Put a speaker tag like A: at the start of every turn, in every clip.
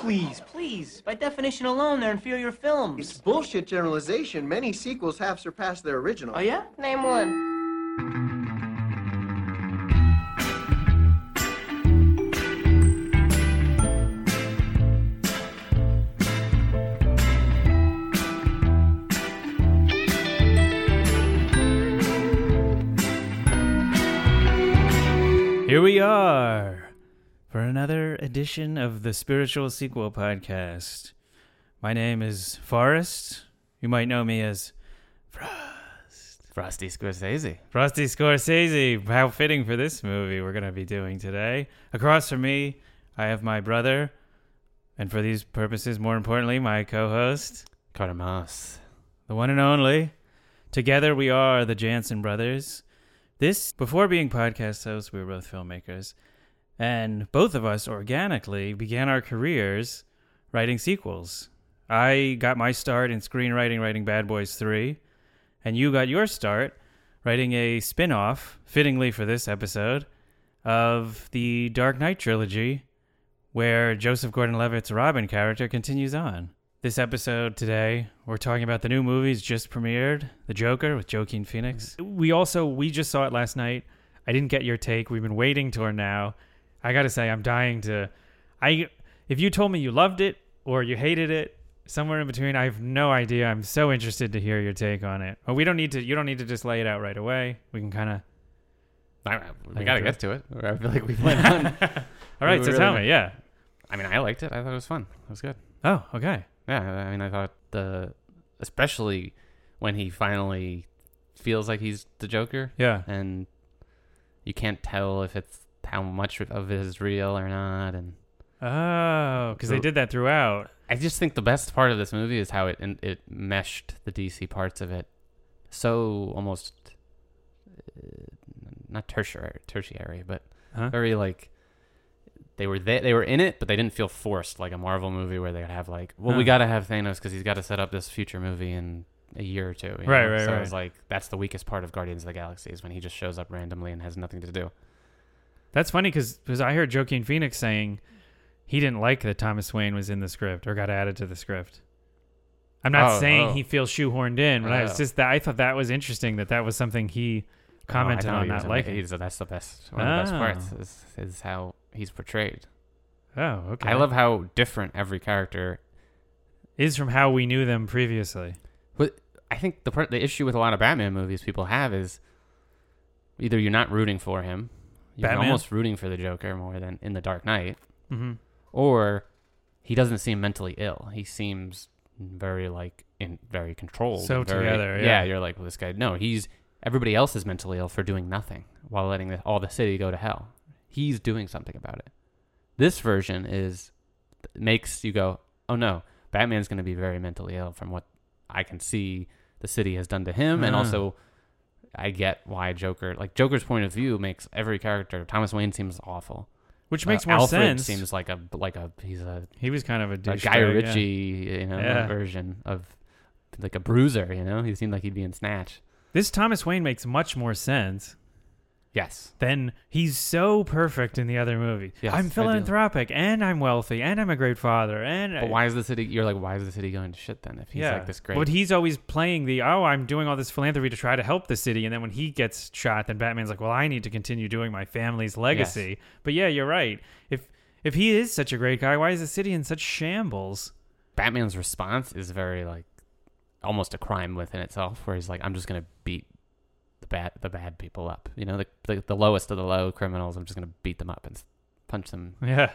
A: please, please. By definition alone, they're inferior films.
B: It's
A: films.
B: bullshit generalization. Many sequels have surpassed their original.
A: Oh, yeah?
C: Name one.
D: Here we are for another edition of the Spiritual Sequel Podcast. My name is Forrest. You might know me as
E: Frosty Scorsese.
D: Frosty Scorsese. How fitting for this movie we're going to be doing today. Across from me, I have my brother, and for these purposes, more importantly, my co host,
E: Carter Moss.
D: the one and only. Together we are the Jansen brothers. This, before being podcast hosts, we were both filmmakers, and both of us organically began our careers writing sequels. I got my start in screenwriting, writing Bad Boys 3, and you got your start writing a spin off, fittingly for this episode, of the Dark Knight trilogy, where Joseph Gordon Levitt's Robin character continues on. This episode today, we're talking about the new movies just premiered, The Joker with Joaquin Phoenix. We also we just saw it last night. I didn't get your take. We've been waiting till now. I got to say I'm dying to I if you told me you loved it or you hated it, somewhere in between, I have no idea. I'm so interested to hear your take on it. But we don't need to you don't need to just lay it out right away. We can kind of
E: we gotta get to it. I feel like we went on.
D: All right,
E: We
D: so
E: really
D: tell me, yeah.
E: I mean, I liked it. I thought it was fun. It was good.
D: Oh, okay.
E: Yeah, I mean, I thought the, especially when he finally feels like he's the Joker,
D: Yeah.
E: and you can't tell if it's how much of it is real or not. And
D: Oh, because they did that throughout.
E: I just think the best part of this movie is how it it meshed the DC parts of it so almost uh, not tertiary, tertiary, but
D: Huh?
E: very like they were they, they were in it, but they didn't feel forced like a Marvel movie where they would have like, well, we got to have Thanos because he's got to set up this future movie in a year or two. you
D: Right,
E: know?
D: right,
E: So
D: right.
E: it's like that's the weakest part of Guardians of the Galaxy is when he just shows up randomly and has nothing to do.
D: That's funny because I heard Joaquin Phoenix saying he didn't like that Thomas Wayne was in the script or got added to the script. I'm not
E: Oh,
D: saying
E: oh.
D: he feels shoehorned in, but I was
E: Oh.
D: just that I thought that was interesting that that was something he
E: oh, commented Oh,
D: on
E: he was
D: not liking.
E: he's- That's the best. One of the best oh. parts
D: Oh.
E: is, is how he's portrayed.
D: Oh, okay.
E: I love how different every character.
D: is from how we knew them previously.
E: But I think the part, the issue with a lot of Batman movies people have is either you're not rooting for him, you're
D: Batman?
E: almost rooting for the Joker more than in The Dark Knight,
D: hmm
E: or he doesn't seem mentally ill. He seems very like in very controlled.
D: So
E: very-
D: together, yeah.
E: You're like, well, this guy. No, he's everybody else is mentally ill for doing nothing while letting the, all the city go to hell. He's doing something about it. This version is makes you go, oh no, Batman's going to be very mentally ill from what I can see the city has done to him, and
D: Ah.
E: also I get why Joker, like Joker's point of view, makes every character. Thomas Wayne seems awful.
D: Which
E: Uh,
D: makes more
E: Alfred
D: sense.
E: Seems like a like a he's a,
D: he was kind of a,
E: a Guy
D: bag, yeah.
E: Ritchie, you know,
D: Yeah.
E: version of like a bruiser. You know, he seemed like he'd be in Snatch.
D: This Thomas Wayne makes much more sense
E: Yes,
D: Then he's so perfect in the other movie.
E: Yes,
D: I'm philanthropic and I'm wealthy and I'm a great father and
E: but why is the city? You're like, why is the city going to shit then? If he's like this great,
D: But he's always playing the oh, I'm doing all this philanthropy to try to help the city, and then when he gets shot, then Batman's like, well, I need to continue doing my family's legacy. But yeah, you're right. If if he is such a great guy, why is the city in such shambles?
E: Batman's response is very like almost a crime within itself, where he's like, I'm just gonna beat the bad the bad people up. You know, the the, the lowest of the low criminals. I'm just gonna beat them up and punch them.
D: Yeah,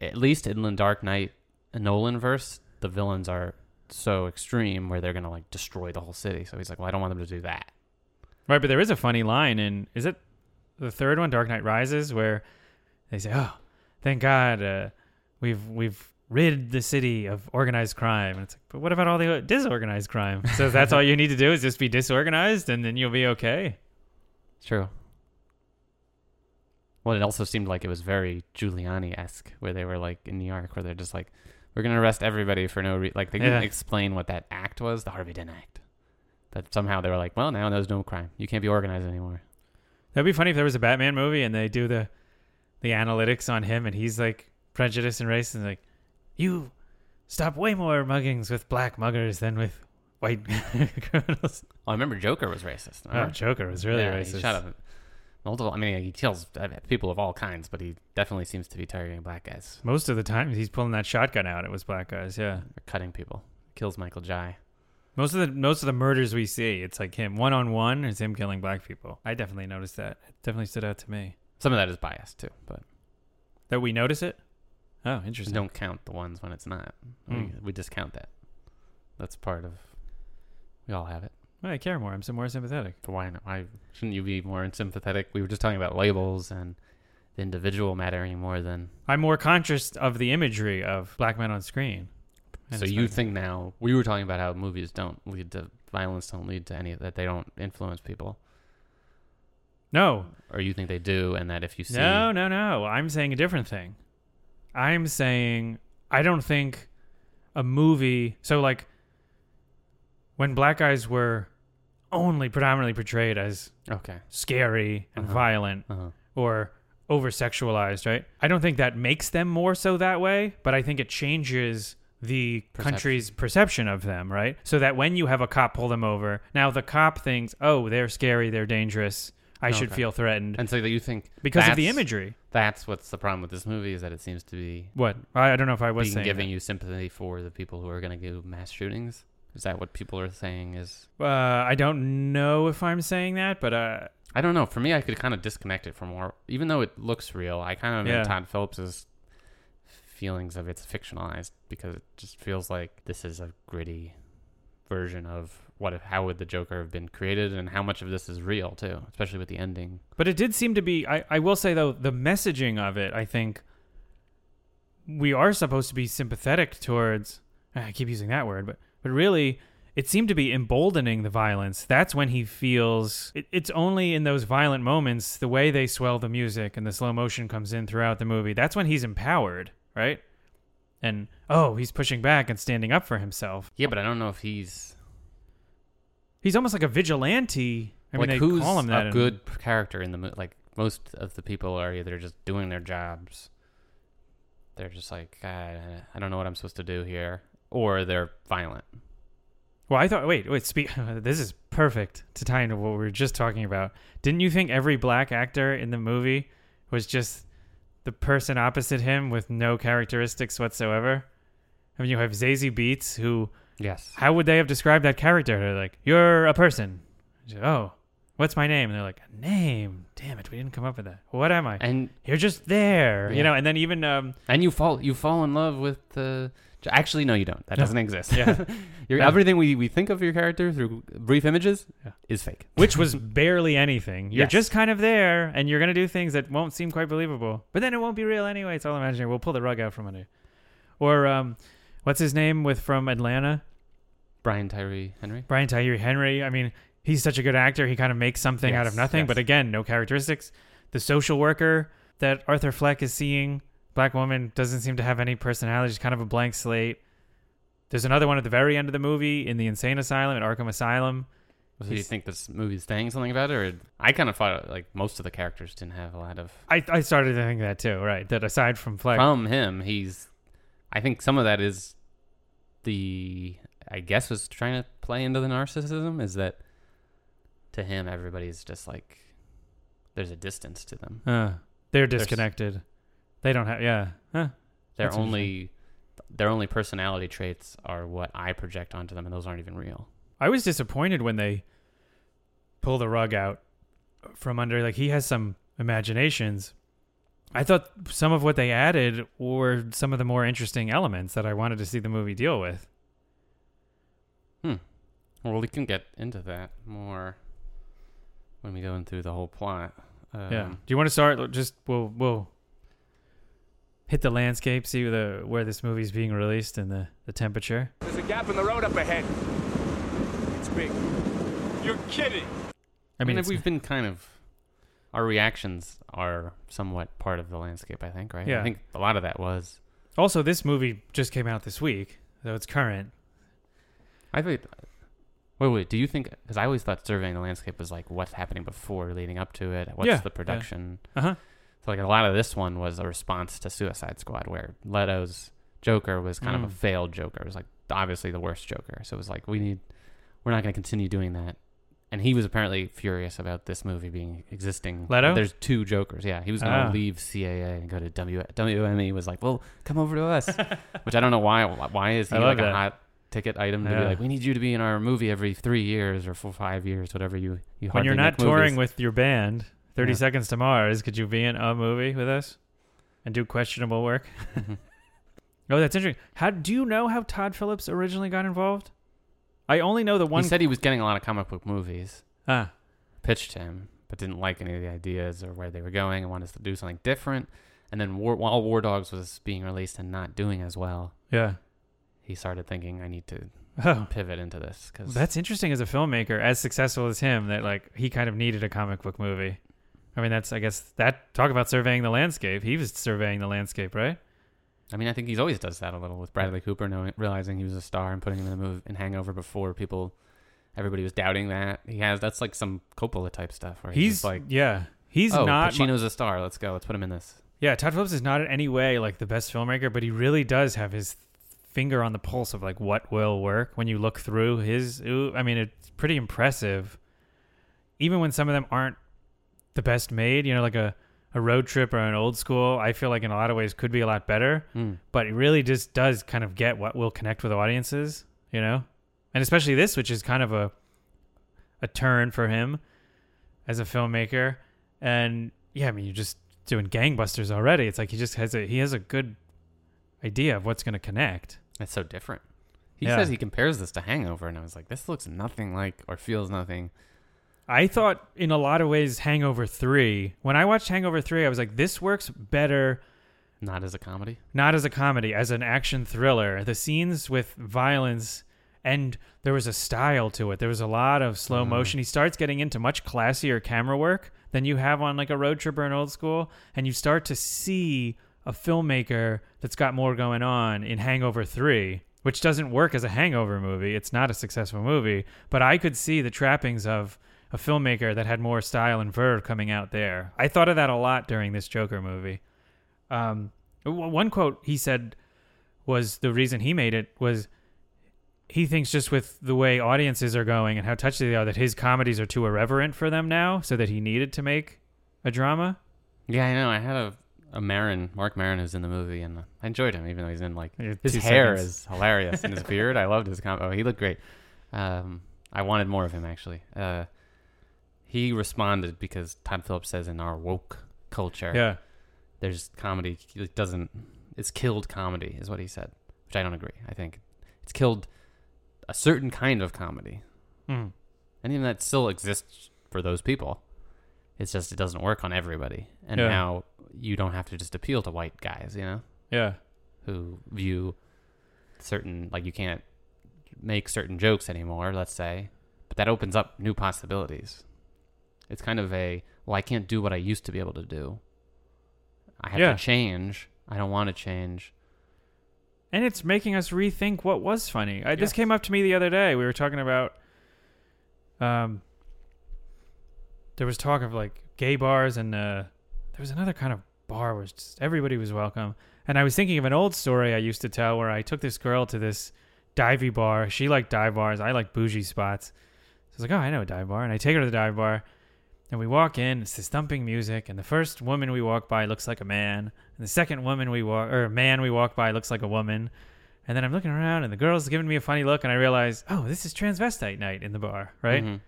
E: At least in the Dark Knight Nolan verse, the villains are so extreme where they're gonna like destroy the whole city. So he's like, well, I don't want them to do that.
D: right. But there is a funny line in is it the third one, Dark Knight Rises, where they say, oh, thank God, uh, we've we've rid the city of organized crime. And it's like, but what about all the disorganized crime? So that's all you need to do is just be disorganized, and then you'll be okay.
E: It's true. Well, it also seemed like it was very Giuliani esque, where they were like in New York, where they're just like, we're gonna arrest everybody for no reason. Like they
D: Yeah.
E: didn't explain what that act was, the Harvey Dent Act. That somehow they were like, well, now there's no crime. You can't be organized anymore.
D: That'd be funny if there was a Batman movie and they do the the analytics on him and he's like prejudice and race, and like, you stop way more muggings with black muggers than with white criminals.
E: Oh, I remember Joker was racist.
D: Oh. Joker was really
E: Yeah,
D: racist.
E: He shot up multiple. I mean, he kills uh, people of all kinds, but he definitely seems to be targeting black guys,
D: Most of the time, he's pulling that shotgun out. It was black guys. Yeah.
E: or cutting people. Kills Michael Jai.
D: Most of the most of the murders we see, it's like him one on one. It's him killing black people. I definitely noticed that. It definitely stood out to me.
E: Some of that is biased too, but
D: That we notice it. Oh, interesting.
E: don't count the ones when it's not. We,
D: Mm.
E: we discount that. That's part of. We all have it.
D: Well, I care more. I'm some more sympathetic.
E: But why not? Why shouldn't you be more sympathetic? We were just talking about labels and the individual mattering more than.
D: I'm more conscious of the imagery of black men on screen.
E: So you think now we were talking about how movies don't lead to violence, don't lead to any that they don't influence people,
D: No,
E: or you think they do, and that if you see
D: no, no, no. I'm saying a different thing. I'm saying I don't think a movie. So like when black guys were only predominantly portrayed as
E: okay,
D: scary and
E: Uh-huh.
D: violent
E: uh-huh.
D: or over sexualized, right? I don't think that makes them more so that way, but I think it changes the
E: Perception.
D: country's perception of them, right? So that when you have a cop pull them over, now the cop thinks, "Oh, they're scary, they're dangerous. I should feel threatened."
E: and so that you think
D: because of the imagery.
E: That's what's the problem with this movie is that it seems to be
D: What? I, I don't know if I was
E: giving
D: that.
E: you sympathy for the people who are going to do mass shootings. Is that what people are saying? Is
D: Uh, I don't know if I'm saying that, but uh,
E: I don't know. For me, I could kind of disconnect it from more, even though it looks real. I kind of
D: Yeah.
E: in Todd Phillips's feelings of it's fictionalized because it just feels like this is a gritty version of what if how would the Joker have been created and how much of this is real too, especially with the ending.
D: But it did seem to be. I, I will say though, the messaging of it, I think we are supposed to be sympathetic towards. Eh, I keep using that word, but but really, it seemed to be emboldening the violence. That's when he feels. It, it's only in those violent moments, the way they swell the music and the slow motion comes in throughout the movie. That's when he's empowered, right? And oh, he's pushing back and standing up for himself.
E: Yeah, but I don't know if he's
D: He's almost like a vigilante. I
E: like
D: mean, they
E: who's
D: call him that.
E: a
D: in-
E: good character in the movie. Like most of the people are either just doing their jobs, they're just like "God, I don't know what I'm supposed to do here, or they're violent.
D: Well, I thought. Wait, wait. Speak. This is perfect to tie into what we were just talking about. Didn't you think every black actor in the movie was just the person opposite him with no characteristics whatsoever? I mean, you have Zazie Beetz, who.
E: Yes.
D: How would they have described that character? They're like, "You're a person." Oh, what's my name? And they're like, "A name." Damn it, we didn't come up with that. What am I?
E: And
D: You're just there, you know. And then even um,
E: and you fall you fall in love with the. Actually, no, you don't. That
D: No.
E: doesn't exist.
D: Yeah.
E: Your,
D: No.
E: Everything we, we think of your character through brief images
D: Yeah.
E: is fake.
D: which was barely anything. You're
E: Yes.
D: just kind of there, and you're gonna do things that won't seem quite believable. But then it won't be real anyway. It's all imaginary. We'll pull the rug out from under. you. Or um, what's his name with from Atlanta?
E: Brian Tyree Henry.
D: Brian Tyree Henry. I mean, he's such a good actor. He kind of makes something out of nothing.
E: yes.
D: But again, no characteristics. The social worker that Arthur Fleck is seeing, black woman, doesn't seem to have any personality. She's kind of a blank slate. There's another one at the very end of the movie in the insane asylum at Arkham Asylum.
E: So do you think this movie's saying something about it? Or I kind of thought like most of the characters didn't have a lot of
D: I, I started to think that too, right? That aside from Fleck,
E: from him. He's, I think some of that is the I guess was trying to play into the narcissism is that to him everybody's just like there's a distance to them.
D: Uh, they're
E: There's-
D: disconnected. They don't have. Yeah. Huh.
E: Their only their only personality traits are what I project onto them, and those aren't even real.
D: I was disappointed when they pull the rug out from under. Like he has some imaginations. I thought some of what they added were some of the more interesting elements that I wanted to see the movie deal with. Hmm.
E: Well, we can get into that more when we go into the whole plot. Um,
D: yeah. Do you want to start? Just we'll we'll hit the landscape, see the where this movie's being released and the the temperature.
C: There's a gap in the road up ahead. It's big. You're kidding.
D: I mean,
E: I mean, we've been kind of our reactions are somewhat part of the landscape. I think, right?
D: Yeah.
E: I think a lot of that was.
D: also this movie just came out this week, so it's current.
E: I think. Wait, wait. Do you think? Because I always thought surveying the landscape was like what's happening before, leading up to it. What's
D: Yeah,
E: the
D: yeah.
E: production?
D: Uh huh.
E: So like a lot of this one was a response to Suicide Squad, where Leto's Joker was kind of
D: Mm.
E: a failed Joker. It was like obviously the worst Joker. So it was like we need, we're not going to continue doing that. And he was apparently furious about this movie being existing.
D: Leto?
E: There's two Jokers. Yeah, he was going to
D: Ah.
E: leave CAA and go to W. WME was like, well, come over to us, which I don't know why. Why is he like a hot ticket item to be like, we need you to be in our movie every three years or for five years, whatever you you.
D: When you're not touring
E: movies.
D: with your band, Thirty
E: Yeah.
D: Seconds to Mars, could you be in a movie with us and do questionable work? Oh, that's interesting. How do you know how Todd Phillips originally got involved? I only know the one.
E: He said he was getting a lot of comic book movies.
D: ah,
E: pitched him, but didn't like any of the ideas or where they were going and wanted to do something different. And then War, while War Dogs was being released and not doing as well,
D: yeah.
E: he started thinking, I need to
D: Oh,
E: pivot into this because
D: that's interesting as a filmmaker, as successful as him, that like he kind of needed a comic book movie. I mean, that's I guess that talk about surveying the landscape. He was surveying the landscape, right?
E: I mean, I think he's always does that a little with Bradley Cooper, knowing realizing he was a star and putting him in the movie in Hangover before people, everybody was doubting that he has. That's like some Coppola type stuff where he's,
D: He's
E: like,
D: yeah, he's
E: oh,
D: not.
E: Pacino's a star. Let's go. Let's put him in this.
D: Yeah, Todd Phillips is not in any way like the best filmmaker, but he really does have his finger on the pulse of like what will work when you look through his. I mean, it's pretty impressive. Even when some of them aren't the best made, you know, like a, a road trip or an old school, I feel like in a lot of ways could be a lot better.
E: Mm.
D: But it really just does kind of get what will connect with audiences, you know, and especially this, which is kind of a a turn for him as a filmmaker. And yeah, I mean, you're just doing gangbusters already. It's like he just has a he has a good idea of what's going to connect.
E: It's so different. He
D: Yeah.
E: says he compares this to Hangover, and I was like, this looks nothing like or feels nothing.
D: I thought in a lot of ways Hangover 3, when I watched Hangover 3, I was like this works better
E: Not as a comedy.
D: not as a comedy, as an action thriller. The scenes with violence and there was a style to it. There was a lot of slow
E: Mhm.
D: motion. He starts getting into much classier camera work than you have on like a road trip or an old school, and you start to see a filmmaker that's got more going on in Hangover 3, which doesn't work as a hangover movie. It's not a successful movie, but I could see the trappings of a filmmaker that had more style and verve coming out there. I thought of that a lot during this Joker movie. Um, one quote he said was the reason he made it was he thinks just with the way audiences are going and how touchy they are that his comedies are too irreverent for them now, so that he needed to make a drama.
E: Yeah, I know. I had a, a Maron, Marc Maron, who's in the movie, and I enjoyed him, even though he's in like his hair
D: seconds.
E: is hilarious and his beard. I loved his combo. He looked great. Um, I wanted more of him actually. Uh, he responded because Todd Phillips says in our woke culture,
D: Yeah,
E: there's comedy it doesn't it's killed comedy is what he said, which I don't agree. I think it's killed a certain kind of comedy,
D: Mm.
E: and even that still exists for those people. It's just it doesn't work on everybody, and
D: Yeah.
E: now you don't have to just appeal to white guys, you know,
D: yeah,
E: who view certain like you can't make certain jokes anymore. Let's say, but that opens up new possibilities. It's kind of a well, I can't do what I used to be able to do. I have
D: Yeah.
E: to change. I don't want to change.
D: and it's making us rethink what was funny. I, This came up to me the other day. We were talking about, um, there was talk of like gay bars, and uh, there was another kind of bar where just everybody was welcome. And I was thinking of an old story I used to tell where I took this girl to this divey bar. She liked dive bars. I like bougie spots. So I was like, oh, I know a dive bar. And I take her to the dive bar. And we walk in, it's this thumping music, and the first woman we walk by looks like a man, and the second woman we walk or man we walk by looks like a woman. And then I'm looking around and the girl's giving me a funny look and I realize, oh, this is transvestite night in the bar, right?
E: Mhm.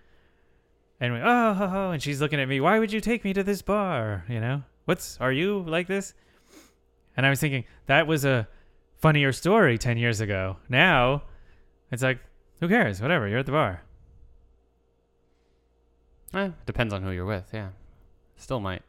D: And we, oh, ho, ho, and she's looking at me, why would you take me to this bar? You know, what's, are you like this? And I was thinking, that was a funnier story 10 years ago. Now, it's like, who cares? Whatever, you're at the bar.
E: Eh, depends on who you're with. Yeah, still might.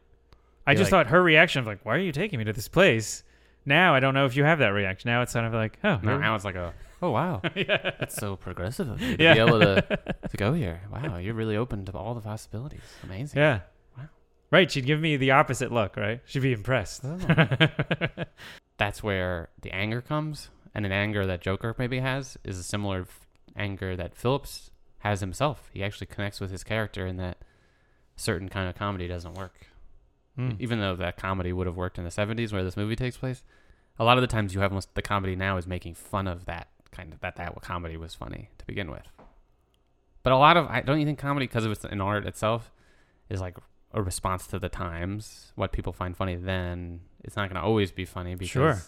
D: I just
E: like-
D: thought her reaction of like, why are you taking me to this place? Now I don't know if you have that reaction. Now it's kind of like, oh,
E: No, now it's like a oh wow,
D: yeah.
E: that's so progressive of you to
D: Yeah.
E: be able to to go here. Wow, you're really open to all the possibilities. Amazing.
D: Yeah.
E: Wow.
D: Right. She'd give me the opposite look, right? She'd be impressed.
E: that's where the anger comes, and an anger that Joker maybe has is a similar f- anger that Phillips has himself. He actually connects with his character in that certain kind of comedy doesn't work.
D: Hmm.
E: even though that comedy would have worked in the 70s where this movie takes place a lot of the times you have almost the comedy now is making fun of that kind of that that comedy was funny to begin with but a lot of i don't you think comedy because of it's an art itself is like a response to the times what people find funny then it's not going to always be funny because
D: Sure.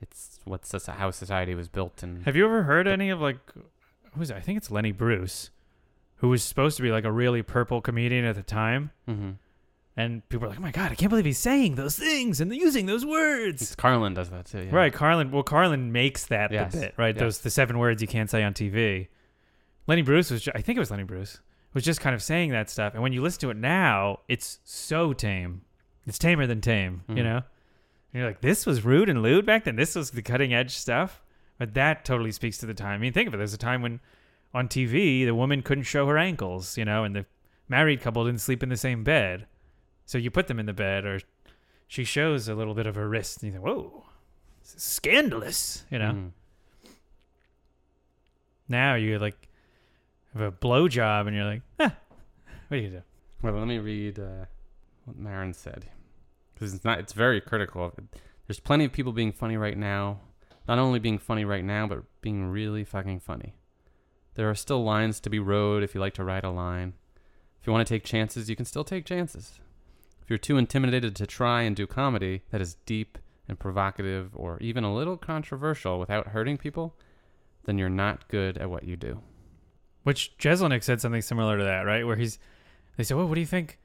E: it's what's how society was built and
D: Have you ever heard any of like who's? I think it's Lenny Bruce, who was supposed to be like a really purple comedian at the time,
E: Mhm.
D: and people are like, "Oh my god, I can't believe he's saying those things and using those words."
E: It's- carlin does that too yeah.
D: Right, Carlin. Well, Carlin makes that
E: Yes,
D: the bit, right?
E: yes.
D: Those the seven words you can't say on TV. Lenny Bruce was, ju- I think it was Lenny Bruce, was just kind of saying that stuff. And when you listen to it now, it's so tame. It's tamer than tame, you
E: Mhm.
D: know. And you're like, this was rude and lewd back then. This was the cutting edge stuff. But that totally speaks to the time. I mean, think of it. There's a time when on TV the woman couldn't show her ankles, you know, and the married couple didn't sleep in the same bed. So you put them in the bed, or she shows a little bit of her wrist, and you think, whoa, this is scandalous, you know.
E: Mhm.
D: Now you like have a blowjob, and you're like, ah, what do you do?
E: Well, let me read uh, what Maron said because it's not. It's very critical. There's plenty of people being funny right now. Not only being funny right now, but being really fucking funny. There are still lines to be rode if you like to ride a line. If you want to take chances, you can still take chances. If you're too intimidated to try and do comedy that is deep and provocative or even a little controversial without hurting people, then you're not good at what you do.
D: Which Jeselnik said something similar to that, right? Where he's, they said, well, what do you think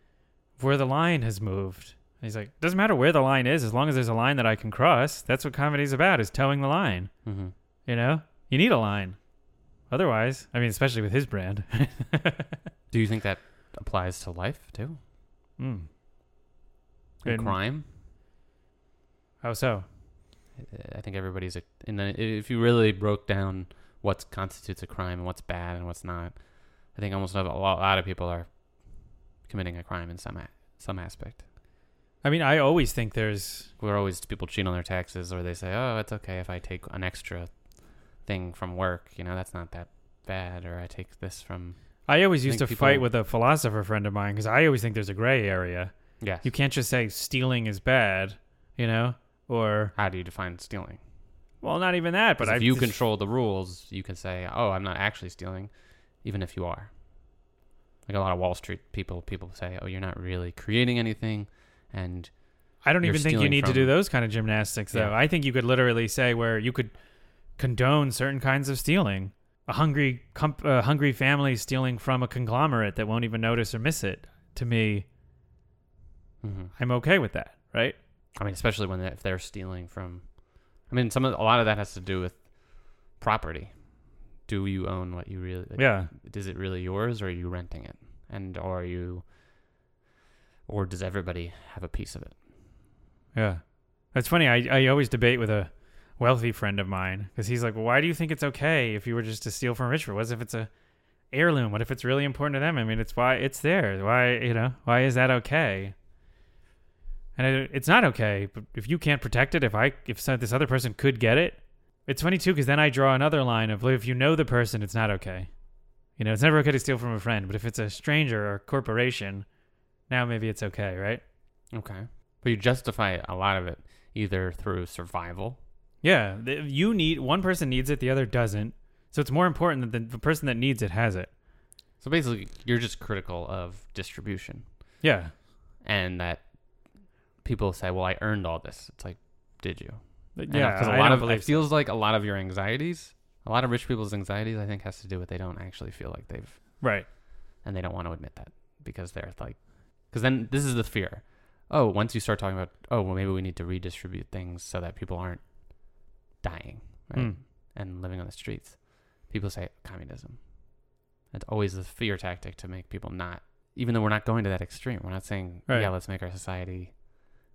D: where the line has moved? And he's like, doesn't matter where the line is, as long as there's a line that I can cross. That's what comedy's about, is towing the line.
E: Mm-hmm.
D: You know, you need a line. Otherwise, I mean, especially with his brand.
E: Do you think that applies to life too?
D: mm.
E: And
D: And-
E: crime?
D: How so?
E: I think everybody's a, in the, if you really broke down what constitutes a crime and what's bad and what's not, I think almost a lot, a lot of people are committing a crime in some a, some aspect.
D: I mean, I always think there's
E: We're always people cheat on their taxes, or they say, "Oh, it's okay if I take an extra thing from work. You know, that's not that bad." Or I take this from
D: I always used to
E: think
D: fight with a philosopher friend of mine because I always think there's a gray area.
E: yeah.
D: You can't just say stealing is bad, you know, or
E: How do you define stealing?
D: well, not even that. But
E: But
D: I
E: if you control the rules, you can say, "Oh, I'm not actually stealing," even if you are. Like a lot of Wall Street people, people say, "Oh, you're not really creating anything," and
D: I don't even think you need to do those kind of gymnastics, though.
E: Yeah.
D: I think you could literally say where you could condone certain kinds of stealing. A hungry, comp- a hungry family stealing from a conglomerate that won't even notice or miss it. To me,
E: Mhm.
D: I'm okay with that, right?
E: I mean, especially when they, if they're stealing from, I mean, some of a lot of that has to do with property. Do you own what you really? like,
D: Yeah.
E: Is it really yours, or are you renting it? And are you, or does everybody have a piece of it?
D: Yeah. That's funny. I, I always debate with a wealthy friend of mine because he's like, well, why do you think it's okay if you were just to steal from rich people? What if it's a heirloom? What if it's really important to them? I mean, it's why it's there. Why, you know, why is that okay? And it, it's not okay. But if you can't protect it, if I, if this other person could get it, it's funny too because then I draw another line of if you know the person, it's not okay. You know, it's never okay to steal from a friend, but if it's a stranger or a corporation, now maybe it's okay, right?
E: Okay, but you justify a lot of it either through survival.
D: Yeah, you need one person needs it, the other doesn't. So it's more important that the, person that needs it has it.
E: So basically, you're just critical of distribution.
D: Yeah,
E: and that people say, "Well, I earned all this." It's like, did you?
D: Yeah.
E: because a lot of it
D: so.
E: feels like a lot of your anxieties, a lot of rich people's anxieties, I think, has to do with they don't actually feel like they've,
D: right.
E: and they don't want to admit that because they're like, because then this is the fear. Oh, once you start talking about, oh, well, maybe we need to redistribute things so that people aren't dying, right,
D: Mm.
E: and living on the streets. People say communism. It's always the fear tactic to make people not, even though we're not going to that extreme. We're not saying,
D: Right.
E: yeah, let's make our society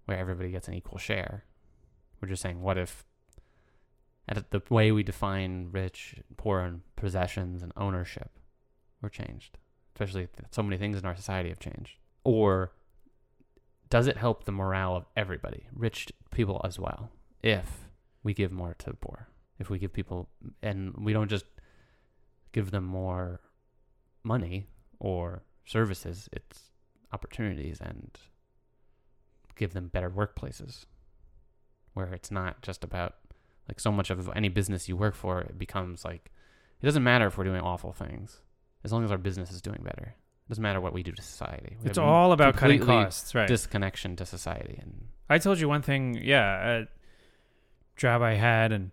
E: where everybody gets an equal share. We're just saying, what if at the way we define rich, poor, and possessions and ownership were changed? Especially so many things in our society have changed. Or does it help the morale of everybody, rich people as well, if we give more to the poor? If we give people, and we don't just give them more money or services, it's opportunities and give them better workplaces where it's not just about like so much of any business you work for it becomes like it doesn't matter if we're doing awful things as long as our business is doing better doesn't matter what we do to society we
D: It's all about cutting costs, right?
E: disconnection to society and
D: I told you one thing, yeah, a job I had, and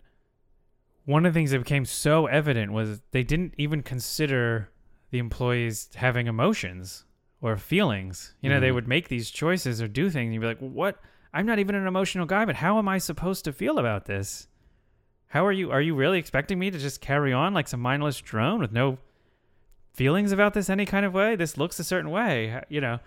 D: one of the things that became so evident was they didn't even consider the employees having emotions or feelings. You know, they
E: Mhm.
D: would make these choices or do things, and you'd be like, "What? I'm not even an emotional guy, but how am I supposed to feel about this? How are you? Are you really expecting me to just carry on like some mindless drone with no feelings about this any kind of way? This looks a certain way, you know."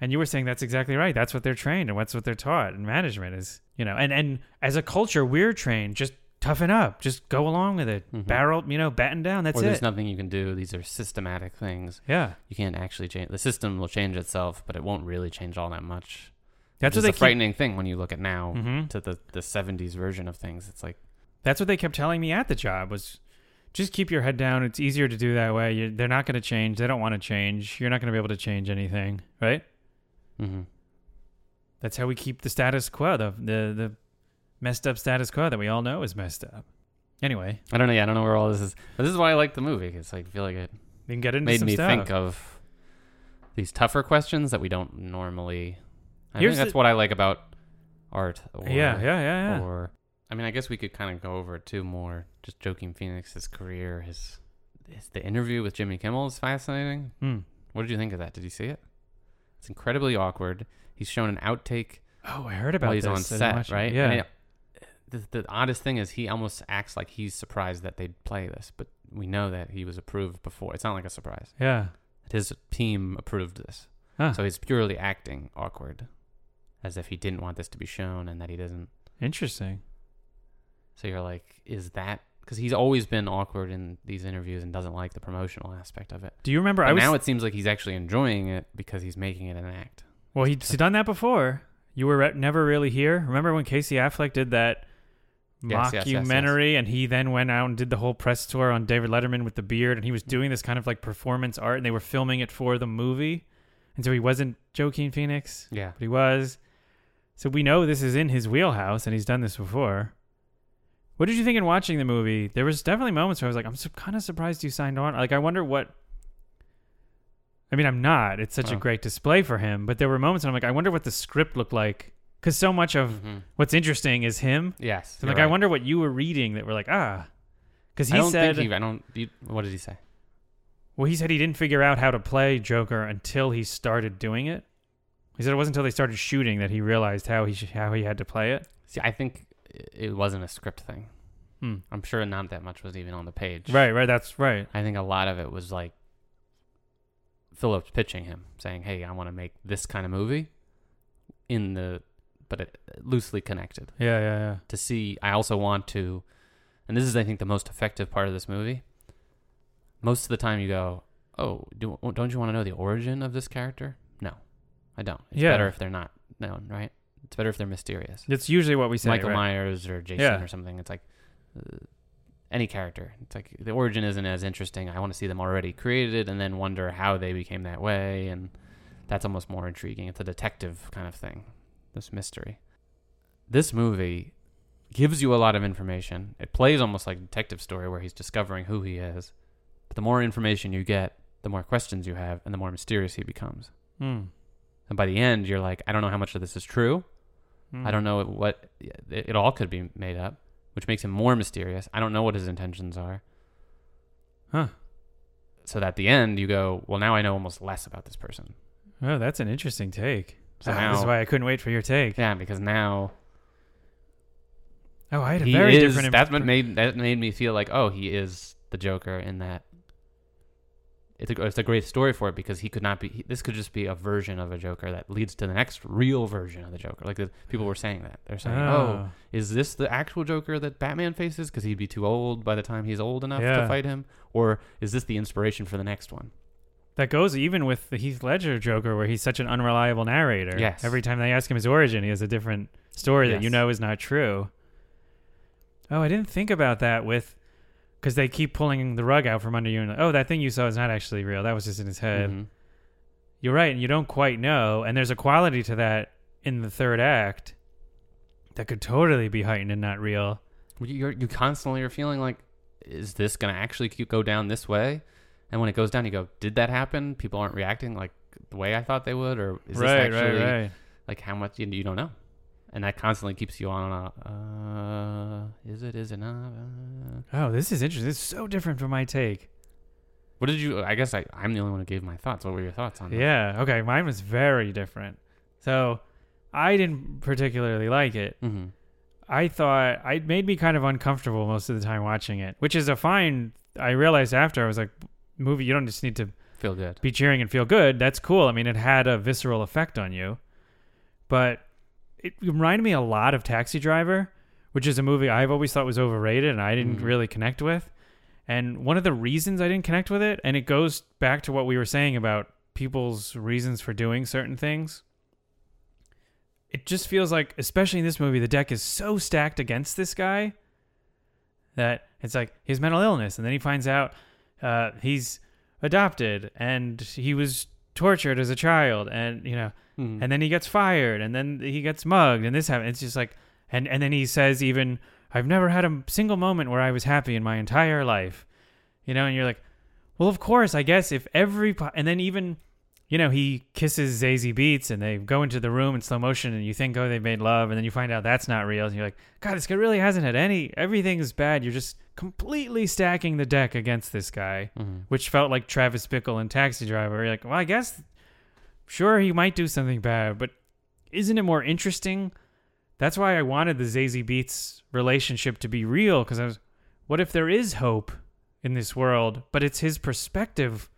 D: And you were saying that's exactly right. That's what they're trained and that's what they're taught. And management is, you know, and, and as a culture, we're trained just toughen up, just go along with it,
E: Mhm.
D: barrel, you know, batten down. That's
E: or there's
D: it.
E: nothing you can do these are systematic things
D: yeah,
E: you can't actually change the system will change itself but it won't really change all that much
D: that's
E: which
D: what
E: is
D: they
E: a
D: keep.
E: frightening thing when you look at now
D: Mhm.
E: to the, the 70s version of things it's like
D: That's what they kept telling me at the job was, just keep your head down. It's easier to do that way. You, they're not going to change. They don't want to change. You're not going to be able to change anything, right?
E: hmm
D: That's how we keep the status quo, the the the messed up status quo that we all know is messed up. Anyway,
E: I don't know. Yeah, I don't know where all this is. But this is why I like the movie. It's like I feel like it
D: you can get into
E: made me
D: stuff.
E: think of these tougher questions that we don't normally. I
D: Here's
E: think that's
D: the-
E: what I like about art. Or,
D: yeah, yeah, yeah, yeah.
E: Or I mean, I guess we could kind of go over it too more. Just joking, Phoenix's career, his, his the interview with Jimmy Kimmel is fascinating.
D: Hmm.
E: What did you think of that? Did you see it? It's incredibly awkward. He's shown an outtake
D: Oh, I heard about
E: while he's
D: this.
E: on set, right?
D: Yeah.
E: It- the, the oddest thing is he almost acts like he's surprised that they'd play this, but we know that he was approved before. It's not like a surprise.
D: yeah.
E: His team approved this,
D: Huh.
E: so he's purely acting awkward, as if he didn't want this to be shown and that he doesn't.
D: Interesting.
E: So you're like, is that because he's always been awkward in these interviews and doesn't like the promotional aspect of it?
D: Do you remember?
E: But
D: I was
E: now it seems like he's actually enjoying it because he's making it an act.
D: well. He's done that before. You were re- never really here. Remember when Casey Affleck did that
E: Yes, yes, yes, yes.
D: and he then went out and did the whole press tour on David Letterman with the beard, and he was doing this kind of like performance art, and they were filming it for the movie, and so he wasn't Joaquin Phoenix,
E: Yeah.
D: but he was. So we know this is in his wheelhouse, and he's done this before. What did you think in watching the movie? There was definitely moments where I was like, I'm su- kind of surprised you signed on. Like, I wonder what. I mean, I'm not. It's such a
E: Oh.
D: great display for him, but there were moments when I'm like, I wonder what the script looked like, because so much of
E: hmm
D: what's interesting is him.
E: Yes.
D: So like, I wonder what you were reading that were like, ah, because he
E: I don't
D: said,
E: think he. I don't. You, what did he say?
D: well, he said he didn't figure out how to play Joker until he started doing it. He said it wasn't until they started shooting that he realized how he sh- how he had to play it.
E: See, I think it wasn't a script thing.
D: Hmm.
E: I'm sure not that much was even on the page.
D: Right, right, that's right.
E: I think a lot of it was like Phillips pitching him, saying, "Hey, I want to make this kind of movie in the, but it, loosely connected
D: Yeah, yeah, yeah.
E: to see. I also want to, and this is, I think, the most effective part of this movie. Most of the time, you go, "Oh, do, don't you want to know the origin of this character?" No, I don't. It's
D: Yeah.
E: better if they're not known, right? It's better if they're mysterious.
D: It's usually what we say.
E: Michael
D: right?
E: Myers or Jason
D: Yeah.
E: or something. It's like uh, any character. It's like the origin isn't as interesting. I want to see them already created and then wonder how they became that way, and that's almost more intriguing. It's a detective kind of thing, this mystery. This movie gives you a lot of information. It plays almost like a detective story where he's discovering who he is. But the more information you get, the more questions you have, and the more mysterious he becomes.
D: Hmm.
E: And by the end, you're like, I don't know how much of this is true.
D: Hmm.
E: I don't know what it, it all could be made up, which makes him more mysterious. I don't know what his intentions are.
D: Huh.
E: So that at the end, you go, well, now I know almost less about this person.
D: Oh, that's an interesting take.
E: So
D: Ah, this is why I couldn't wait for your take.
E: Yeah, because now
D: Oh, I had a very
E: is.
D: different.
E: That's what made that made me feel like, oh, he is the Joker in that. It's a, it's a great story for it because he could not be. He, this could just be a version of a Joker that leads to the next real version of the Joker. Like the, people were saying that they're saying, oh, ah. is this the actual Joker that Batman faces? Because he'd be too old by the time he's old enough
D: Yeah.
E: to fight him, or is this the inspiration for the next one?
D: That goes even with the Heath Ledger Joker, where he's such an unreliable narrator.
E: Yes.
D: Every time they ask him his origin, he has a different story that you know is not true. Oh, I didn't think about that with, because they keep pulling the rug out from under you, and like, oh, that thing you saw is not actually real. That was just in his head.
E: Mhm.
D: You're right, and you don't quite know. And there's a quality to that in the third act that could totally be heightened and not real.
E: You're, you constantly are feeling like, is this going to actually go down this way? And when it goes down, you go, did that happen? People aren't reacting like the way I thought they would, or is
D: right,
E: this actually
D: right, right.
E: like how much you, you don't know? And that constantly keeps you on. Uh, is it? Is it not? Uh,
D: Oh, this is interesting. It's so different from my take.
E: what did you? I guess I, I'm the only one who gave my thoughts. What were your thoughts on that?
D: Yeah. Okay. Mine was very different. So I didn't particularly like it.
E: Mm-hmm.
D: I thought it made me kind of uncomfortable most of the time watching it, which is a fine. I realized after I was like, movie, you don't just need to
E: Feel good.
D: be cheering and feel good. That's cool. I mean, it had a visceral effect on you, but it reminded me a lot of Taxi Driver, which is a movie I've always thought was overrated and I didn't
E: Mhm.
D: really connect with. And one of the reasons I didn't connect with it, and it goes back to what we were saying about people's reasons for doing certain things. It just feels like, especially in this movie, the deck is so stacked against this guy that it's like his mental illness, and then he finds out uh, he's adopted and he was tortured as a child, and you know,
E: Mhm.
D: and then he gets fired, and then he gets mugged, and this happens. It's just like, and and then he says even, I've never had a single moment where I was happy in my entire life, you know, and you're like, well, of course, I guess if every, po- and then even, you know, he kisses Zazie Beetz, and they go into the room in slow motion, and you think, oh, they made love, and then you find out that's not real, and you're like, God, this guy really hasn't had any, everything is bad. You're just completely stacking the deck against this guy
E: Mhm.
D: which felt like Travis Bickle and Taxi Driver. You're like, well, I guess, sure, he might do something bad, but isn't it more interesting? That's why I wanted the Zazie Beetz relationship to be real, because I was, what if there is hope in this world, but it's his perspective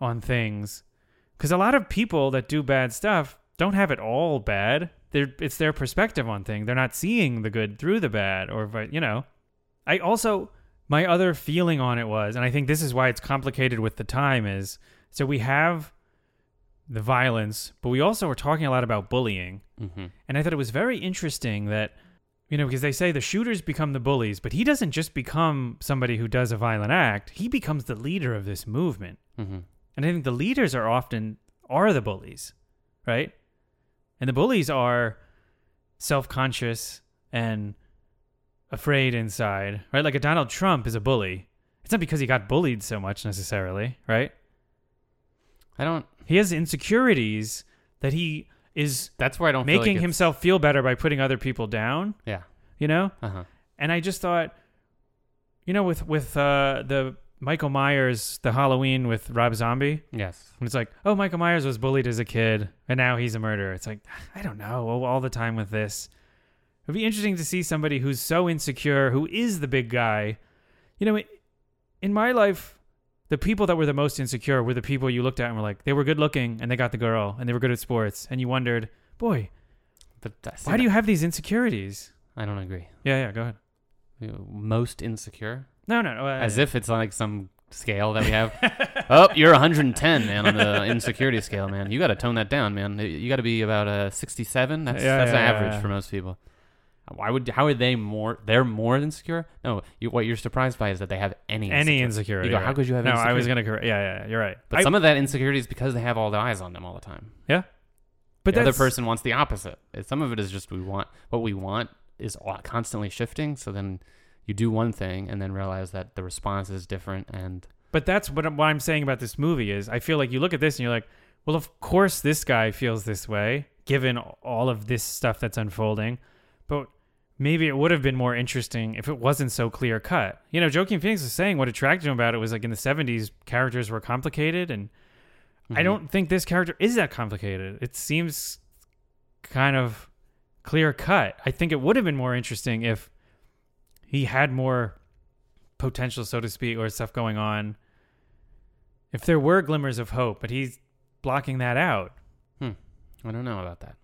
D: on things? Because a lot of people that do bad stuff don't have it all bad. They're, it's their perspective on things. They're not seeing the good through the bad, or you know. I also my other feeling on it was, and I think this is why it's complicated with the time is so we have the violence, but we also were talking a lot about bullying.
E: Mhm.
D: And I thought it was very interesting that, you know, because they say the shooters become the bullies, but he doesn't just become somebody who does a violent act. He becomes the leader of this movement.
E: Mhm.
D: And I think the leaders are often are the bullies, right? And the bullies are self-conscious and afraid inside, right? Like a Donald Trump is a bully. It's not because he got bullied so much necessarily, right?
E: I don't.
D: He has insecurities that he is
E: That's where I don't feel like
D: making
E: it's-
D: himself feel better by putting other people down,
E: Yeah.
D: you know?
E: Uh huh.
D: And I just thought, you know, with with uh, the Michael Myers, the Halloween with Rob Zombie,
E: Yes.
D: and it's like, oh, Michael Myers was bullied as a kid, and now he's a murderer. It's like, I don't know, all the time with this. It'd be interesting to see somebody who's so insecure, who is the big guy. You know, in my life, the people that were the most insecure were the people you looked at and were like, they were good looking and they got the girl and they were good at sports, and you wondered, boy, why do you have these insecurities?
E: I don't agree.
D: Yeah, yeah, go ahead.
E: Most insecure,
D: No, no, no. uh,
E: as if it's like some scale that we have. oh, you're 110, man, on the insecurity scale, man. You got to tone that down, man. You got to be about a 67. That's
D: Yeah,
E: that's
D: yeah,
E: average
D: yeah.
E: for most people. Why would? How are they more? They're more insecure. No, you, what you're surprised by is that they have any
D: any
E: insecurity.
D: insecurity.
E: You go,
D: right.
E: how could you have
D: No, I was gonna correct. Yeah, yeah, yeah, you're right.
E: But
D: I-
E: some of that insecurity is because they have all the eyes on them all the time.
D: yeah, but
E: the other person wants the opposite. Some of it is just we want what we want is constantly shifting. So then you do one thing and then realize that the response is different. And
D: But that's what, I'm- what I'm saying about this movie is I feel like you look at this and you're like, well, of course this guy feels this way given all of this stuff that's unfolding. But maybe it would have been more interesting if it wasn't so clear cut. You know, Joaquin Phoenix is saying what attracted him about it was like in the 70s, characters were complicated. And I
E: Mhm.
D: don't think this character is that complicated. It seems kind of clear cut. I think it would have been more interesting if he had more potential, so to speak, or stuff going on. If there were glimmers of hope, but he's blocking that out.
E: I don't know about that.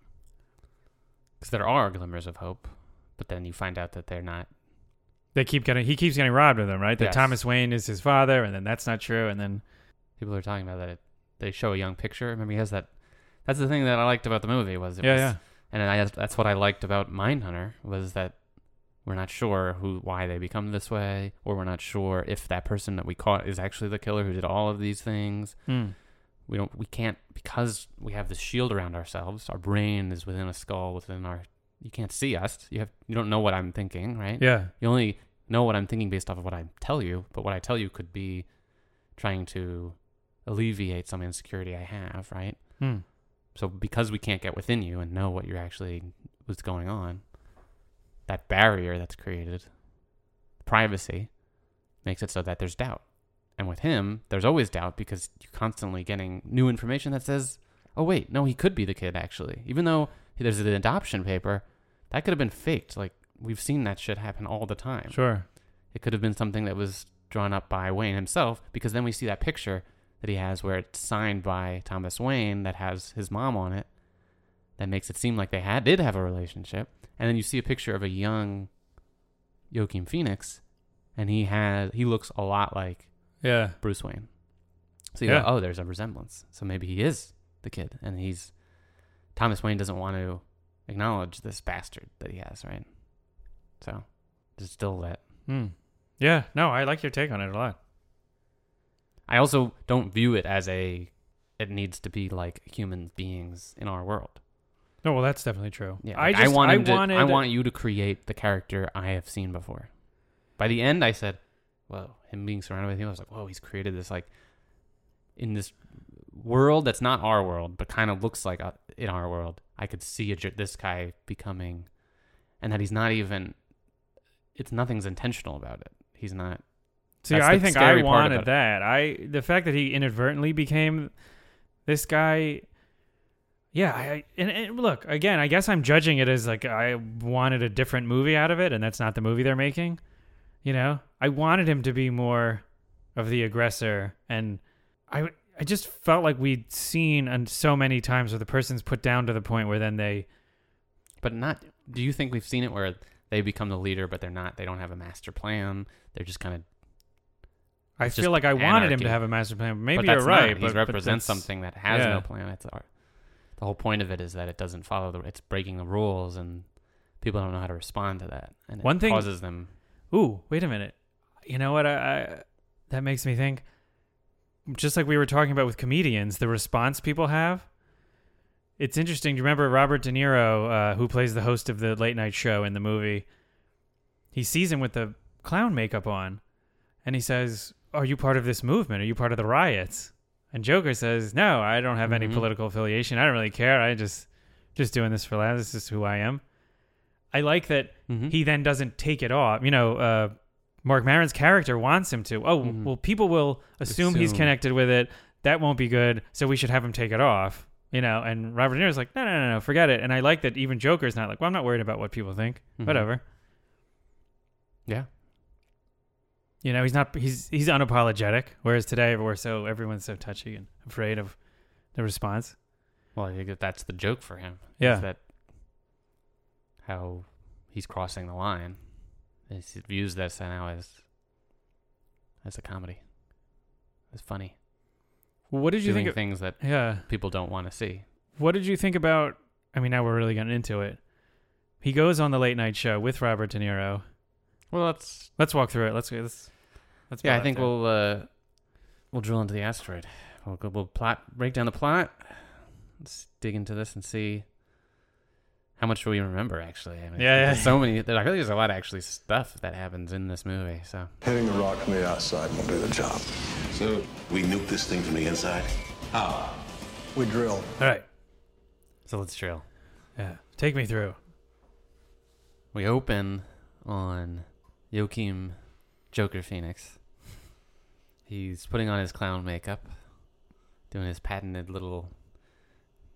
E: Because there are glimmers of hope, but then you find out that they're not.
D: They keep getting he keeps getting robbed of them, right? That
E: Yes.
D: Thomas Wayne is his father, and then that's not true, and then
E: People are talking about that. It, they show a young picture. Remember, he has that. That's the thing that I liked about the movie was it
D: yeah,
E: was,
D: yeah.
E: and I, that's what I liked about Mindhunter was that we're not sure who why they become this way, or we're not sure if that person that we caught is actually the killer who did all of these things.
D: Hmm.
E: we don't we can't because we have this shield around ourselves. Our brain is within a skull within our. You can't see us. You have you don't know what I'm thinking, right?
D: Yeah.
E: You only know what I'm thinking based off of what I tell you, but what I tell you could be trying to alleviate some insecurity I have, right?
D: Hmm.
E: So because we can't get within you and know what you're actually what's going on, that barrier that's created, privacy, makes it so that there's doubt. And with him, there's always doubt because you're constantly getting new information that says, "Oh wait, no, he could be the kid actually." Even though there's an adoption paper, that could have been faked. Like we've seen that shit happen all the time.
D: Sure.
E: It could have been something that was drawn up by Wayne himself because then we see that picture that he has where it's signed by Thomas Wayne that has his mom on it. That makes it seem like they had did have a relationship. And then you see a picture of a young Joaquin Phoenix and he had he looks a lot like
D: Yeah.
E: Bruce Wayne. So you
D: Yeah.
E: go, oh, there's a resemblance. So maybe he is the kid and he's Thomas Wayne doesn't want to acknowledge this bastard that he has, right? So there's still that
D: Hmm. Yeah. No, I like your take on it a lot.
E: I also don't view it as a it needs to be like human beings in our world.
D: No, well, that's definitely true.
E: Yeah,
D: I
E: like,
D: just
E: want
D: I
E: to,
D: wanted
E: I want you to create the character I have seen before. By the end, I said, "Whoa!" Him being surrounded with you, I was like, "Whoa!" He's created this like in this world that's not our world, but kind of looks like uh, in our world. I could see a, this guy becoming, and that he's not even. It's nothing's intentional about it. He's not.
D: See, I think I wanted that. I the fact that he inadvertently became this guy. Yeah, I and, and look again. I guess I'm judging it as like I wanted a different movie out of it, and that's not the movie they're making. You know, I wanted him to be more of the aggressor, and I I just felt like we'd seen and so many times where the person's put down to the point where then they
E: But not. Do you think we've seen it where they become the leader, but they're not? They don't have a master plan. They're just kind of.
D: I feel like I wanted him to have a master plan. Maybe
E: but
D: you're right.
E: Not.
D: but,
E: He represents
D: that's-
E: something that has
D: yeah.
E: no plan. It's our, the whole point of it is that it doesn't follow the. It's breaking the rules, and people don't know how to respond to that, and
D: One
E: it
D: thing-
E: causes them.
D: Ooh, wait a minute. You know what? I, I that makes me think. Just like we were talking about with comedians, the response people have. It's interesting. Do you remember Robert De Niro, uh, who plays the host of the late night show in the movie? He sees him with the clown makeup on, and he says, "Are you part of this movement? Are you part of the riots?" And Joker says, "No, I don't have any
E: Mhm.
D: political affiliation. I don't really care. I just just doing this for laughs. This is who I am." I like that
E: Mhm.
D: he then doesn't take it off. You know, uh, Marc Maron's character wants him to. Oh,
E: Mhm.
D: well, people will assume, he's connected with it. That won't be good. So we should have him take it off. You know, and Robert De Niro's like, no, no, no, no, forget it. And I like that even Joker's not like, well, I'm not worried about what people think.
E: Mhm.
D: Whatever.
E: Yeah.
D: You know, he's not. He's he's unapologetic. Whereas today, we're so everyone's so touchy and afraid of the response.
E: Well, I think that that's the joke for him. is
D: Yeah.
E: that how he's crossing the line. He views this now as as a comedy. It's funny.
D: What did you
E: Doing
D: think? Of,
E: things that
D: yeah.
E: people don't want to see.
D: What did you think about? I mean, now we're really getting into it. He goes on the late night show with Robert De Niro.
E: Well, let's
D: Let's walk through it. Let's let's. let's
E: Yeah, I think we'll uh, we'll drill into the asteroid. We'll we'll plot break down the plot. Let's dig into this and see how much will we remember. Actually, I mean,
D: Yeah, yeah.
E: so many. There, I feel like there's a lot of actually stuff that happens in this movie. So
F: Hitting a rock from the outside won't do the job.
G: So we nuke this thing from the inside? How?
F: We drill.
D: All right.
E: so let's drill.
D: Yeah. Take me through.
E: We open on Joaquin Joker Phoenix. He's putting on his clown makeup, doing his patented little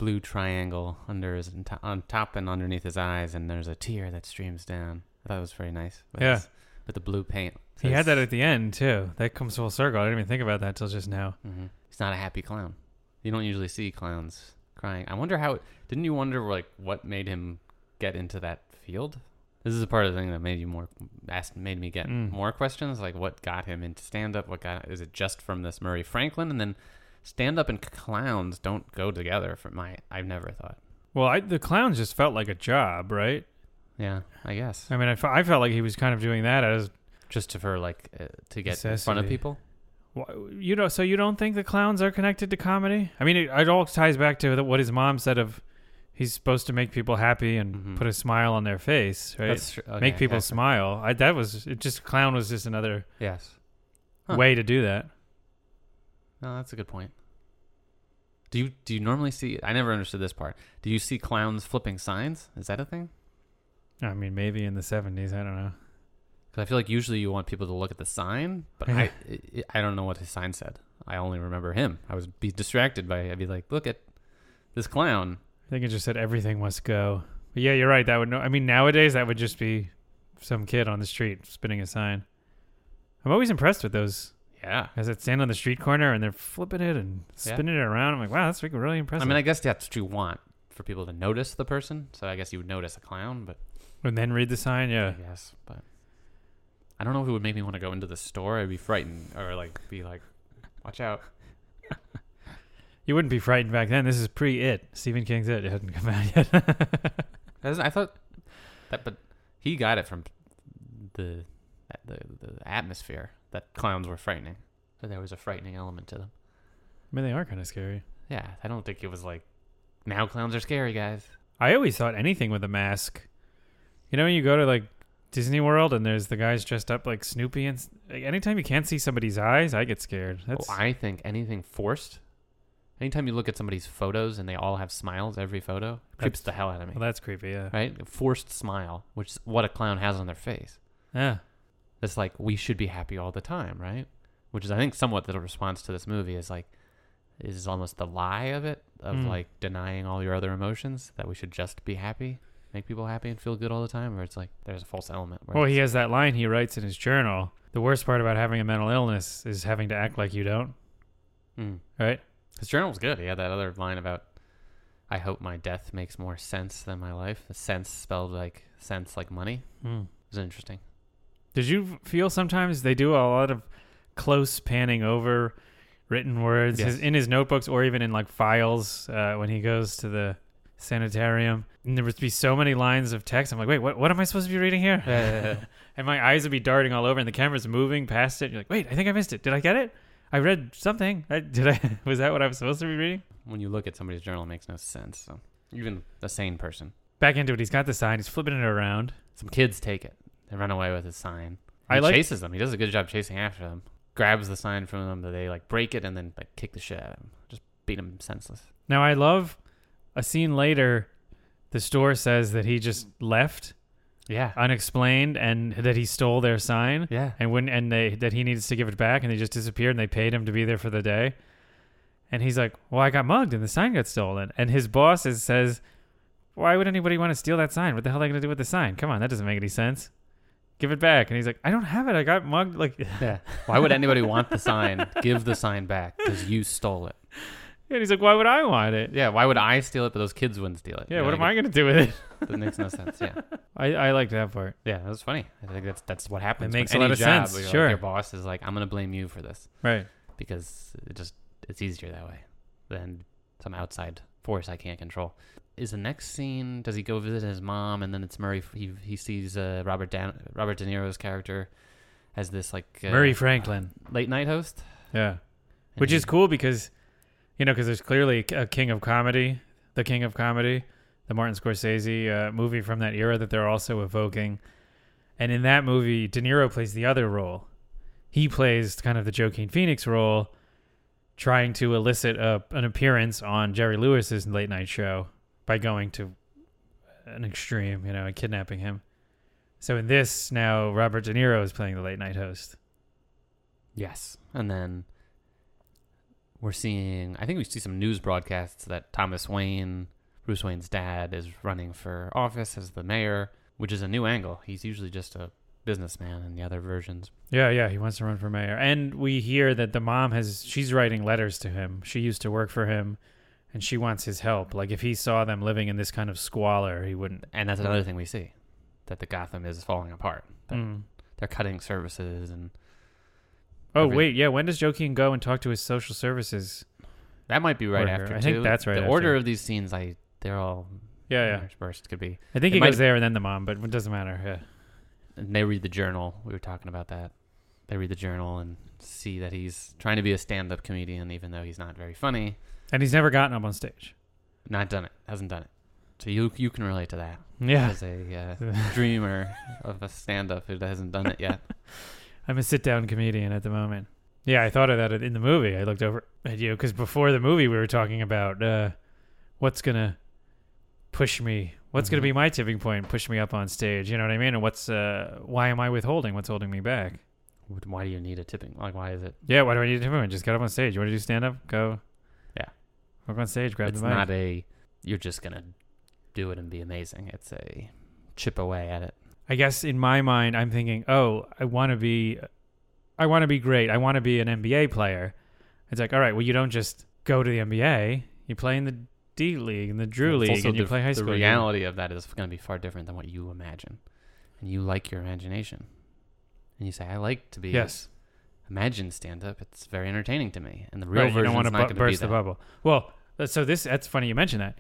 E: blue triangle under his on top and underneath his eyes, and there's a tear that streams down. I thought it was very nice. with
D: Yeah.
E: his- with the blue paint.
D: He had that at the end too. That comes full circle. I didn't even think about that till just now.
E: hmm He's not a happy clown. You don't usually see clowns crying. I wonder how. Didn't you wonder like what made him get into that field? This is a part of the thing that made you more asked, made me get
D: Mm.
E: more questions. Like what got him into stand up? What got is it just from this Murray Franklin? And then stand up and clowns don't go together. For my, I've never thought.
D: Well, I, the clowns just felt like a job, right?
E: Yeah, I guess
D: I mean, I, fe- I felt like he was kind of doing that as
E: just to, for like uh, to get in front of
D: Necessity.
E: people.
D: You know, so you don't think the clowns are connected to comedy? I mean, it, it all ties back to the, what his mom said of he's supposed to make people happy and
E: Mhm.
D: put a smile on their face, right?
E: That's tr-
D: make people smile. I, that was it. Just clown was just another
E: Yes. Huh.
D: way to do that.
E: No, that's a good point. Do you do you normally see? I never understood this part. Do you see clowns flipping signs? Is that a thing?
D: I mean, maybe in the seventies. I don't know.
E: Because I feel like usually you want people to look at the sign, but I I I don't know what his sign said. I only remember him. I was be distracted by. I'd be like, look at this clown.
D: I think it just said everything must go. But yeah, you're right. That would no. I mean, nowadays that would just be some kid on the street spinning a sign. I'm always impressed with those
E: Yeah.
D: guys that stand on the street corner and they're flipping it and spinning it around. I'm like, wow, that's really impressive.
E: I mean, I guess that's what you want for people to notice the person. So I guess you would notice a clown, but
D: and then read the sign. Yeah.
E: Yes, but I don't know if it would make me want to go into the store. I'd be frightened or like be like, watch out.
D: You wouldn't be frightened back then. This is pre It. Stephen King's It. It hadn't come out yet.
E: I thought that, but he got it from the the the atmosphere that clowns were frightening. So there was a frightening element to them.
D: I mean, they are kind of scary.
E: Yeah, I don't think it was like now clowns are scary, guys.
D: I always thought anything with a mask. You know, when you go to like Disney World and there's the guys dressed up like Snoopy and like, anytime you can't see somebody's eyes, I get scared. Oh, that's
E: Oh, I think anything forced. Anytime you look at somebody's photos and they all have smiles every photo, creeps
D: That's-
E: the hell out of me.
D: well, that's creepy. Yeah.
E: Right? A forced smile, which is what a clown has on their face.
D: Yeah.
E: It's like we should be happy all the time, right? Which is, I think, somewhat the response to this movie is like, is almost the lie of it, of
D: Mm.
E: like denying all your other emotions, that we should just be happy, make people happy and feel good all the time, or it's like there's a false element. Where
D: Well, he has that line he writes in his journal. The worst part about having a mental illness is having to act like you don't.
E: Mm.
D: Right?
E: His journal was good. He had that other line about, I hope my death makes more sense than my life. The sense spelled like sense like money.
D: Mm.
E: It was interesting.
D: Did you feel sometimes they do a lot of close panning over written words
E: Yes.
D: his, in his notebooks or even in like files uh, when he goes to the sanitarium? And there would be so many lines of text. I'm like, wait, what? What am I supposed to be reading here? and my eyes would be darting all over, and the camera's moving past it. And You're like, wait, I think I missed it. Did I get it? I read something. I, did I? Was that what I was supposed to be reading?
E: when you look at somebody's journal, it makes no sense. So even a sane person.
D: Back into it. He's got the sign. He's flipping it around.
E: Some kids take it. They run away with his sign.
D: I
E: He
D: like-
E: chases them. He does a good job chasing after them. Grabs the sign from them, but they like break it and then like kick the shit out of him. Just beat him senseless.
D: Now I love a scene later. The store says that he just left
E: Yeah.
D: unexplained and that he stole their sign
E: yeah.
D: and when and they that he needs to give it back and they just disappeared and they paid him to be there for the day. And he's like, "Well, I got mugged and the sign got stolen." And his boss is, says, "Why would anybody want to steal that sign? What the hell are they going to do with the sign? Come on, that doesn't make any sense. Give it back." And he's like, "I don't have it. I got mugged." Like,
E: Yeah. Why would anybody want the sign? Give the sign back because you stole it.
D: and he's like, "Why would I want it?"
E: Yeah. Why would I steal it, but those kids wouldn't steal it?
D: Yeah, what am I going to do with it?
E: That makes no sense. Yeah.
D: I I like that part.
E: Yeah, that was funny. I think that's that's what happens.
D: makes a lot of sense,
E: where like,
D: sure.
E: your boss is like, "I'm gonna blame you for this,"
D: Right.
E: because it just it's easier that way than some outside force I can't control. Is the next scene? Does he go visit his mom, and then it's Murray? He he sees uh, Robert Dan, Robert De Niro's character as this like uh,
D: Murray Franklin.
E: late night host,
D: Yeah.
E: and
D: Which
E: he-
D: is cool because, you know, because there's clearly a king of comedy, the king of comedy, the Martin Scorsese uh, movie from that era that they're also evoking. And in that movie, De Niro plays the other role. He plays kind of the Joaquin Phoenix role, trying to elicit a, an appearance on Jerry Lewis's late night show by going to an extreme, you know, and kidnapping him. So in this, now Robert De Niro is playing the late night host.
E: Yes. And then we're seeing, I think we see some news broadcasts that Thomas Wayne, Bruce Wayne's dad, is running for office as the mayor, which is a new angle. He's usually just a businessman in the other versions.
D: Yeah, yeah, he wants to run for mayor. And we hear that the mom has she's writing letters to him. She used to work for him and she wants his help. Like if he saw them living in this kind of squalor, he wouldn't
E: And that's another thing we see that the Gotham is falling apart. That
D: Mm.
E: They're cutting services, and
D: Oh, wait, yeah, when does Joaquin go and talk to his social services?
E: that might be right
D: Worker.
E: after.
D: I think that's right
E: The
D: after.
E: order of these scenes, I they're all
D: Yeah, yeah.
E: interspersed. Could be.
D: I think
E: It
D: he goes there and then the mom, but it doesn't matter. Yeah.
E: And they read the journal. We were talking about that. they read the journal and see that he's trying to be a stand-up comedian, even though he's not very funny.
D: And he's never gotten up on stage.
E: Not done it. Hasn't done it. So you you can relate to that
D: Yeah.
E: as a uh, dreamer of a stand-up who hasn't done it yet.
D: I'm a sit down comedian at the moment. Yeah, I thought of that in the movie. I looked over at you because before the movie, we were talking about uh, what's going to push me, what's going
E: Mhm.
D: to be my tipping point, push me up on stage. You know what I mean? And what's, uh, why am I withholding? What's holding me back?
E: Why do you need a tipping? Like, why is it?
D: Yeah, why do I need a tipping point? Just get up on stage. You want to do stand up? Go. Walk on stage, grab
E: it's
D: the mic.
E: not a you're just gonna do it and be amazing. It's a chip away at it.
D: I guess in my mind, I'm thinking, oh, I want to be, I want to be great. I want to be an NBA player. It's like, all right, well, you don't just go to the NBA. You play in the D League and the Drew
E: It's
D: League, and you
E: the,
D: play high school. games.
E: reality of that is going to be far different than what you imagine, and you like your imagination, and you say, "I like to be
D: Yes,
E: imagine stand up. It's very entertaining to me." And the real
D: right.
E: Version
D: don't want
E: is
D: to
E: not
D: bu-
E: going to be
D: burst the
E: that.
D: bubble. Well, so this that's funny you mentioned that.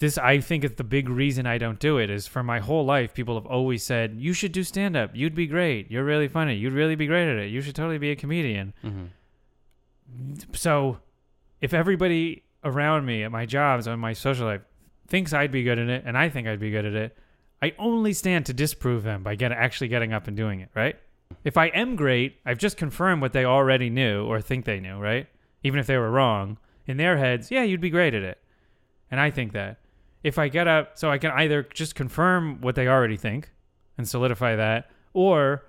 D: This I think is the big reason I don't do it is for my whole life people have always said you should do stand up. You'd be great. You're really funny. You'd really be great at it. You should totally be a comedian.
E: hmm
D: so if everybody around me at my jobs or my social life thinks I'd be good at it and I think I'd be good at it, I only stand to disprove them by get, actually getting up and doing it, right? If I am great, I've just confirmed what they already knew or think they knew, right? Even if they were wrong. In their heads, yeah, you'd be great at it. And I think that. If I get up, so I can either just confirm what they already think and solidify that, or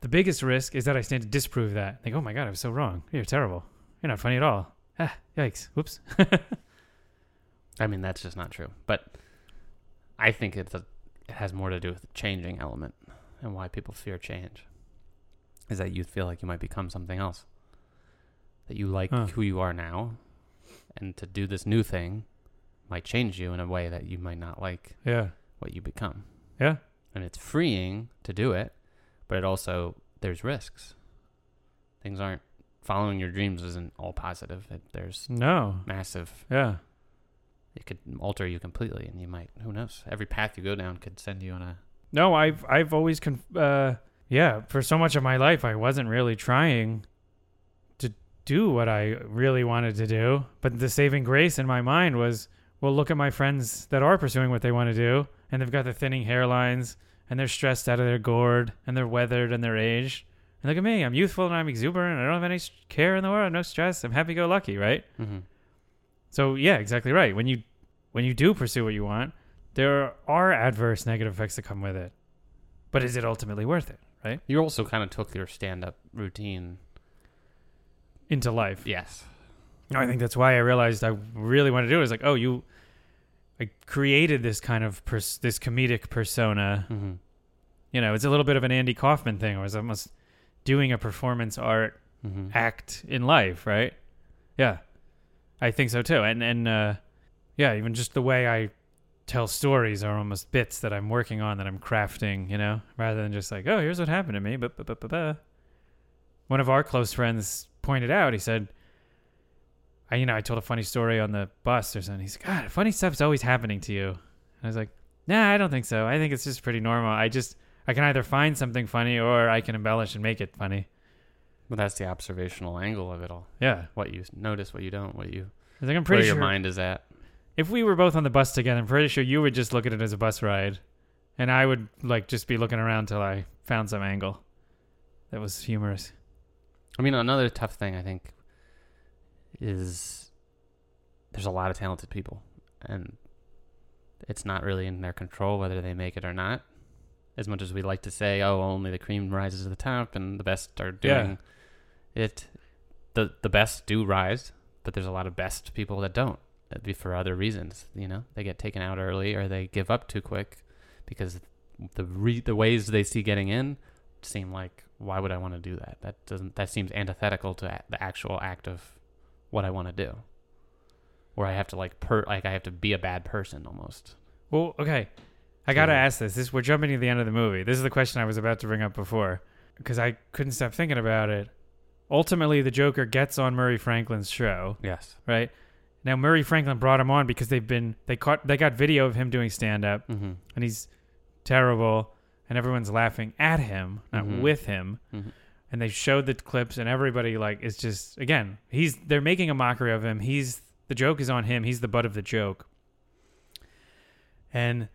D: the biggest risk is that I stand to disprove that. Like, oh my God, I was so wrong. You're terrible. You're not funny at all. Ah, yikes. Whoops.
E: I mean, that's just not true. But I think it has more to do with the changing element and why people fear change. Is that you feel like you might become something else. That you like
D: Huh.
E: who you are now, and to do this new thing might change you in a way that you might not like
D: yeah.
E: what you become.
D: Yeah.
E: And it's freeing to do it, but it also there's risks. Things aren't following your dreams isn't all positive. It, there's
D: No.
E: massive
D: Yeah.
E: it could alter you completely and you might who knows every path you go down could send you on a
D: No, I've I've always conf- uh yeah, for so much of my life I wasn't really trying to do what I really wanted to do, but the saving grace in my mind was well look at my friends that are pursuing what they want to do and they've got the thinning hairlines and they're stressed out of their gourd and they're weathered and they're aged. And look at me, I'm youthful and I'm exuberant. I don't have any care in the world, no stress. I'm happy go lucky, right?
E: mm-hmm.
D: So yeah, exactly right. When you when you do pursue what you want, there are adverse negative effects that come with it. But is it ultimately worth it, right?
E: you also kind of took your stand-up routine
D: Into life.
E: yes
D: No, I think that's why I realized I really want to do it. it. Is like, oh, you, I created this kind of pers- this comedic persona.
E: mm-hmm.
D: You know, it's a little bit of an Andy Kaufman thing. I was almost doing a performance art
E: Mm-hmm.
D: act in life, right? Yeah, I think so too. And and uh, yeah, even just the way I tell stories are almost bits that I'm working on that I'm crafting, you know, rather than just like, oh, here's what happened to me. But. One of our close friends pointed out. He said, I you know I told a funny story on the bus or something. He's like, God, funny stuff's always happening to you. And I was like, Nah, I don't think so. I think it's just pretty normal. I just I can either find something funny or I can embellish and make it funny.
E: but that's the observational angle of it all
D: Yeah.
E: what you notice what you don't what you
D: I think I'm
E: where
D: pretty
E: your mind is at
D: if we were both on the bus together, I'm pretty sure you would just look at it as a bus ride, and I would like just be looking around till I found some angle that was humorous.
E: i mean another tough thing i think is there's a lot of talented people and it's not really in their control whether they make it or not as much as we like to say oh only the cream rises to the top and the best are
D: Yeah.
E: doing it the the best do rise but there's a lot of best people that don't That'd be for other reasons you know they get taken out early or they give up too quick because the re- the ways they see getting in seem like why would I want to do that? That doesn't that seems antithetical to a- the actual act of what I want to do. Where I have to like per like I have to be a bad person almost.
D: Well, okay, I gotta ask this. This we're jumping to the end of the movie. This is the question I was about to bring up before because I couldn't stop thinking about it. Ultimately, the Joker gets on Murray Franklin's show,
E: Yes.
D: right? Now Murray Franklin brought him on because they've been they caught they got video of him doing stand up
E: Mm-hmm.
D: and he's terrible and everyone's laughing at him, not
E: Mhm.
D: with him.
E: Mhm.
D: and they showed the clips, and everybody like is just again he's they're making a mockery of him. He's the joke is on him. He's the butt of the joke, and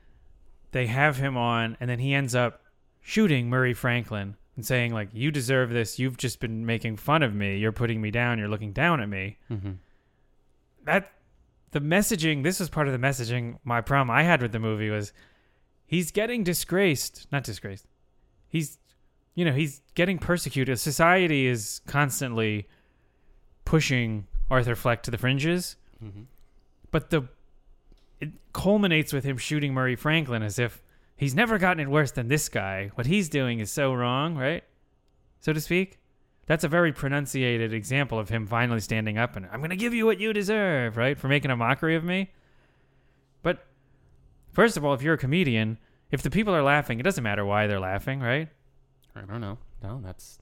D: they have him on, and then he ends up shooting Murray Franklin and saying like, "You deserve this. You've just been making fun of me. You're putting me down. You're looking down at me."
E: Mm-hmm.
D: That the messaging this was part of the messaging my problem i had with the movie was he's getting disgraced not disgraced he's you know he's getting persecuted. Society is constantly pushing arthur fleck to the fringes
E: Mm-hmm.
D: but the it culminates with him shooting murray franklin as if he's never gotten it worse than this guy. What he's doing is so wrong right? So to speak that's a very pronunciated example of him finally standing up and I'm going to give you what you deserve, right? For making a mockery of me. But first of all, if you're a comedian, if the people are laughing, it doesn't matter why they're laughing, right?
E: I don't know. No, that's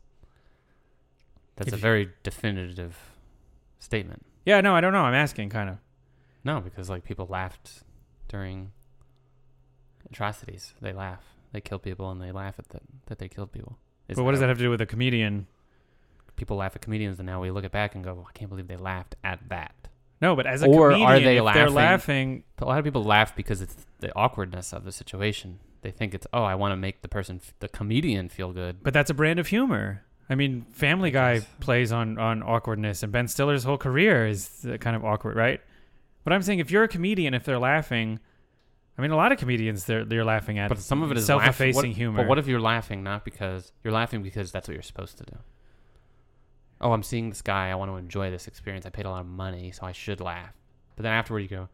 E: that's
D: If
E: a
D: you-
E: very definitive statement.
D: Yeah, no, I don't know. I'm asking kind of.
E: No, because like people laughed during atrocities. They laugh. They kill people and they laugh at that that they killed people. Is
D: But what does that have to do with a comedian?
E: People laugh at comedians, and now we look it back and go, "I can't believe they laughed at that."
D: No, but as a
E: Or are
D: comedian,
E: they
D: if they're
E: laughing-
D: laughing,
E: A lot of people laugh because it's the awkwardness of the situation. They think it's, "Oh, I want to make the person, the comedian, feel good."
D: but that's a brand of humor. I mean, Family Guy plays on on awkwardness, and Ben Stiller's whole career is uh, kind of awkward, right? But I'm saying if you're a comedian, if they're laughing, I mean, a lot of comedians they're they're laughing at
E: But some of it is
D: self-effacing
E: what-
D: humor.
E: But what if you're laughing not because you're laughing because that's what you're supposed to do? Oh, I'm seeing this guy. I want to enjoy this experience. I paid a lot of money, so I should laugh. But then afterward, you go,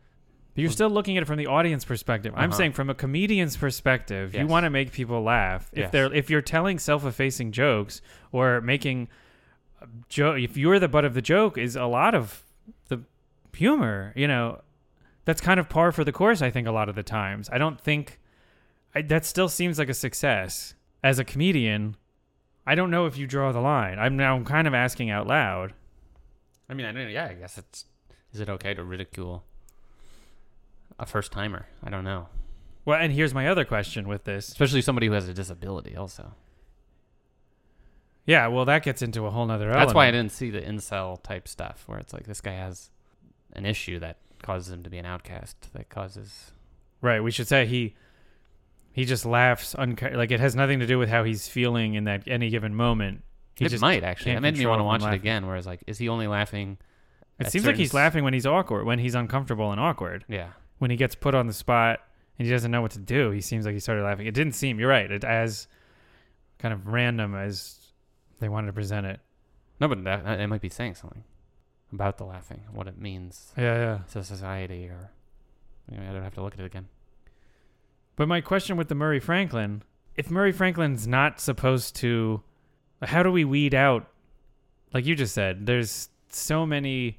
D: But you're still looking at it from the audience perspective. I'm
E: Uh-huh.
D: saying from a comedian's perspective, you
E: Yes.
D: want to make people laugh. If
E: Yes.
D: they're if you're telling self-effacing jokes or making joke, if you're the butt of the joke, is a lot of the humor. You know, that's kind of par for the course. I think a lot of the times. I don't think I, that still seems like a success as a comedian. I don't know if you draw the line. I'm now kind of asking out loud.
E: I mean, I don't, yeah, I guess it's. Is it okay to ridicule a first timer? I don't know,
D: Well, and here's my other question with this.
E: especially somebody who has a disability. Also,
D: Yeah, well, that gets into a whole nother.
E: that's why I didn't see the incel type stuff where it's like this guy has an issue that causes him to be an outcast. That causes.
D: Right. We should say he he just laughs like it has nothing to do with how he's feeling in that any given moment. He
E: it might actually. It made me want to watch it again. Whereas, like, is he only laughing?
D: It seems like he's laughing when he's awkward, when he's uncomfortable and awkward.
E: Yeah.
D: When he gets put on the spot and he doesn't know what to do, he seems like he started laughing. It didn't seem. You're right. It as kind of random as they wanted to present it.
E: No, but that, it might be saying something about the laughing, what it means
D: Yeah, yeah.
E: to society, or you know, I don't have to look at it again.
D: But my question with the Murray Franklin, if Murray Franklin's not supposed to, how do we weed out? Like you just said, there's so many,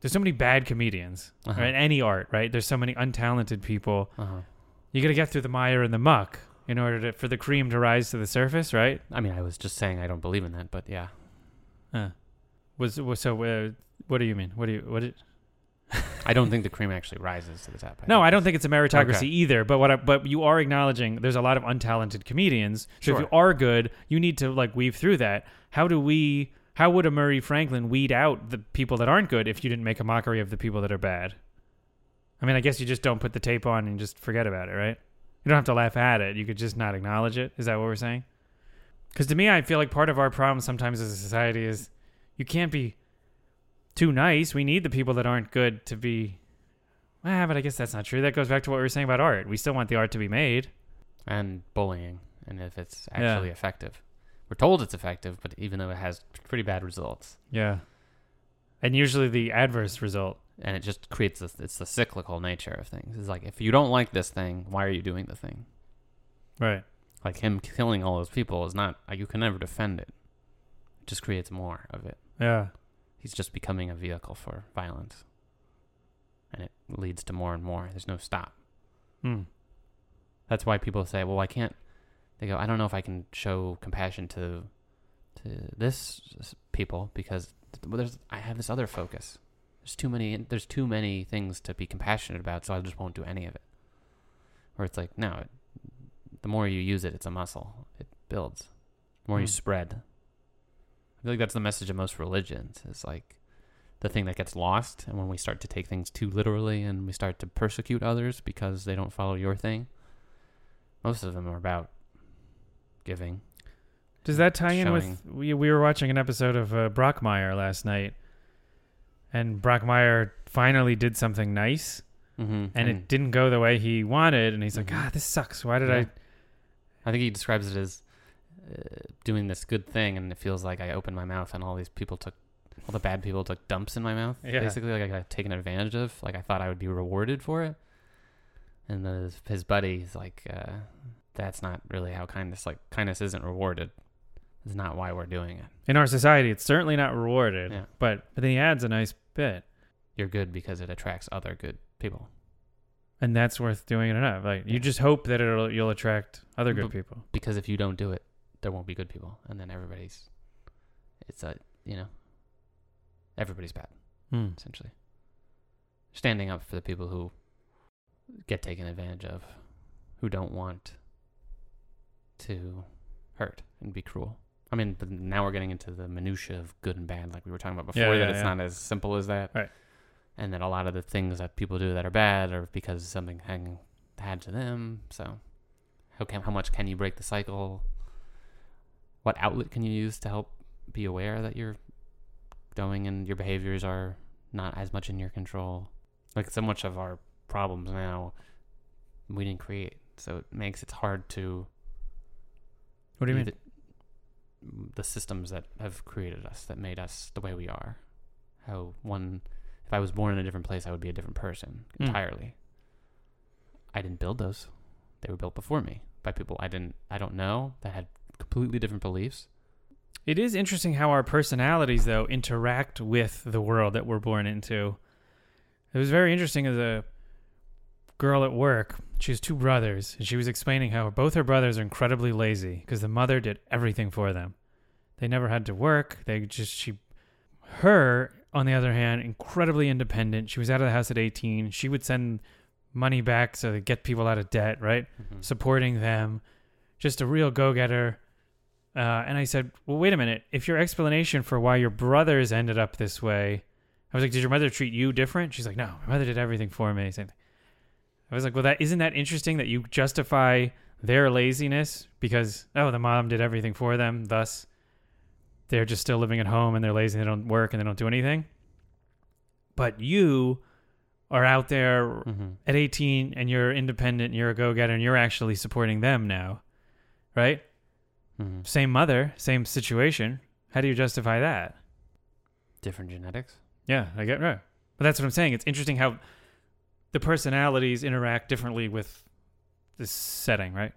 D: there's so many bad comedians,
E: Uh-huh.
D: right? Any art, right? There's so many untalented people.
E: Uh huh.
D: You got to get through the mire and the muck in order to, for the cream to rise to the surface, right?
E: I mean, I was just saying I don't believe in that, but yeah,
D: Uh, was, was so? Uh, what do you mean? What do you? What? Did,
E: I don't think the cream actually rises to the top.
D: no,
E: think
D: I don't think it's a meritocracy
E: Okay.
D: either. But what? I, but you are acknowledging there's a lot of untalented comedians. So if you are good, you need to like weave through that. How do we? How would a Murray Franklin weed out the people that aren't good if you didn't make a mockery of the people that are bad? I mean, I guess you just don't put the tape on and just forget about it, right? You don't have to laugh at it. You could just not acknowledge it. Is that what we're saying? Because to me, I feel like part of our problem sometimes as a society is you can't be too nice. We need the people that aren't good to be. Ah, but I guess that's not true. That goes back to what we were saying about art. We still want the art to be made.
E: and bullying, and if it's
D: Yeah.
E: actually effective, we're told it's effective, but even though it has pretty bad results,
D: Yeah. And usually the adverse result.
E: and it just creates this, it's the cyclical nature of things. It's like if you don't like this thing, why are you doing the thing?
D: Right.
E: Like him killing all those people is not. You can never defend it. It just creates more of it.
D: Yeah.
E: He's just becoming a vehicle for violence. And it leads to more and more. There's no stop.
D: Hmm.
E: That's why people say, "Well, I can't." They go, "I don't know if I can show compassion to to this people because well, there's I have this other focus. There's too many there's too many things to be compassionate about, so I just won't do any of it." Where it's like, no, it, the more you use it, it's a muscle. It builds. The more you
D: Hmm.
E: spread, I feel like that's the message of most religions. It's like the thing that gets lost, and when we start to take things too literally, and we start to persecute others because they don't follow your thing. Most of them are about giving.
D: Does that tie in with we we were watching an episode of uh, Brockmire last night, and Brockmire finally did something nice,
E: Mm-hmm.
D: and it didn't go the way he wanted, and he's like,
E: Mhm.
D: ah, this sucks. Why did
E: Yeah.
D: I?
E: I think he describes it as doing this good thing, and it feels like I opened my mouth, and all these people took, all the bad people took dumps in my mouth.
D: Yeah.
E: Basically, like I got taken advantage of. Like I thought I would be rewarded for it. And the, his buddy's like, uh, that's not really how kindness. Like kindness isn't rewarded. It's not why we're doing it.
D: In our society, it's certainly not rewarded,
E: Yeah.
D: but but then he adds a nice bit,
E: You're good because it attracts other good people.
D: and that's worth doing it enough. Like you just hope that it'll you'll attract other good people.
E: Because if you don't do it, there won't be good people, and then everybody's. It's a you know. Everybody's bad.
D: Hmm.
E: essentially. Standing up for the people who get taken advantage of, who don't want to hurt and be cruel. I mean, but now we're getting into the minutia of good and bad, like we were talking about before.
D: Yeah,
E: that it's
D: yeah.
E: not as simple as that,
D: Right.
E: And that a lot of the things that people do that are bad are because something hang, had to them. So, how can how much can you break the cycle? What outlet can you use to help be aware that you're going and your behaviors are not as much in your control. Like so much of our problems now we didn't create. So it makes it hard to
D: What do you mean?
E: The, the systems that have created us, that made us the way we are. How one if I was born in a different place I would be a different person
D: Mm.
E: entirely. I didn't build those. They were built before me by people I didn't I don't know that had completely different beliefs.
D: It is interesting how our personalities, though, interact with the world that we're born into. It was very interesting as a girl at work. She has two brothers, and she was explaining how both her brothers are incredibly lazy because the mother did everything for them. They never had to work. They just, she, her, on the other hand, incredibly independent. She was out of the house at 18. She would send money back so they get people out of debt, right?
E: Mhm.
D: supporting them, just a real go getter. Uh, and I said, Well, wait a minute. If your explanation for why your brothers ended up this way, I was like, Did your mother treat you different? She's like, No, my mother did everything for me. Same thing. I was like, Well, that isn't that interesting that you justify their laziness because, oh, the mom did everything for them. Thus, they're just still living at home and they're lazy. And they don't work and they don't do anything. But you are out there
E: Mhm.
D: at 18 and you're independent, and you're a go getter, and you're actually supporting them now, right?
E: Mhm.
D: Same mother, same situation. How do you justify that?
E: Different genetics.
D: Yeah, I get right. But that's what I'm saying. It's interesting how the personalities interact differently with this setting, right?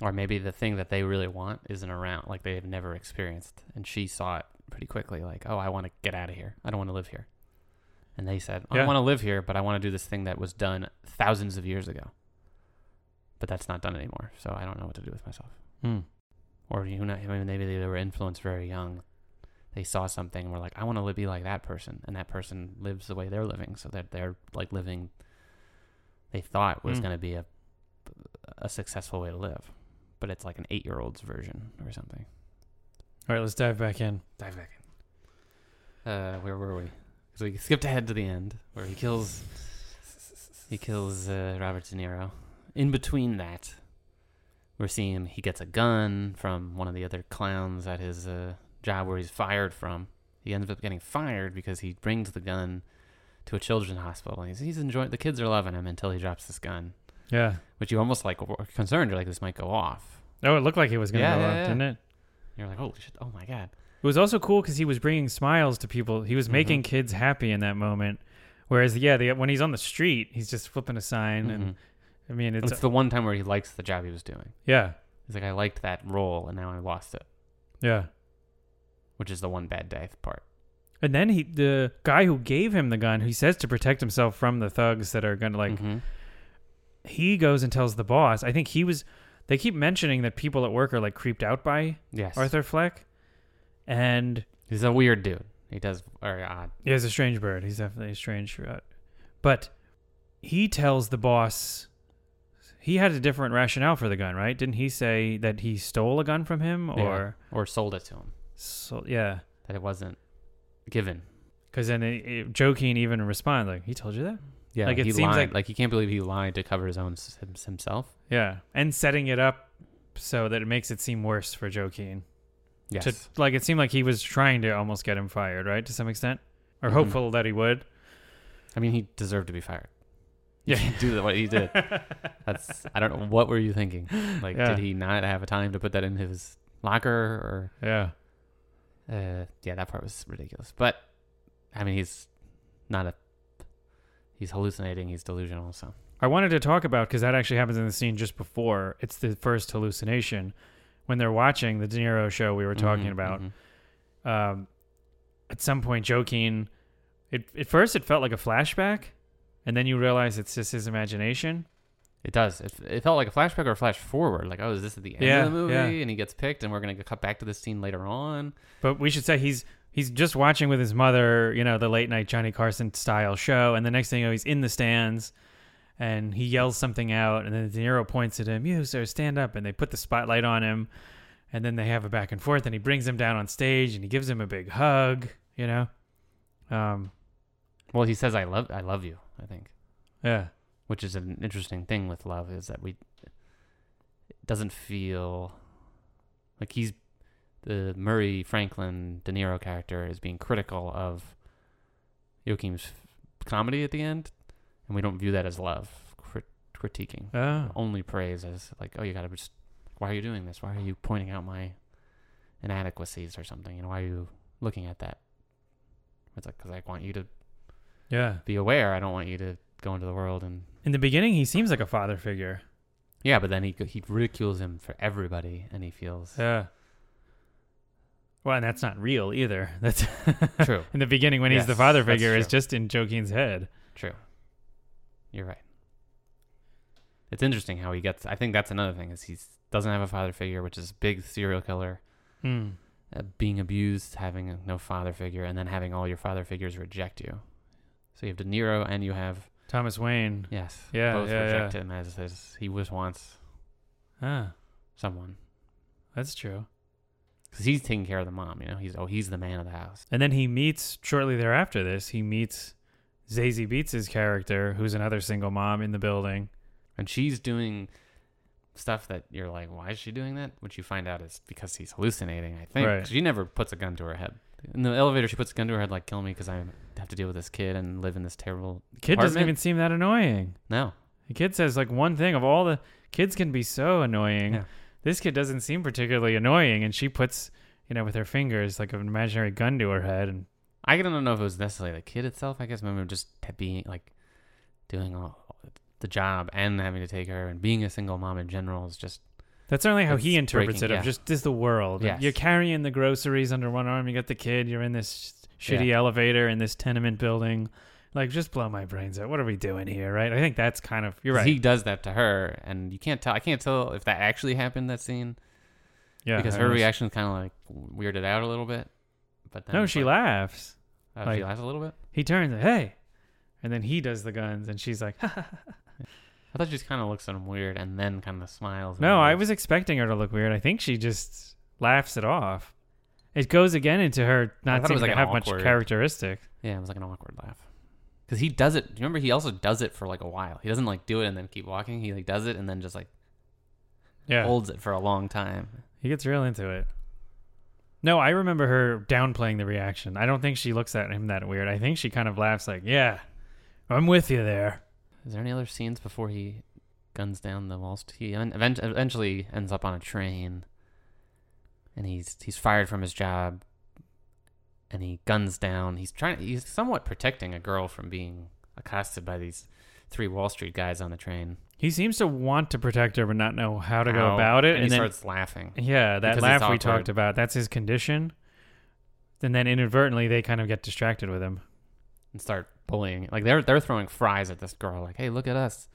E: Or maybe the thing that they really want isn't around, like they've never experienced. And she saw it pretty quickly, like, oh, I want to get out of here. I don't want to live here. And they said, I
D: Yeah.
E: want to live here, but I want to do this thing that was done thousands of years ago. But that's not done anymore. So I don't know what to do with myself.
D: Hmm.
E: Or you know, I mean, maybe they were influenced very young. They saw something and were like, I want to be like that person, and that person lives the way they're living, so that they're like living. They thought was
D: Mm.
E: going to be a a successful way to live, but it's like an eight year old's version or something.
D: All right, let's dive back in.
E: Dive back in. Uh, where were we? So we skipped ahead to the end where he kills. He kills uh, Robert De Niro. In between that, we're seeing. He gets a gun from one of the other clowns at his uh, job where he's fired from. He ends up getting fired because he brings the gun to a children's hospital. He's, he's enjoying. The kids are loving him until he drops this gun,
D: Yeah.
E: which you almost like were concerned. You're like, this might go off.
D: Oh, it looked like it was going to
E: Yeah,
D: go
E: yeah,
D: off,
E: yeah.
D: didn't it?
E: You're like, holy shit! Oh my god.
D: It was also cool because he was bringing smiles to people. He was making
E: Mhm.
D: kids happy in that moment. Whereas, yeah, the, when he's on the street, he's just flipping a sign, and
E: Mhm.
D: I mean,
E: It's,
D: it's
E: the one time where he likes the job he was doing.
D: yeah,
E: He's like, I liked that role, and now I lost it,
D: yeah.
E: which is the one bad day part.
D: And then he, the guy who gave him the gun, he says to protect himself from the thugs that are gonna like.
E: Mhm.
D: He goes and tells the boss. I think he was. They keep mentioning that people at work are like creeped out by
E: yes,
D: Arthur Fleck, and
E: he's a weird dude. He does very odd.
D: He's a strange bird. He's definitely a strange bird. But he tells the boss he had a different rationale for the gun, right? Didn't he say that he stole a gun from him or
E: or sold it to him.
D: So yeah,
E: that it wasn't given.
D: because then it, it, Joaquin even responds like, "He told you that."
E: Yeah,
D: Like, it
E: he
D: seems
E: lied.
D: like-
E: like he can't believe he lied to cover his own himself.
D: Yeah, and setting it up so that it makes it seem worse for Joaquin.
E: Yes,
D: To like, it seemed like he was trying to almost get him fired, right? To some extent, or
E: Mhm.
D: hopeful that he would.
E: I mean he deserved to be fired.
D: Yeah.
E: Yeah, do what he did. That's I don't know. What were you thinking? Like,
D: Yeah.
E: did he not have a time to put that in his locker
D: Yeah.
E: or? Uh, yeah, that part was ridiculous. But I mean, he's not a. He's hallucinating. He's delusional. So
D: I wanted to talk about because that actually happens in the scene just before. It's the first hallucination when they're watching the De Niro show we were talking
E: Mhm,
D: about.
E: mhm.
D: Um, at some point, Joaquin, it at first it felt like a flashback, and then you realize it's just his imagination.
E: It does. It, it felt like a flashback or a flash forward. Like, oh, is this at the end
D: Yeah,
E: of the movie?
D: yeah.
E: And he gets picked, and we're gonna cut back to this scene later on.
D: But we should say he's he's just watching with his mother, you know, the late night Johnny Carson style show, and the next thing you know, he's in the stands, and he yells something out, and then De Niro points at him, "You sir, stand up," and they put the spotlight on him, and then they have a back and forth, and he brings him down on stage, and he gives him a big hug, you know, um,
E: Well, he says, "I love, I love you." I think,
D: yeah,
E: which is an interesting thing with love is that we it doesn't feel like he's the Murray Franklin De Niro character is being critical of Joaquin's comedy at the end, and we don't view that as love, crit- critiquing.
D: oh,
E: only praise as like, oh, you gotta just, why are you doing this? Why are you pointing out my inadequacies or something? You know, why are you looking at that? It's like, because I want you to
D: yeah.
E: be aware. I don't want you to go into the world and,
D: In the beginning, he seems like a father figure.
E: yeah, but then he, he ridicules him for everybody and he feels
D: Yeah. Well, and that's not real either. That's
E: true,
D: in the beginning when he's the father figure. It's
E: true.
D: just in Joaquin's head.
E: true. You're right. It's interesting how he gets, I think that's another thing is he doesn't have a father figure, which is big serial killer.
D: Hmm.
E: uh, being abused, having a- no father figure, and then having all your father figures reject you. So you have De Niro, and you have
D: Thomas Wayne.
E: yes,
D: Yeah,
E: both
D: yeah,
E: reject
D: yeah.
E: him as, as he was once.
D: Ah,
E: someone
D: that's true.
E: because he's taking care of the mom. You know, he's oh he's the man of the house.
D: And then he meets shortly thereafter. This he meets Zazie Beetz' character, who's another single mom in the building.
E: and she's doing stuff that you're like, why is she doing that? Which you find out is because he's hallucinating. I think
D: Right.
E: she never puts a gun to her head. In the elevator, she puts a gun to her head, like, kill me because I have to deal with this kid and live in this terrible.
D: Kid doesn't
E: apartment.
D: even seem that annoying.
E: No,
D: The kid says like one thing of all the kids can be so annoying.
E: Yeah.
D: This kid doesn't seem particularly annoying, and she puts you know with her fingers like an imaginary gun to her head, and
E: I don't know if it was necessarily the kid itself. I guess maybe just being like doing all the job and having to take her and being a single mom in general is just
D: that's certainly how he interprets
E: breaking,
D: it. Of
E: yeah.
D: just this is the world.
E: Yes.
D: You're carrying the groceries under one arm. You got the kid. You're in this shitty
E: Yeah.
D: elevator in this tenement building. Like, just blow my brains out. What are we doing here, right? I think that's kind of you're right.
E: he does that to her, and you can't tell. I can't tell if that actually happened that scene
D: yeah,
E: because her reaction kind of like weirded out a little bit. But then
D: No, she
E: like,
D: laughs.
E: oh,
D: like-
E: she laughs a little bit.
D: He turns, hey, and then he does the guns, and she's like,
E: I thought she just kind of looks at him weird and then kind of smiles.
D: No, I was expecting her to look weird. I think she just laughs it off. It goes again into her not
E: thought it was
D: seeming
E: like
D: to have much characteristic.
E: Yeah, it was like an awkward laugh. Because he does it. Remember, he also does it for like a while. He doesn't like do it and then keep walking. He like does it and then just like
D: Yeah,
E: holds it for a long time.
D: he gets real into it. No, I remember her downplaying the reaction. I don't think she looks at him that weird. I think she kind of laughs like, "Yeah, I'm with you there."
E: Is there any other scenes before he guns down the Wall Street? He eventually ends up on a train, and he's he's fired from his job, and he guns down. He's trying. He's somewhat protecting a girl from being accosted by these three Wall Street guys on the train.
D: He seems to want to protect her, but not know how to go about it.
E: and,
D: And,
E: he
D: then,
E: starts laughing.
D: yeah, that laugh we talked about, that's his condition. And then inadvertently, they kind of get distracted with him.
E: And start bullying. Like they're they're throwing fries at this girl. Like, hey, look at us.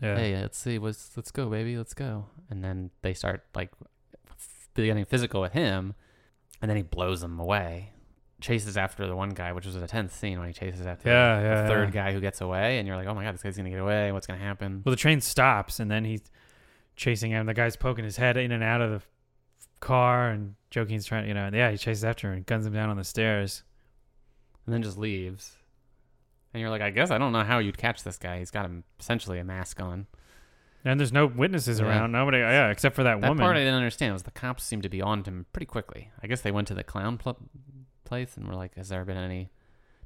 D: Yeah.
E: Hey, let's see. Let's let's go, baby. Let's go. And then they start like f- getting physical with him, and then he blows them away. Chases after the one guy, which was a tense scene when he chases after
D: Yeah,
E: the,
D: yeah,
E: the third
D: yeah.
E: guy who gets away, and you're like, oh my god, this guy's gonna get away. What's gonna happen?
D: Well, the train stops, and then he's chasing him. The guy's poking his head in and out of the car, and Joaquin's trying, you know, and yeah, he chases after him and guns him down on the stairs.
E: And then just leaves. And you're like, I guess I don't know how you'd catch this guy. He's got a, essentially a mask on.
D: And there's no witnesses
E: Yeah.
D: around. Nobody, yeah, except for that,
E: That
D: woman.
E: part I didn't understand was the cops seemed to be on to him pretty quickly. I guess they went to the clown pl- place and were like, "Has there been any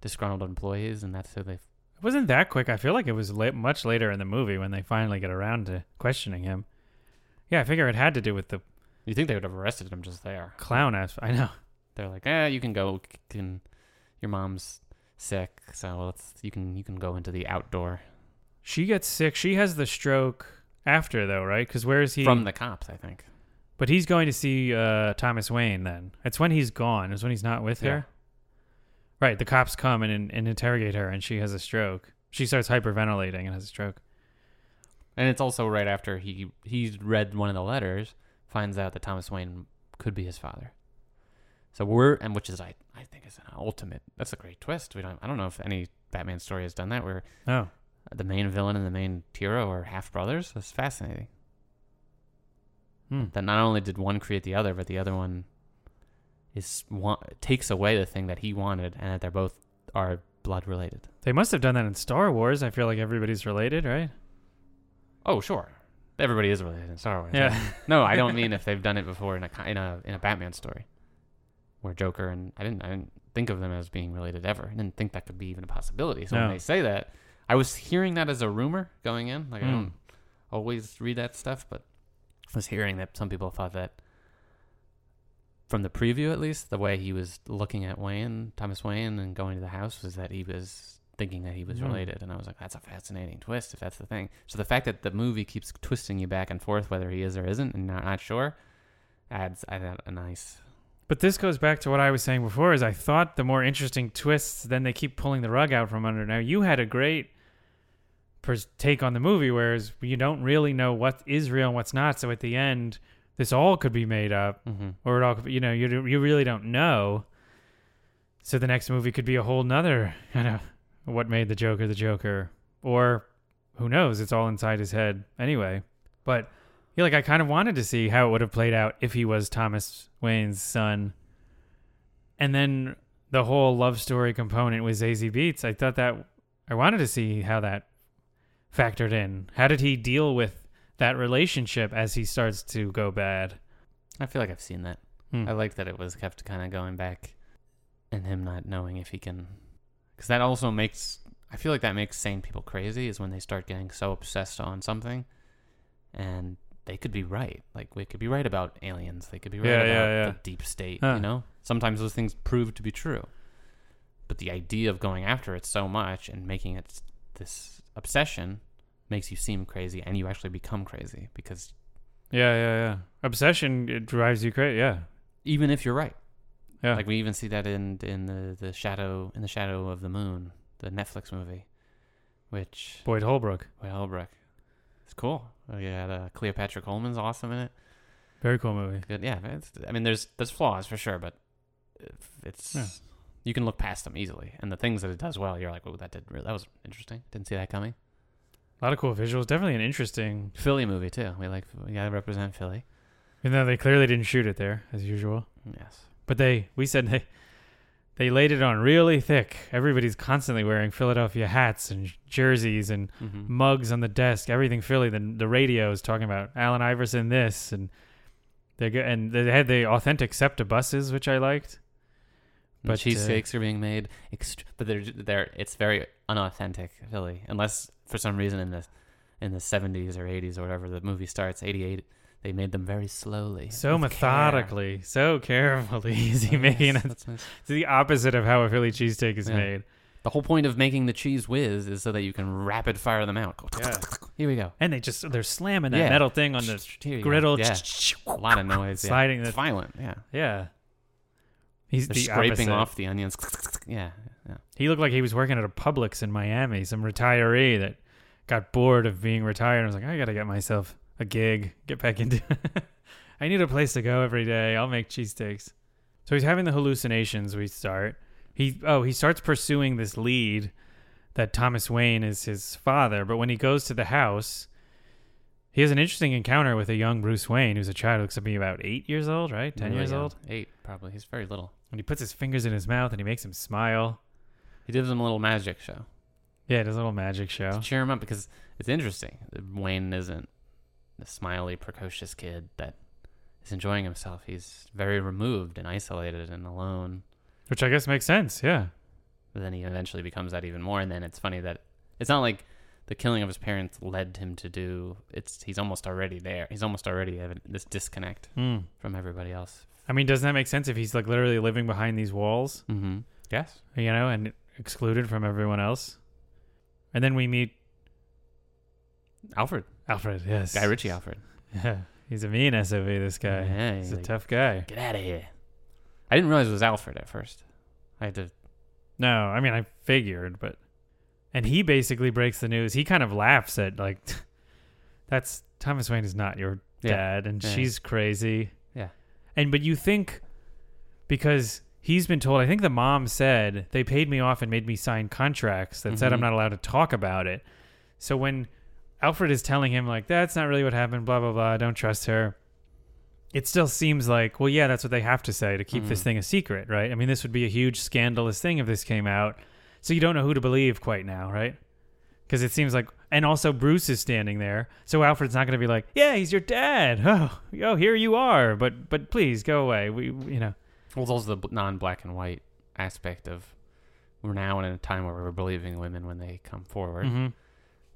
E: disgruntled employees?" And that's who they.
D: It wasn't that quick. I feel like it was late, much later in the movie when they finally get around to questioning him. Yeah, I figure it had to do with the
E: You think they would have arrested him just there?
D: clown ass. I know.
E: They're like, "Eh, you can go. Can your mom's sick, so let's you can you can go into the outdoor
D: She gets sick. She has the stroke after, though, right? Because where is he?
E: from the cops." I think.
D: But he's going to see uh, Thomas Wayne then. It's when he's gone. It's when he's not with
E: Yeah.
D: her. Right. The cops come and, and interrogate her, and she has a stroke. She starts hyperventilating and has a stroke.
E: And it's also right after he he's read one of the letters, finds out that Thomas Wayne could be his father. So we're and which is I I think is an ultimate. That's a great twist. We don't I don't know if any Batman story has done that where
D: Oh.
E: the main villain and the main hero are half brothers. That's fascinating.
D: Hmm.
E: That not only did one create the other, but the other one is wa- takes away the thing that he wanted, and that they're both are blood related.
D: They must have done that in Star Wars. I feel like everybody's related, right?
E: Oh sure, everybody is related in Star Wars.
D: Yeah.
E: no, I don't mean if they've done it before in a in a in a Batman story, where Joker and I didn't I didn't think of them as being related ever. I didn't think that could be even a possibility. So
D: No.
E: when they say that, I was hearing that as a rumor going in. Like I
D: Hmm.
E: don't always read that stuff, but I was hearing that some people thought that from the preview at least, the way he was looking at Wayne, Thomas Wayne, and going to the house was that he was thinking that he was
D: Hmm.
E: related, and I was like, that's a fascinating twist if that's the thing. So the fact that the movie keeps twisting you back and forth whether he is or isn't, and not, not sure, adds adds a nice.
D: But this goes back to what I was saying before is I thought the more interesting twists, then they keep pulling the rug out from under. Now you had a great pers- take on the movie, whereas you don't really know what is real and what's not. So at the end, this all could be made up,
E: Mm-hmm.
D: or it all could be, you know, you you really don't know. So the next movie could be a whole nother kind of what made the Joker the Joker, or who knows? It's all inside his head anyway. But yeah, like I kind of wanted to see how it would have played out if he was Thomas Wayne's son. And then the whole love story component with Zazie Beetz, I thought that I wanted to see how that factored in. How did he deal with that relationship as he starts to go bad?
E: I feel like I've seen that.
D: Hmm.
E: I like that it was kept kind of going back, and him not knowing if he can, because that also makes. I feel like that makes sane people crazy is when they start getting so obsessed on something, and they could be right. Like we could be right about aliens. They could be right
D: Yeah,
E: about
D: yeah, yeah.
E: the deep state.
D: Huh.
E: You know, sometimes those things prove to be true, but the idea of going after it so much and making it this obsession makes you seem crazy, and you actually become crazy because
D: Yeah, yeah, yeah. Obsession it drives you crazy. Yeah,
E: even if you're right.
D: yeah.
E: Like we even see that in in the the shadow in the shadow of the moon, the Netflix movie, which
D: Boyd Holbrook,
E: Boyd Holbrook. It's cool. Oh, You had uh, Cleopatra Coleman's awesome in it.
D: very cool movie.
E: Good. Yeah. It's, I mean, there's there's flaws for sure, but it's
D: Yeah.
E: you can look past them easily. And the things that it does well, you're like, oh, that did re- that was interesting. Didn't see that coming.
D: A lot of cool visuals. Definitely an interesting.
E: Philly movie too. We like we gotta represent Philly.
D: Even though they clearly didn't shoot it there as usual,
E: Yes.
D: but they we said they they laid it on really thick. Everybody's constantly wearing Philadelphia hats and jerseys and
E: Mm-hmm.
D: mugs on the desk. Everything Philly. The the radio is talking about Allen Iverson this and they go and they had the authentic SEPTA buses, which I liked.
E: But
D: But, uh,
E: are being made, ext- but they're they're it's very unauthentic Philly, unless for some reason in the in the seventies or eighties or whatever the movie starts, eighty eight, they made them very slowly,
D: So
E: with care.
D: methodically, so carefully is he
E: Oh,
D: making
E: yes,
D: it.
E: nice.
D: It's the opposite of how a Philly cheesesteak is
E: Yeah.
D: made.
E: The whole point of making the cheese whiz is so that you can rapid fire them out.
D: Yeah.
E: Here we go.
D: And they just they're slamming that
E: Yeah.
D: metal thing on the
E: go.
D: griddle.
E: Yeah. A lot of noise. yeah.
D: Sliding
E: It's
D: the-
E: violent. Yeah.
D: Yeah. He's the
E: scraping
D: opposite.
E: off the onions. Yeah. Yeah.
D: He looked like he was working at a Publix in Miami, some retiree that got bored of being retired and was like, I gotta get myself a gig, get back into I need a place to go every day. I'll make cheesesteaks. So he's having the hallucinations, we start. He oh, he starts pursuing this lead that Thomas Wayne is his father, but when he goes to the house, he has an interesting encounter with a young Bruce Wayne, who's a child looks to be about eight years old, right? Ten
E: Really
D: years old.
E: Eight, probably. He's very little.
D: And he puts his fingers in his mouth and he makes him smile.
E: He gives him a little magic show
D: Yeah, does a little magic show.
E: to cheer him up because it's interesting. Wayne isn't the smiley, precocious kid that is enjoying himself. He's very removed and isolated and alone.
D: Which I guess makes sense, yeah.
E: But then he eventually becomes that even more. And then it's funny that it's not like the killing of his parents led him to do. It's he's almost already there. He's almost already having this disconnect
D: Hmm.
E: from everybody else.
D: I mean, doesn't that make sense if he's like literally living behind these walls,
E: Mm-hmm. Yes.
D: you know, and excluded from everyone else? And then we meet
E: Alfred,
D: Alfred, yes.
E: Guy Ritchie, Alfred.
D: Yeah, he's a mean SOV, this guy.
E: Yeah,
D: he's
E: he's
D: a
E: like-
D: tough guy.
E: Get out of here. I didn't realize it was Alfred at first. I had to.
D: No, I mean, I figured, but. And he basically breaks the news. He kind of laughs at, like, that's Thomas Wayne is not your
E: Yeah.
D: dad, and
E: Yeah.
D: she's crazy.
E: Yeah.
D: And, but you think, because he's been told, I think the mom said, they paid me off and made me sign contracts that said I'm
E: Mhm.
D: not allowed to talk about it. So when Alfred is telling him, like, that's not really what happened, blah, blah, blah, don't trust her. It still seems like, well, yeah, that's what they have to say to keep this
E: Mhm.
D: thing a secret, right? I mean, this would be a huge scandalous thing if this came out. So you don't know who to believe quite now, right? Because it seems like, and also Bruce is standing there, so Alfred's not going to be like, "Yeah, he's your dad. Oh, oh, here you are." But, but please go away. We, you know,
E: Well, those also the non-black and white aspect of we're now in a time where we're believing women when they come forward,
D: Mhm.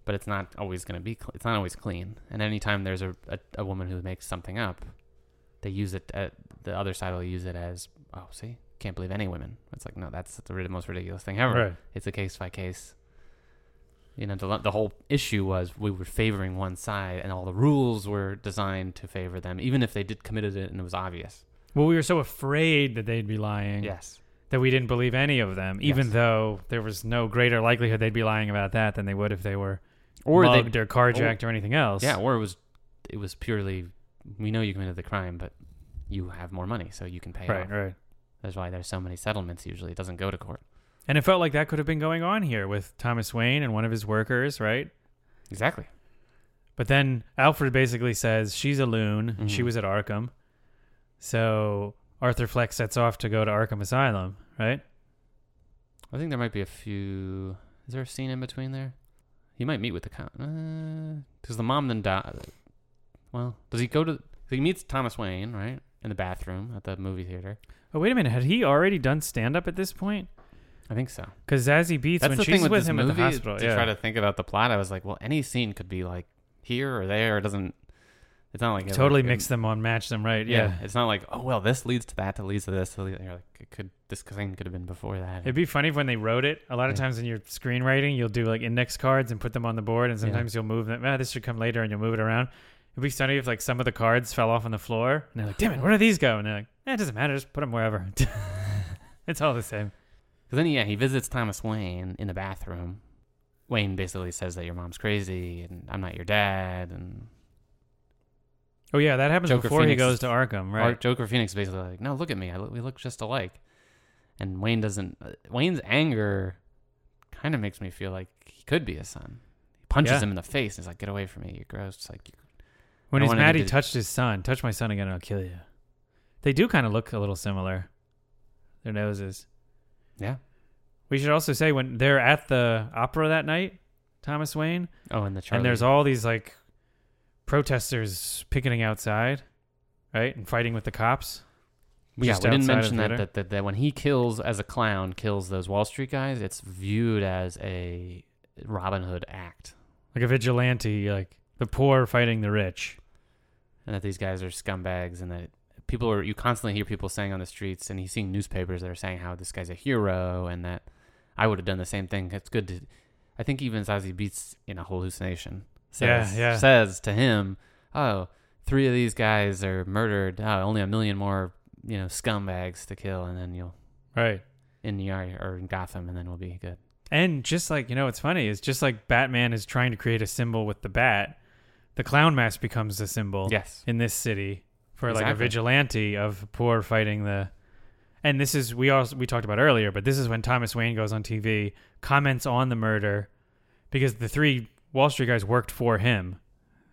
E: But it's not always going to be. Cl- it's not always clean. And anytime there's a, a a woman who makes something up, they use it. At, the other side will use it as, oh, see, can't believe any women. It's like, no, that's the most ridiculous thing ever.
D: Right.
E: It's a case by case. You know, the, the whole issue was we were favoring one side, and all the rules were designed to favor them, even if they did committed it and it was obvious.
D: well, we were so afraid that they'd be lying
E: Yes.
D: that we didn't believe any of them, even
E: Yes.
D: though there was no greater likelihood they'd be lying about that than they would if they were
E: Or they
D: mugged or carjacked or, anything else.
E: Yeah, or it was it was purely we know you committed the crime, but you have more money, so you can pay
D: right,
E: off.
D: right.
E: That's why there's so many settlements usually. It doesn't go to court.
D: And it felt like that could have been going on here with Thomas Wayne and one of his workers, right?
E: Exactly.
D: But then Alfred basically says she's a loon. and She
E: mm-hmm.
D: was at Arkham. So Arthur Fleck sets off to go to Arkham Asylum, right?
E: I think there might be a few is there a scene in between there? He might meet with the con because uh, the mom then died. Well, does he go to he meets Thomas Wayne, right? In the bathroom at the movie theater.
D: Oh, wait a minute. Had he already done stand up at this point?
E: I think so.
D: Because Zazie Beetz,
E: That's
D: when
E: the
D: she's
E: thing with,
D: with him
E: movie,
D: at the hospital,
E: To
D: yeah.
E: try to think about the plot, I was like, well, any scene could be like here or there. It doesn't. It's not like
D: totally
E: like,
D: mix them on, match them right.
E: Yeah.
D: Yeah.
E: it's not like oh well, this leads to that, that leads to this. to You're like it could this thing could have been before that.
D: It'd be funny if when they wrote it. A lot of
E: Yeah.
D: times in your screenwriting, you'll do like index cards and put them on the board, and
E: Yeah.
D: sometimes you'll move them. Ah, this should come later, and you'll move it around. It'd be funny if like some of the cards fell off on the floor, and they're like, "Damn it, where do these go?" And they're like, eh, "It doesn't matter, just put them wherever." it's all the same.
E: Because then yeah, he visits Thomas Wayne in the bathroom. Wayne basically says that your mom's crazy and I'm not your dad, and
D: Oh yeah, that happens
E: Joker
D: before he goes to Arkham, right?
E: Joker Phoenix basically like, no, look at me, I look, we look just alike. And Wayne doesn't. Uh, Wayne's anger kind of makes me feel like he could be his son. He punches
D: Yeah.
E: him in the face. and He's like, "Get away from me! You're gross." It's like,
D: When he's mad, he
E: do-
D: touched his son. Touch my son again, and I'll kill you. They do kind of look a little similar. Their noses.
E: yeah.
D: We should also say when they're at the opera that night, Thomas Wayne,
E: Oh, and the Charlie.
D: and there's all these like protesters picketing outside, right, and fighting with the cops.
E: yeah.
D: just
E: We didn't mention that, that that that when he kills as a clown, kills those Wall Street guys, it's viewed as a Robin Hood act,
D: like a vigilante, like the poor fighting the rich.
E: and that these guys are scumbags, and that people are. You constantly hear people saying on the streets, and he's seeing newspapers that are saying how this guy's a hero, and that I would have done the same thing. It's good to. I think even Zazie Beetz in a hallucination
D: Yeah,
E: says,
D: yeah.
E: says to him, "Oh, three of these guys are murdered. Oh, only a million more, you know, scumbags to kill, and then you'll
D: Right.
E: in New York or in Gotham, and then we'll be good."
D: And just like, you know, what's funny is just like Batman is trying to create a symbol with the bat, the clown mask becomes a symbol
E: Yes.
D: in this city for like a vigilante of poor fighting the and this is we also we talked about earlier, but this is when Thomas Wayne goes on TV, comments on the murder because the three Wall Street guys worked for him.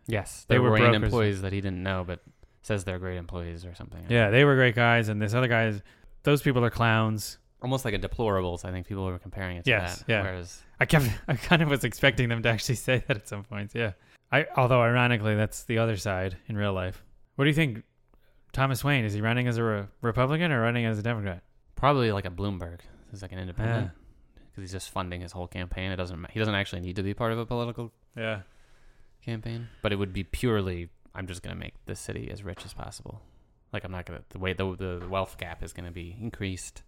E: Yes,
D: They
E: they
D: were
E: were employees that he didn't know, but says they're great employees or something.
D: Yeah, they were great guys, and this other guys, those people are clowns.
E: almost like a deplorables. I think people were comparing it to
D: Yes,
E: that.
D: yeah.
E: Whereas
D: I kept, I kind of was expecting them to actually say that at some points. Yeah, I. Although ironically, that's the other side in real life. What do you think, Thomas Wayne? Is he running as a re- Republican or running as a Democrat?
E: probably like a Bloomberg. He's like an
D: Yeah.
E: Because he's just funding his whole campaign. It doesn't. He doesn't actually need to be part of a political
D: Yeah.
E: campaign, but it would be purely. I'm just gonna make this city as rich as possible. Like I'm not gonna the way the the wealth gap is gonna be increased,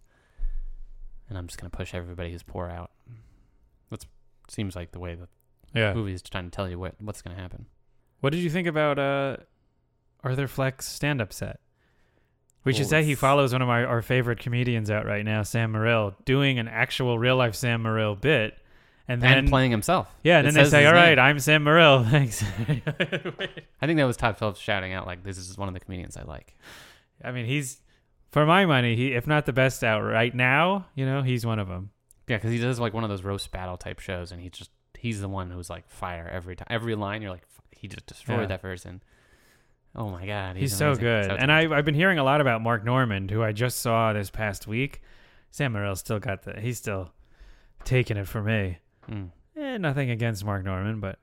E: and I'm just gonna push everybody who's poor out. That's seems like the way the
D: Yeah.
E: movie is trying to tell you what what's gonna happen.
D: What did you think about uh, Arthur Fleck's stand-up set? We should say he follows one of my our favorite comedians out right now, Sam Morril, doing an actual real life Sam Morril bit, and then
E: and playing himself.
D: yeah, and
E: It
D: then they say, "All right,
E: name.
D: I'm Sam Morril." Thanks.
E: I think that was Todd Phillips shouting out like, "This is one of the comedians I like."
D: I mean, he's for my money, he if not the best out right now, you know, he's one of them.
E: Yeah, because he does like one of those roast battle type shows, and he just he's the one who's like fire every time. Every line, you're like, he just destroyed
D: Yeah.
E: that person. Oh my god,
D: He's,
E: he's,
D: so good.
E: So
D: and. I I've been hearing a lot about Mark Normand, who I just saw this past week. Sam Morril still got the he's still taking it for me.
E: Mm.
D: Eh, nothing against Mark Normand, but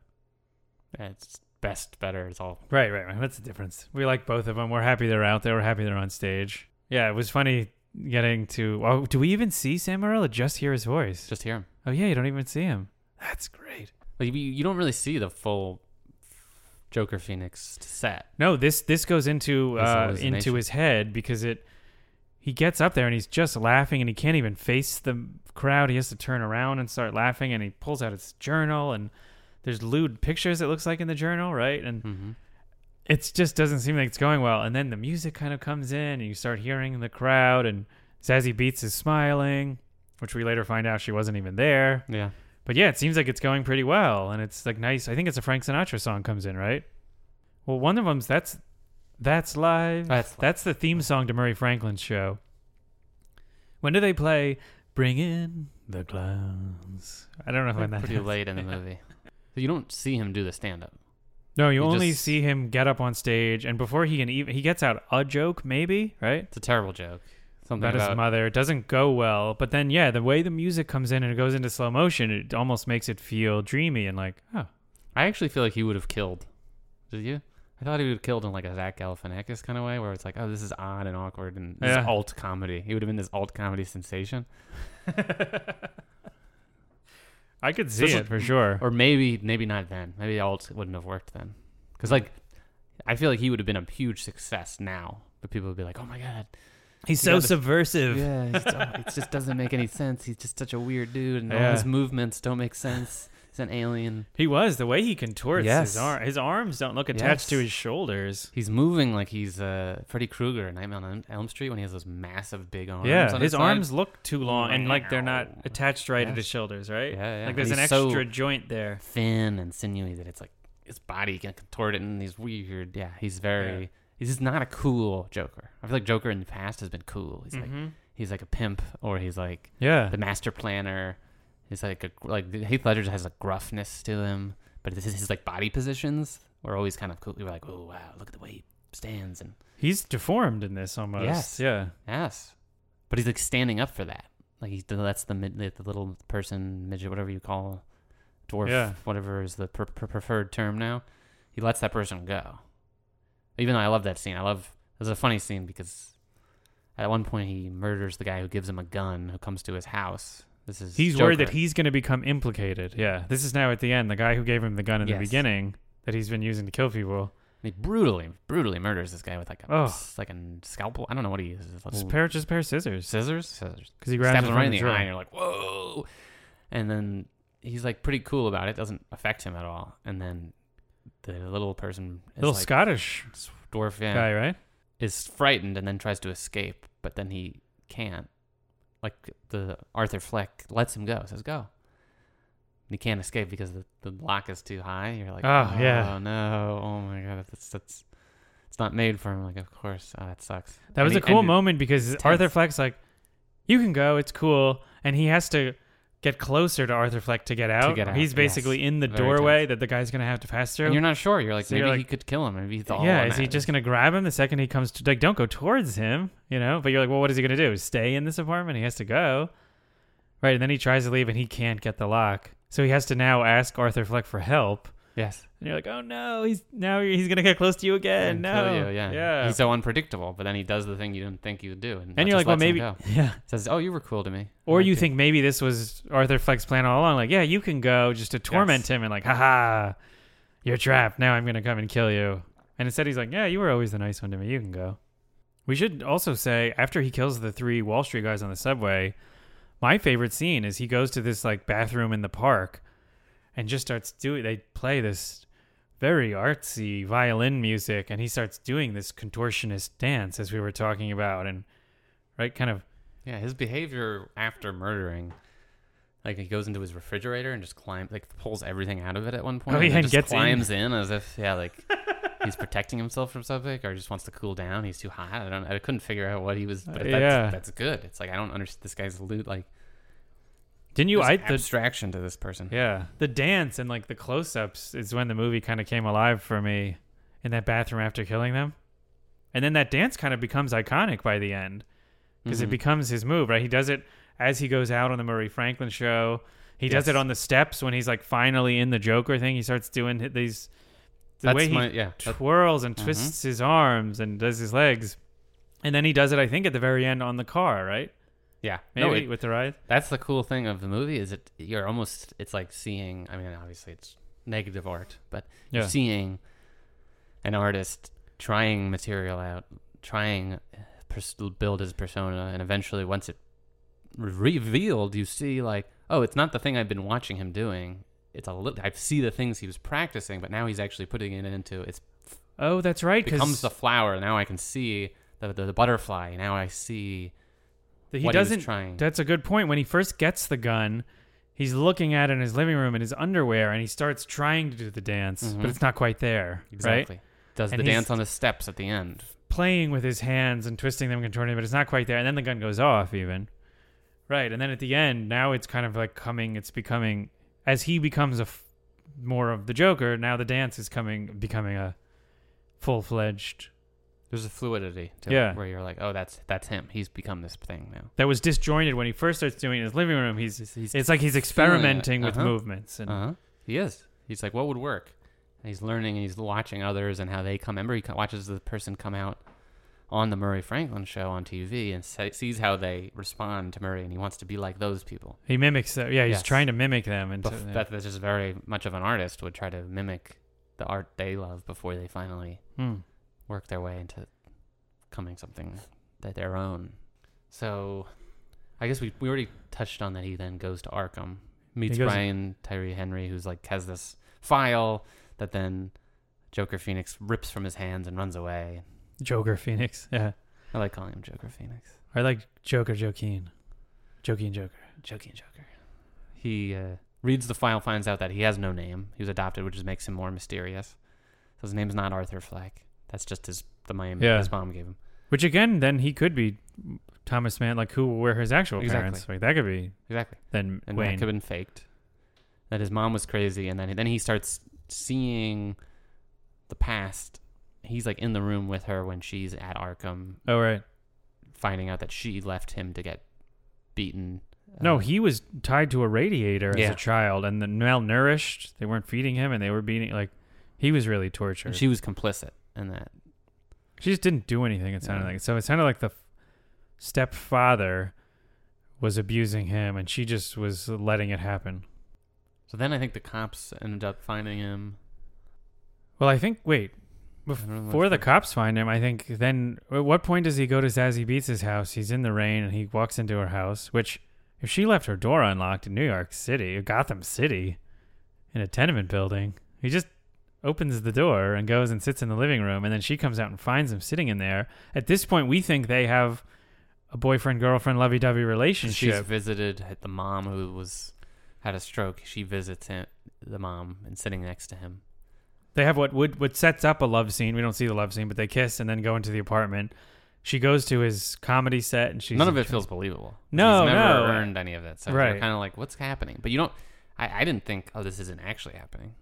E: it's best, better. It's all
D: right, right, right. What's the difference? We like both of them. We're happy they're out there. We're happy they're on stage. Yeah, it was funny getting to. Oh, do we even see Sam Morril? Or just hear his voice?
E: just hear him.
D: oh yeah, you don't even see him. That's great.
E: Like you, you don't really see the full Joker Phoenix set.
D: No, this this goes into
E: His
D: uh, into
E: hallucination.
D: his head because it. He gets up there and he's just laughing and he can't even face the crowd. He has to turn around and start laughing and he pulls out his journal and there's lewd pictures. It looks like in the journal, right? And
E: Mm-hmm.
D: it just doesn't seem like it's going well. And then the music kind of comes in, and you start hearing the crowd, and Zazie Beetz is smiling, which we later find out she wasn't even there.
E: Yeah,
D: But yeah, it seems like it's going pretty well, and it's like nice. I think it's a Frank Sinatra song comes in, right? Well, one of them's that's that's live.
E: That's Live.
D: that's the theme song to Murray Franklin's show. When do they play? Bring in the clowns. I don't know when that
E: pretty
D: is.
E: late in the movie. So you don't see him do the stand up.
D: No, you
E: He
D: only
E: just-
D: see him get up on stage, and before he can even he gets out a joke, maybe right
E: It's a terrible joke. Something
D: about his mother. It doesn't go well, but then yeah, the way the music comes in and it goes into slow motion, it almost makes it feel dreamy and like oh
E: I actually feel like he would have killed. Did you? I thought he would have killed in like a Zach Galifianakis kind of way, where it's like, oh, this is odd and awkward, and this
D: Yeah.
E: alt comedy. He would have been this alt comedy sensation,
D: I could see it for sure.
E: or maybe, maybe not then. Maybe alt wouldn't have worked then, because like, I feel like he would have been a huge success now, but people would be like, oh my god,
D: He's
E: so
D: so
E: gotta-
D: subversive.
E: yeah, it just doesn't make any sense. He's just such a weird dude, and all
D: Yeah.
E: his movements don't make sense. He's an alien.
D: He was the way he contorts
E: Yes.
D: his arm. His arms don't look attached to
E: Yes.
D: his shoulders.
E: He's moving like he's uh, Freddy Krueger in Nightmare on Elm Street when he has those massive big arms.
D: yeah,
E: on
D: his
E: side.
D: arms look too long and like they're not
E: Wow.
D: attached right at
E: Yes.
D: his shoulders, right?
E: Yeah, yeah.
D: Like there's
E: And
D: an
E: he's so-
D: extra joint there.
E: thin and sinewy that it's like his body can contort it and he's weird. Yeah, he's very. He's just not a cool Joker. I feel like Joker in the past has been cool. He's like
D: Mhm.
E: he's like a pimp or he's like
D: Yeah.
E: the master planner. He's like a like Heath Ledger has a gruffness to him, but his, his like body positions were always kind of cool. You were like, oh wow, look at the way he stands and
D: He's deformed in this almost.
E: Yes.
D: Yeah.
E: Yes, but he's like standing up for that. Like he lets the mid, the little person, midget, whatever you call, dwarf,
D: Yeah.
E: whatever is the per- per- preferred term now. He lets that person go. Even though I love that scene, I love. It's a funny scene because at one point he murders the guy who gives him a gun, who comes to his house. This is
D: He's worried that he's going to become implicated. Yeah. This is now at the end. The guy who gave him the gun in the beginning that he's been using to kill people.
E: he brutally, brutally murders this guy with like a
D: Oh.
E: like a scalpel. I don't know what he uses.
D: Just a pair, just a pair of scissors.
E: scissors, scissors.
D: Because he grabs
E: stabs him right in
D: the
E: the eye, and you're like, whoa. And then he's like pretty cool about it. Doesn't affect him at all. And then the little person, is
D: Little
E: like,
D: Scottish
E: dwarf, yeah,
D: guy, right?
E: is frightened and then tries to escape, but then he can't. Like the Arthur Fleck lets him go, says go. And he can't escape because the, the lock is too high. You're like, ah,
D: Oh,
E: oh,
D: yeah.
E: no, oh my god, that's that's it's not made for him. Like, of course, oh, that sucks.
D: That was
E: And
D: a cool moment because Arthur. Fleck's like, "You can go, it's cool," and he has to get closer to Arthur Fleck to get out.
E: get out,
D: He's basically
E: yes.
D: in the
E: Very
D: doorway
E: tense.
D: that the guy's gonna have to pass through.
E: And you're not sure. You're like,
D: So
E: maybe
D: you're
E: he could kill him. Maybe he's all
D: yeah, is he just gonna grab him the second he comes to like? Don't go towards him, you know. But you're like, well, what is he gonna do? Stay in this apartment? He has to go, right? And then he tries to leave and he can't get the lock, so he has to now ask Arthur Fleck for help.
E: Yes.
D: And you're like, oh no, he's now he's gonna get close to you again.
E: And
D: no,
E: you, yeah.
D: yeah.
E: He's so unpredictable, but then he does the thing you didn't think you would do, and,
D: and you're like, well, maybe, yeah.
E: says, "Oh, you were cool to me."
D: Or
E: I
D: you
E: it.
D: think maybe this was Arthur Fleck's plan all along, like, yeah, you can go just to torment
E: Yes.
D: him and like, haha, you're trapped. Now I'm gonna come and kill you. And instead he's like, yeah, you were always the nice one to me. You can go. We should also say after he kills the three Wall Street guys on the subway, my favorite scene is he goes to this like bathroom in the park and just starts doing. They play this very artsy violin music, and he starts doing this contortionist dance as we were talking about, and right, kind of
E: Yeah, his behavior after murdering, like he goes into his refrigerator and just climbs, like pulls everything out of it at one point.
D: Oh, yeah, and
E: just
D: gets in.
E: climbs in. as if yeah, like he's protecting himself from something, or just wants to cool down. He's too hot. I don't. I couldn't figure out what he was. But
D: Uh,
E: that's,
D: yeah.
E: that's good. It's like I don't understand this guy's loot. Like
D: didn't you? I the
E: abstraction to this person.
D: Yeah, the dance and like the close-ups is when the movie kind of came alive for me in that bathroom after killing them, and then that dance kind of becomes iconic by the end because it
E: Mhm.
D: becomes his move. Right, he does it as he goes out on the Murray Franklin show. He does it on the steps when he's like finally in the Joker thing. He starts doing these the
E: That's
D: way he
E: my yeah.
D: twirls and twists his arms and does his legs, and then he does it. I think at the very end on the car, right?
E: Yeah.
D: Maybe
E: No, it-
D: with the ride.
E: That's the cool thing of the movie is it you're almost it's like seeing I mean obviously it's negative art, but
D: Yeah.
E: you're seeing an artist trying material out, trying pers- build his persona, and eventually once it re- revealed, you see like oh it's not the thing I've been watching him doing. It's a little I see the things he was practicing, but now he's actually putting it into it's
D: Oh, that's right.
E: becomes the flower. Now I can see the, the the butterfly. Now I see
D: he
E: what he
D: doesn't.
E: trying.
D: That's a good point. When he first gets the gun, he's looking at it in his living room in his underwear, and he starts trying to do the dance,
E: Mhm.
D: but it's not quite there.
E: exactly.
D: Right?
E: Does
D: And
E: the dance on the steps at the end.
D: Playing with his hands and twisting them, contorting, but it's not quite there. And then the gun goes off, even. Right, and then at the end, now it's kind of like coming. It's becoming as he becomes a f- more of the Joker. Now the dance is coming, becoming a full fledged.
E: There's a fluidity to
D: Yeah.
E: it where you're like, oh, that's that's him. He's become this thing now.
D: That was disjointed when he first starts doing it in his living room. He's,
E: He's- he's
D: it's like he's experimenting with
E: Uh-huh.
D: movements and
E: Uh huh. He is. He's like, what would work? And he's learning and he's watching others and how they come. Remember, he watches the person come out on the Murray Franklin show on TV and sa- sees how they respond to Murray, and he wants to be like those people.
D: He mimics them. Yeah, he's
E: Yes.
D: trying to mimic them. And
E: Bef- that, that's just very much of an artist would try to mimic the art they love before they finally
D: Hmm.
E: Work their way into coming something that their own. So, I guess we we already touched on that. He then goes to Arkham, meets
D: goes-
E: Brian Tyree Henry, who's like has this file that then Joker Phoenix rips from his hands and runs away.
D: Joker Phoenix. Yeah,
E: I like calling him Joker Phoenix.
D: I like Joker Joaquin. Joaquin Joker.
E: Joking Joker. He uh, reads the file, finds out that he has no name. He was adopted, which just makes him more mysterious. So his name's not Arthur Fleck. That's just his the name
D: Yeah.
E: his mom gave him.
D: Which again, then he could be Thomas Mann. Like who were his actual
E: Exactly.
D: parents? Like that could be
E: Exactly.
D: then
E: and that
D: Wayne.
E: could have been faked. That his mom was crazy, and then then he starts seeing the past. He's like in the room with her when she's at Arkham,
D: oh right.
E: finding out that she left him to get beaten.
D: No,
E: Uh,
D: he was tied to a radiator as
E: Yeah.
D: a child, and then malnourished. They weren't feeding him, and they were beating. Like he was really tortured.
E: and she was complicit in that.
D: She just didn't do anything. It sounded
E: Yeah.
D: like so. It sounded like the stepfather was abusing him, and she just was letting it happen.
E: So then I think the cops ended up finding him.
D: Well, I think wait before the cops find him. I think then at what point does he go to Zazie Beetz' house? He's in the rain and he walks into her house. Which, if she left her door unlocked in New York City, Gotham City, in a tenement building, he just opens the door and goes and sits in the living room, and then she comes out and finds him sitting in there. At this point, we think they have a boyfriend girlfriend lovey dovey relationship She's
E: visited the mom who was had a stroke. She visits him, the mom, and sitting next to him.
D: They have what would what sets up a love scene. We don't see the love scene, but they kiss and then go into the apartment. she goes to his comedy set and she's
E: None of it feels believable.
D: No,
E: He's never
D: no.
E: earned any of it. So
D: Right.
E: kind of like, what's happening? But you don't. I, I didn't think, oh, this isn't actually happening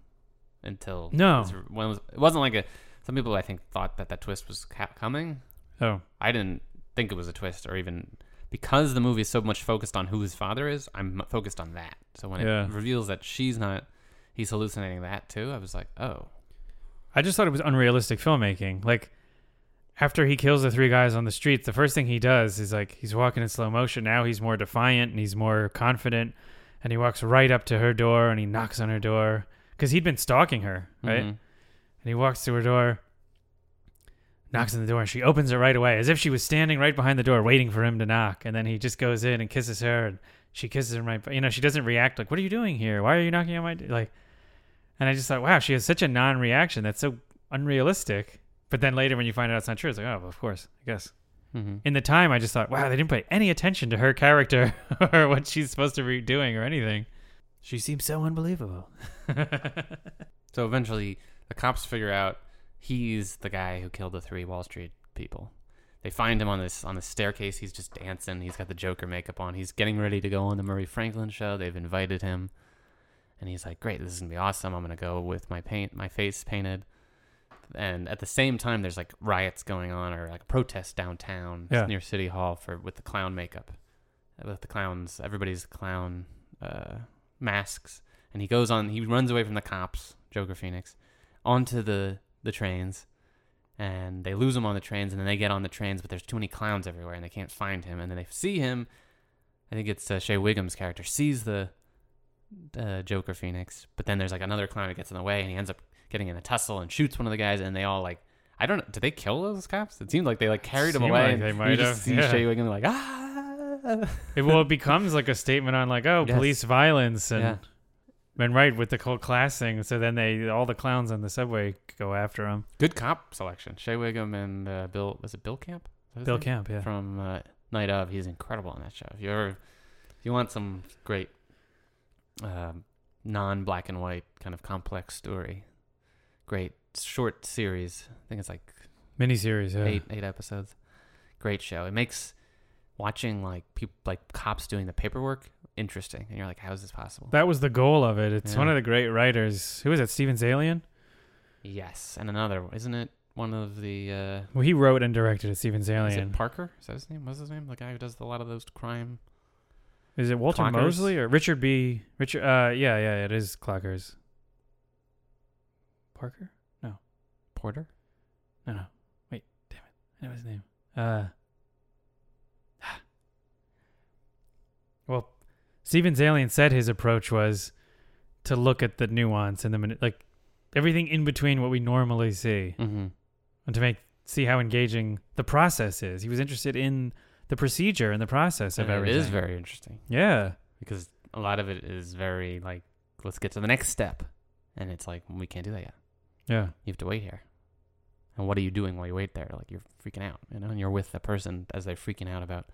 E: until
D: No.
E: when it, was, it wasn't like a. Some people I think thought that that twist was ca- coming.
D: Oh,
E: I didn't think it was a twist, or even because the movie is so much focused on who his father is. I'm focused on that. So when
D: Yeah.
E: it reveals that she's not, he's hallucinating that too. I was like, oh,
D: I just thought it was unrealistic filmmaking. Like after he kills the three guys on the street, the first thing he does is like he's walking in slow motion. Now he's more defiant and he's more confident, and he walks right up to her door and he knocks on her door because he'd been stalking her, right?
E: mhm.
D: And he walks to her door, knocks on the door, and she opens it right away, as if she was standing right behind the door waiting for him to knock. And then he just goes in and kisses her, and she kisses him right. You know, she doesn't react like, "What are you doing here? Why are you knocking on my?" d-" Like, and I just thought, wow, she has such a non-reaction. That's so unrealistic. But then later, when you find out it's not true, it's like, oh, of course, I guess.
E: Mhm.
D: In the time, I just thought, wow, they didn't pay any attention to her character or what she's supposed to be doing or anything. She seems so unbelievable.
E: So eventually, the cops figure out he's the guy who killed the three Wall Street people. They find him on this on the staircase. He's just dancing. He's got the Joker makeup on. He's getting ready to go on the Murray Franklin show. They've invited him, and he's like, "Great, this is gonna be awesome. I'm gonna go with my paint, my face painted." And at the same time, there's like riots going on or like protests downtown
D: Yeah.
E: near City Hall for with the clown makeup, with the clowns. Everybody's clown uh, masks, and he goes on. He runs away from the cops, Joker Phoenix, onto the the trains, and they lose him on the trains, and then they get on the trains, but there's too many clowns everywhere, and they can't find him, and then they see him. I think it's uh, Shea Whigham's character sees the uh, Joker Phoenix, but then there's like another clown that gets in the way, and he ends up getting in a tussle and shoots one of the guys, and they all like. I don't know. Did they kill those cops? It seemed like they like carried him away.
D: like they
E: you
D: might
E: just
D: have,
E: see
D: yeah.
E: Shea Wiggum like ah.
D: It, well, it becomes like a statement on like, oh,
E: Yes.
D: police violence and
E: Yeah.
D: and right with the whole class thing. So then they all the clowns on the subway go after him.
E: Good cop selection. Shea Whigham and uh, Bill was it Bill Camp? Is that his
D: Bill
E: name?
D: Camp, yeah.
E: from uh, Night of. He's incredible on that show. If you ever, if you want some great, um, non-black and white kind of complex story, great short series. I think it's like
D: Miniseries, yeah.
E: eight eight episodes. Great show. It makes watching like people like cops doing the paperwork interesting, and you're like, how is this possible?
D: That was the goal of it. It's
E: Yeah.
D: one of the great writers. Who is it? Steven Zaillian.
E: yes, and another isn't it one of the uh,
D: Well, he wrote and directed it. Steven
E: Zaillian?
D: is
E: it Parker? Is that his name? What's his name? The guy who does a lot of those crime.
D: Is it Walter
E: Clockers?
D: Mosley or Richard B. Richard? Uh, yeah, yeah, it is Clockers. Parker? No.
E: Porter.
D: No, no. Wait, damn it. I know his name. Uh. Well, Steven Zaillian said his approach was to look at the nuance and the like everything in between what we normally see,
E: Mm-hmm.
D: and to make see how engaging the process is. He was interested in the procedure and the process of
E: And
D: everything.
E: is very interesting.
D: yeah.
E: because a lot of it is very like let's get to the next step and it's like we can't do that yet
D: Yeah.
E: you have to wait here and what are you doing while you wait there like you're freaking out you know and you're with the person as they're freaking out about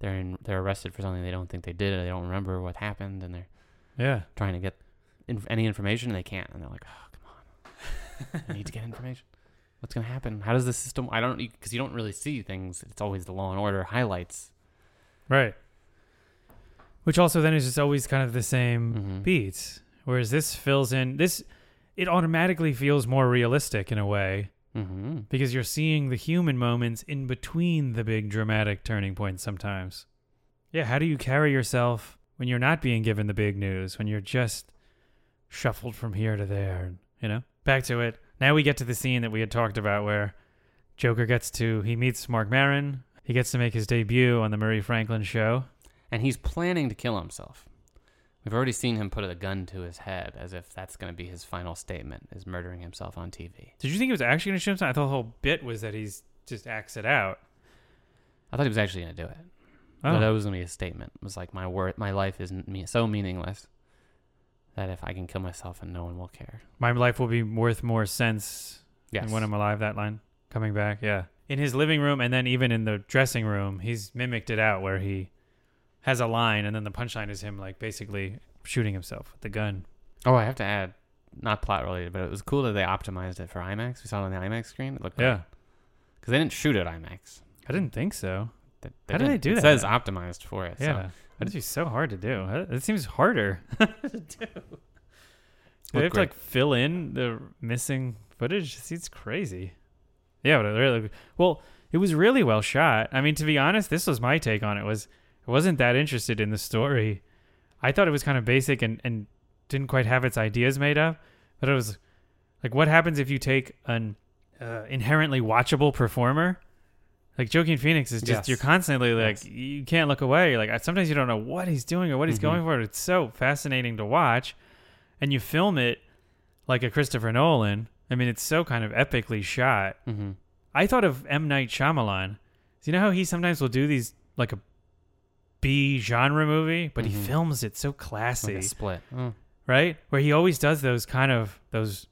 E: they're in, they're arrested for something they don't think they did or they don't remember what happened and they're
D: Yeah.
E: trying to get inf- any information and they can't and they're like oh come on i need to get information what's going to happen how does the system i don't because you don't really see things it's always the law and order highlights
D: Right. Which also then is just always kind of the same
E: Mhm.
D: beats. Whereas this fills in this it automatically feels more realistic in a way
E: mm-hmm.
D: because you're seeing the human moments in between the big dramatic turning points sometimes. Yeah, how do you carry yourself when you're not being given the big news, when you're just shuffled from here to there, you know? Back to it. Now we get to the scene that we had talked about where Joker gets to he meets Marc Maron. He gets to make his debut on the Murray Franklin show.
E: and he's planning to kill himself. We've already seen him put a gun to his head as if that's going to be his final statement, is murdering himself on TV.
D: Did you think he was actually going to shoot himself? I thought the whole bit was that he's just acts it out.
E: I thought he was actually going to do it.
D: Oh.
E: But that was going to be a statement. It was like my word, my life is me- so meaningless that if I can kill myself and no one will care.
D: My life will be worth more sense
E: Yes.
D: when I'm alive. That line coming back, yeah. In his living room, and then even in the dressing room, he's mimicked it out where he has a line, and then the punchline is him like basically shooting himself with the gun.
E: oh, I have to add, not plot related, but it was cool that they optimized it for IMAX. We saw it on the IMAX screen. It looked
D: Yeah.
E: because they didn't shoot at IMAX.
D: I didn't think so.
E: Th-
D: How do they do
E: it
D: that?
E: It says optimized for it.
D: Yeah,
E: So.
D: that'd be so hard to do. It seems harder to do. They have to like fill in the missing footage. It's crazy. Yeah, but it really well. It was really well shot. I mean, to be honest, this was my take on it. Was I wasn't that interested in the story. I thought it was kind of basic and and didn't quite have its ideas made up. But it was like, what happens if you take an uh, inherently watchable performer? Like Joaquin Phoenix is just
E: Yes.
D: you're constantly like
E: Yes.
D: you can't look away. Like sometimes you don't know what he's doing or what he's
E: Mhm.
D: going for. It's so fascinating to watch, and you film it like a Christopher Nolan. I mean, it's so kind of epically shot.
E: Mm-hmm.
D: I thought of M Night Shyamalan. So you know how he sometimes will do these like a B genre movie, but he
E: Mhm.
D: films it so
E: Like
D: classy
E: a split. Oh.
D: right? Where he always does those kind of those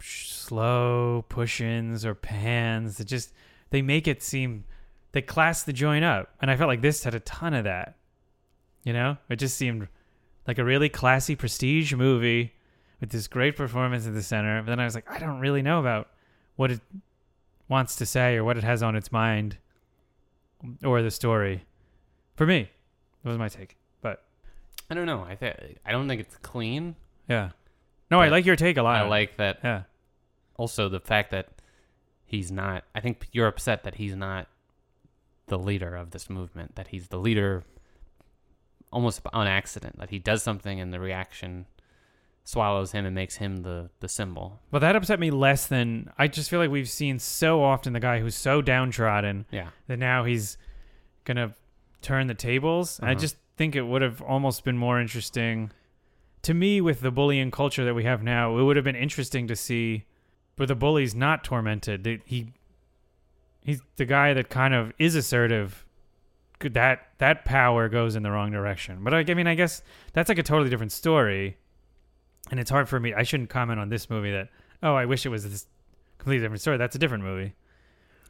D: slow push-ins or pans that just they make it seem they class the joint up, and I felt like this had a ton of that. You know, it just seemed like a really classy prestige movie with this great performance at the center. But then I was like, I don't really know about what it wants to say or what it has on its mind or the story. For me, that was my take. But
E: I don't know. I think I don't think it's clean.
D: yeah, no, I
E: But
D: like your take a lot.
E: I like that.
D: Yeah.
E: Also, the fact that he's not. I think you're upset that he's not the leader of this movement. That he's the leader, almost on accident. That he does something and the reaction swallows him and makes him the the symbol.
D: Well, that upset me less than I just feel like we've seen so often the guy who's so downtrodden
E: Yeah.
D: that now he's gonna turn the tables. I
E: Uh-huh.
D: just think it would have almost been more interesting to me with the bullying culture that we have now. It would have been interesting to see where the bully's not tormented. He he's the guy that kind of is assertive. That that power goes in the wrong direction. But I, I mean, I guess that's like a totally different story and it's hard for me. I shouldn't comment on this movie that oh, I wish it was this completely different story. That's a different movie.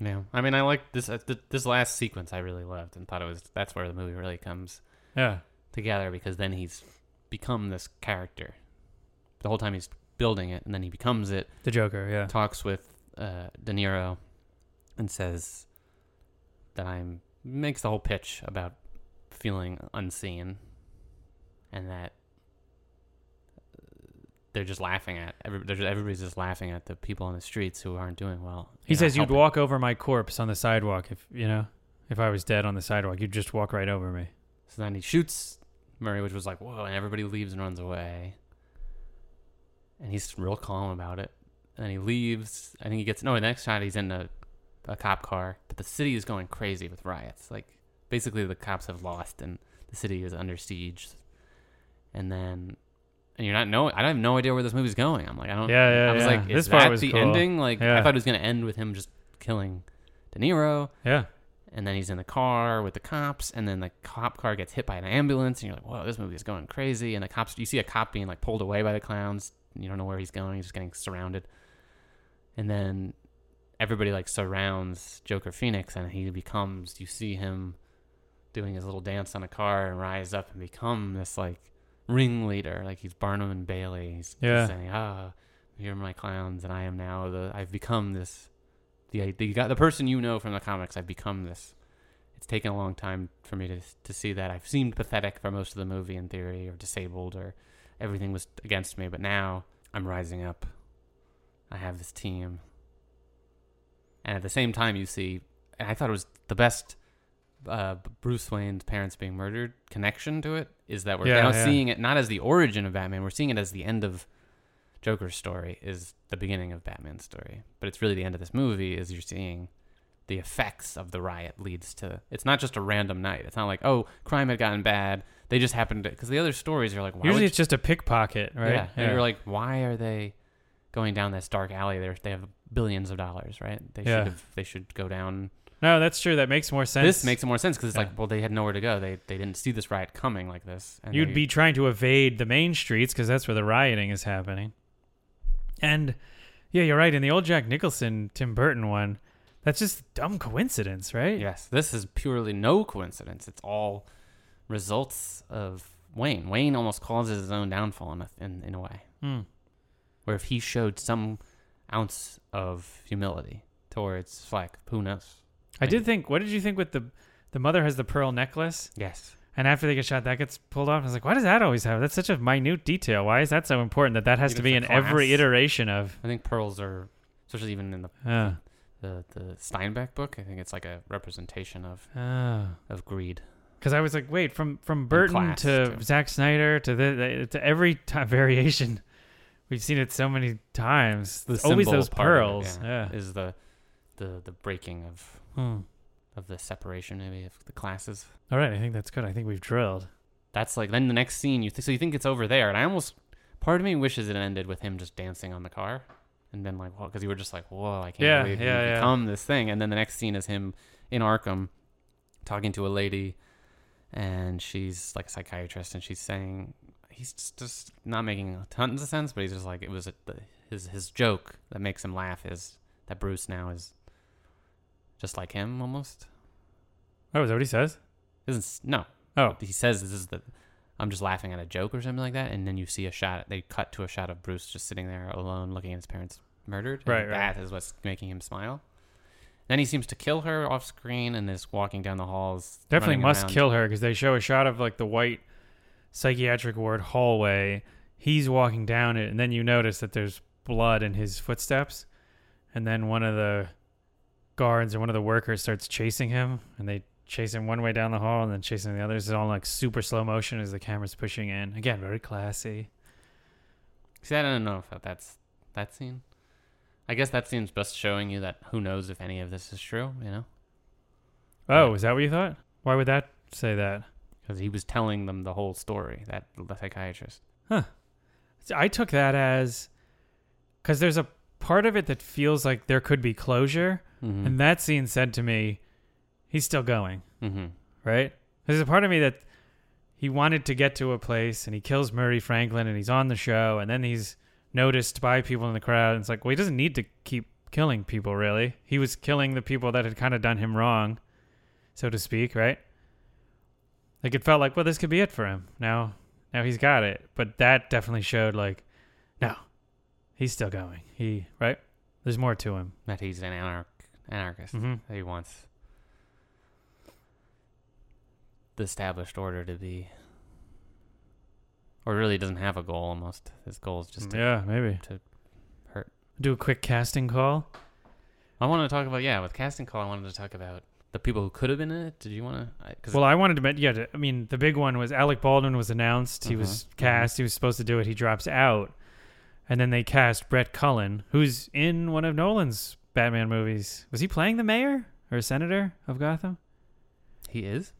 E: Yeah. I mean, I like this uh, th- this last sequence. I really loved and thought it was that's where the movie really comes
D: Yeah,
E: together because then he's become this character. The whole time he's building it, and then he becomes it.
D: the Joker. Yeah,
E: Talks with uh, De Niro, and says that I'm makes the whole pitch about feeling unseen, and that they're just laughing at every, just, everybody's just laughing at the people on the streets who aren't doing well.
D: he says you'd walk over my corpse on the sidewalk if you know if I was dead on the sidewalk. You'd just walk right over me.
E: So then he shoots Murray, which was like, whoa, and everybody leaves and runs away. And he's real calm about it. And he leaves. I think he gets no. The next shot, he's in a, a cop car, but the city is going crazy with riots. Like basically, the cops have lost, and the city is under siege. And then, and you're not knowing. I have no idea where this movie's going. I'm like, I don't.
D: Yeah, yeah,
E: I was
D: yeah.
E: like,
D: This
E: is
D: part
E: that
D: was
E: the
D: cool.
E: ending? Like, I thought it was gonna end with him just killing De Niro
D: Yeah,
E: and then he's in the car with the cops, and then the cop car gets hit by an ambulance, and you're like, "Whoa, this movie is going crazy!" And the cops, you see a cop being like pulled away by the clowns, you don't know where he's going; he's just getting surrounded. And then everybody like surrounds Joker Phoenix, and he becomes. You see him doing his little dance on a car and rise up and become this like ringleader, like he's Barnum and Bailey. He's, he's
D: Yeah.
E: saying, "Ah, here are my clowns, and I am now the. I've become this." the the guy, the person you know from the comics. I've become this. It's taken a long time for me to to see that. I've seemed pathetic for most of the movie in theory, or disabled, or everything was against me. But now I'm rising up. I have this team, and at the same time, you see, and I thought it was the best. Uh, Bruce Wayne's parents being murdered connection to it is that we're
D: Yeah,
E: now
D: yeah.
E: seeing it not as the origin of Batman. We're seeing it as the end of Joker's story is the beginning of Batman's story, but it's really the end of this movie. Is you're seeing the effects of the riot leads to. It's not just a random night. It's not like oh, crime had gotten bad. They just happened to because the other stories are like why
D: usually it's just a pickpocket, right?
E: yeah, and you're like why are they going down this dark alley? They they have billions of dollars, right? They
D: Yeah.
E: should have they should go down.
D: No, that's true. That makes more sense.
E: This makes more sense because it's
D: Yeah.
E: like well they had nowhere to go. They they didn't see this riot coming like this. And
D: You'd
E: they-
D: be trying to evade the main streets because that's where the rioting is happening. And yeah, you're right. In the old Jack Nicholson Tim Burton one, that's just dumb coincidence, right?
E: Yes, this is purely no coincidence. It's all results of Wayne. Wayne almost causes his own downfall in a, in, in a way.
D: Hmm.
E: Where if he showed some ounce of humility towards Fleck, who knows?
D: I did think. What did you think with the the mother has the pearl necklace,
E: Yes.
D: and after they get shot, that gets pulled off. I was like, why does that always have? That's such a minute detail. Why is that so important that that has
E: Maybe
D: to be in
E: a
D: every iteration of?
E: I think pearls are, especially even in the
D: Uh,
E: the, the Steinbeck book. I think it's like a representation of
D: uh,
E: of greed.
D: Because I was like, wait, from from Burton to
E: too.
D: Zack Snyder to the to every ti variation, we've seen it so many times.
E: The
D: always those
E: part of it,
D: pearls. yeah.
E: is the the the breaking of
D: Hmm.
E: of the separation maybe of the classes.
D: All right, I think that's good. I think we've drilled.
E: That's like then the next scene you th- so you think it's over there, and I almost part of me wishes it ended with him just dancing on the car, and then like well because you were just like whoa I can't
D: Yeah,
E: believe
D: yeah, yeah.
E: become this thing, and then the next scene is him in Arkham talking to a lady, and she's like a psychiatrist, and she's saying he's just, just not making tons of sense, but he's just like it was a, the, his his joke that makes him laugh is that Bruce now is just like him almost.
D: Oh, is that what he says?
E: Isn't no
D: Oh,
E: he says this is the I'm just laughing at a joke or something like that, and then you see a shot. They cut to a shot of Bruce just sitting there alone, looking at his parents murdered. and
D: Right, right.
E: That is what's making him smile. Then he seems to kill her off screen and is walking down the halls.
D: definitely must
E: around.
D: kill her because they show a shot of like the white psychiatric ward hallway. He's walking down it, and then you notice that there's blood in his footsteps, and then one of the guards or one of the workers starts chasing him, and they chase him one way down the hall and then chasing the others. It's all like super slow motion as the camera's pushing in. Again, very classy.
E: See, I don't know if that's that scene. I guess that scene's just showing you that who knows if any of this is true, you know?
D: Oh,
E: Yeah.
D: is that what you thought? Why would that say that?
E: Because he was telling them the whole story, that the psychiatrist.
D: So I took that as because there's a part of it that feels like there could be closure,
E: Mm-hmm.
D: and that scene said to me, he's still going,
E: mm-hmm.
D: right? There's a part of me that he wanted to get to a place, and he kills Murray Franklin, and he's on the show, and then he's noticed by people in the crowd. And it's like, well, he doesn't need to keep killing people, really. He was killing the people that had kind of done him wrong, so to speak, right? Like it felt like, well, this could be it for him. Now, now he's got it. But that definitely showed like, no, he's still going. He right. There's more to him.
E: That he's an anarch- anarchist.
D: Mhm.
E: He wants the established order to be, or really doesn't have a goal. Almost his goal is just to
D: yeah, maybe
E: to hurt.
D: do a quick casting call.
E: I wanted to talk about yeah with casting call. I wanted to talk about the people who could have been in it. Did you want to? Cause
D: Well, I wanted to, men- yeah. I mean, the big one was Alec Baldwin was announced. He was
E: Mhm,
D: cast. He was supposed to do it. He drops out, and then they cast Brett Cullen, who's in one of Nolan's Batman movies. Was he playing the mayor or a senator of Gotham?
E: he is.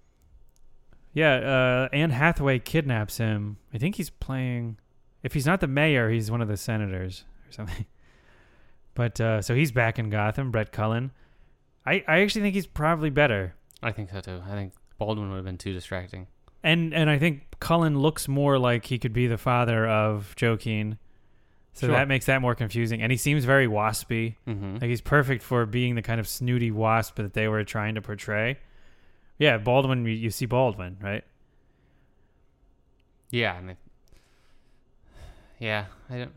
D: Yeah, uh, Anne Hathaway kidnaps him. I think he's playing. If he's not the mayor, he's one of the senators or something. But uh, so he's back in Gotham. Brett Cullen. I, I actually think he's probably better.
E: I think so too. I think Baldwin would have been too distracting.
D: And and I think Cullen looks more like he could be the father of Joaquin. So
E: Sure.
D: that makes that more confusing. And he seems very waspy.
E: Mm-hmm.
D: Like he's perfect for being the kind of snooty wasp that they were trying to portray. Yeah, Baldwin. You, you see Baldwin, right?
E: Yeah, and it, yeah, I don't.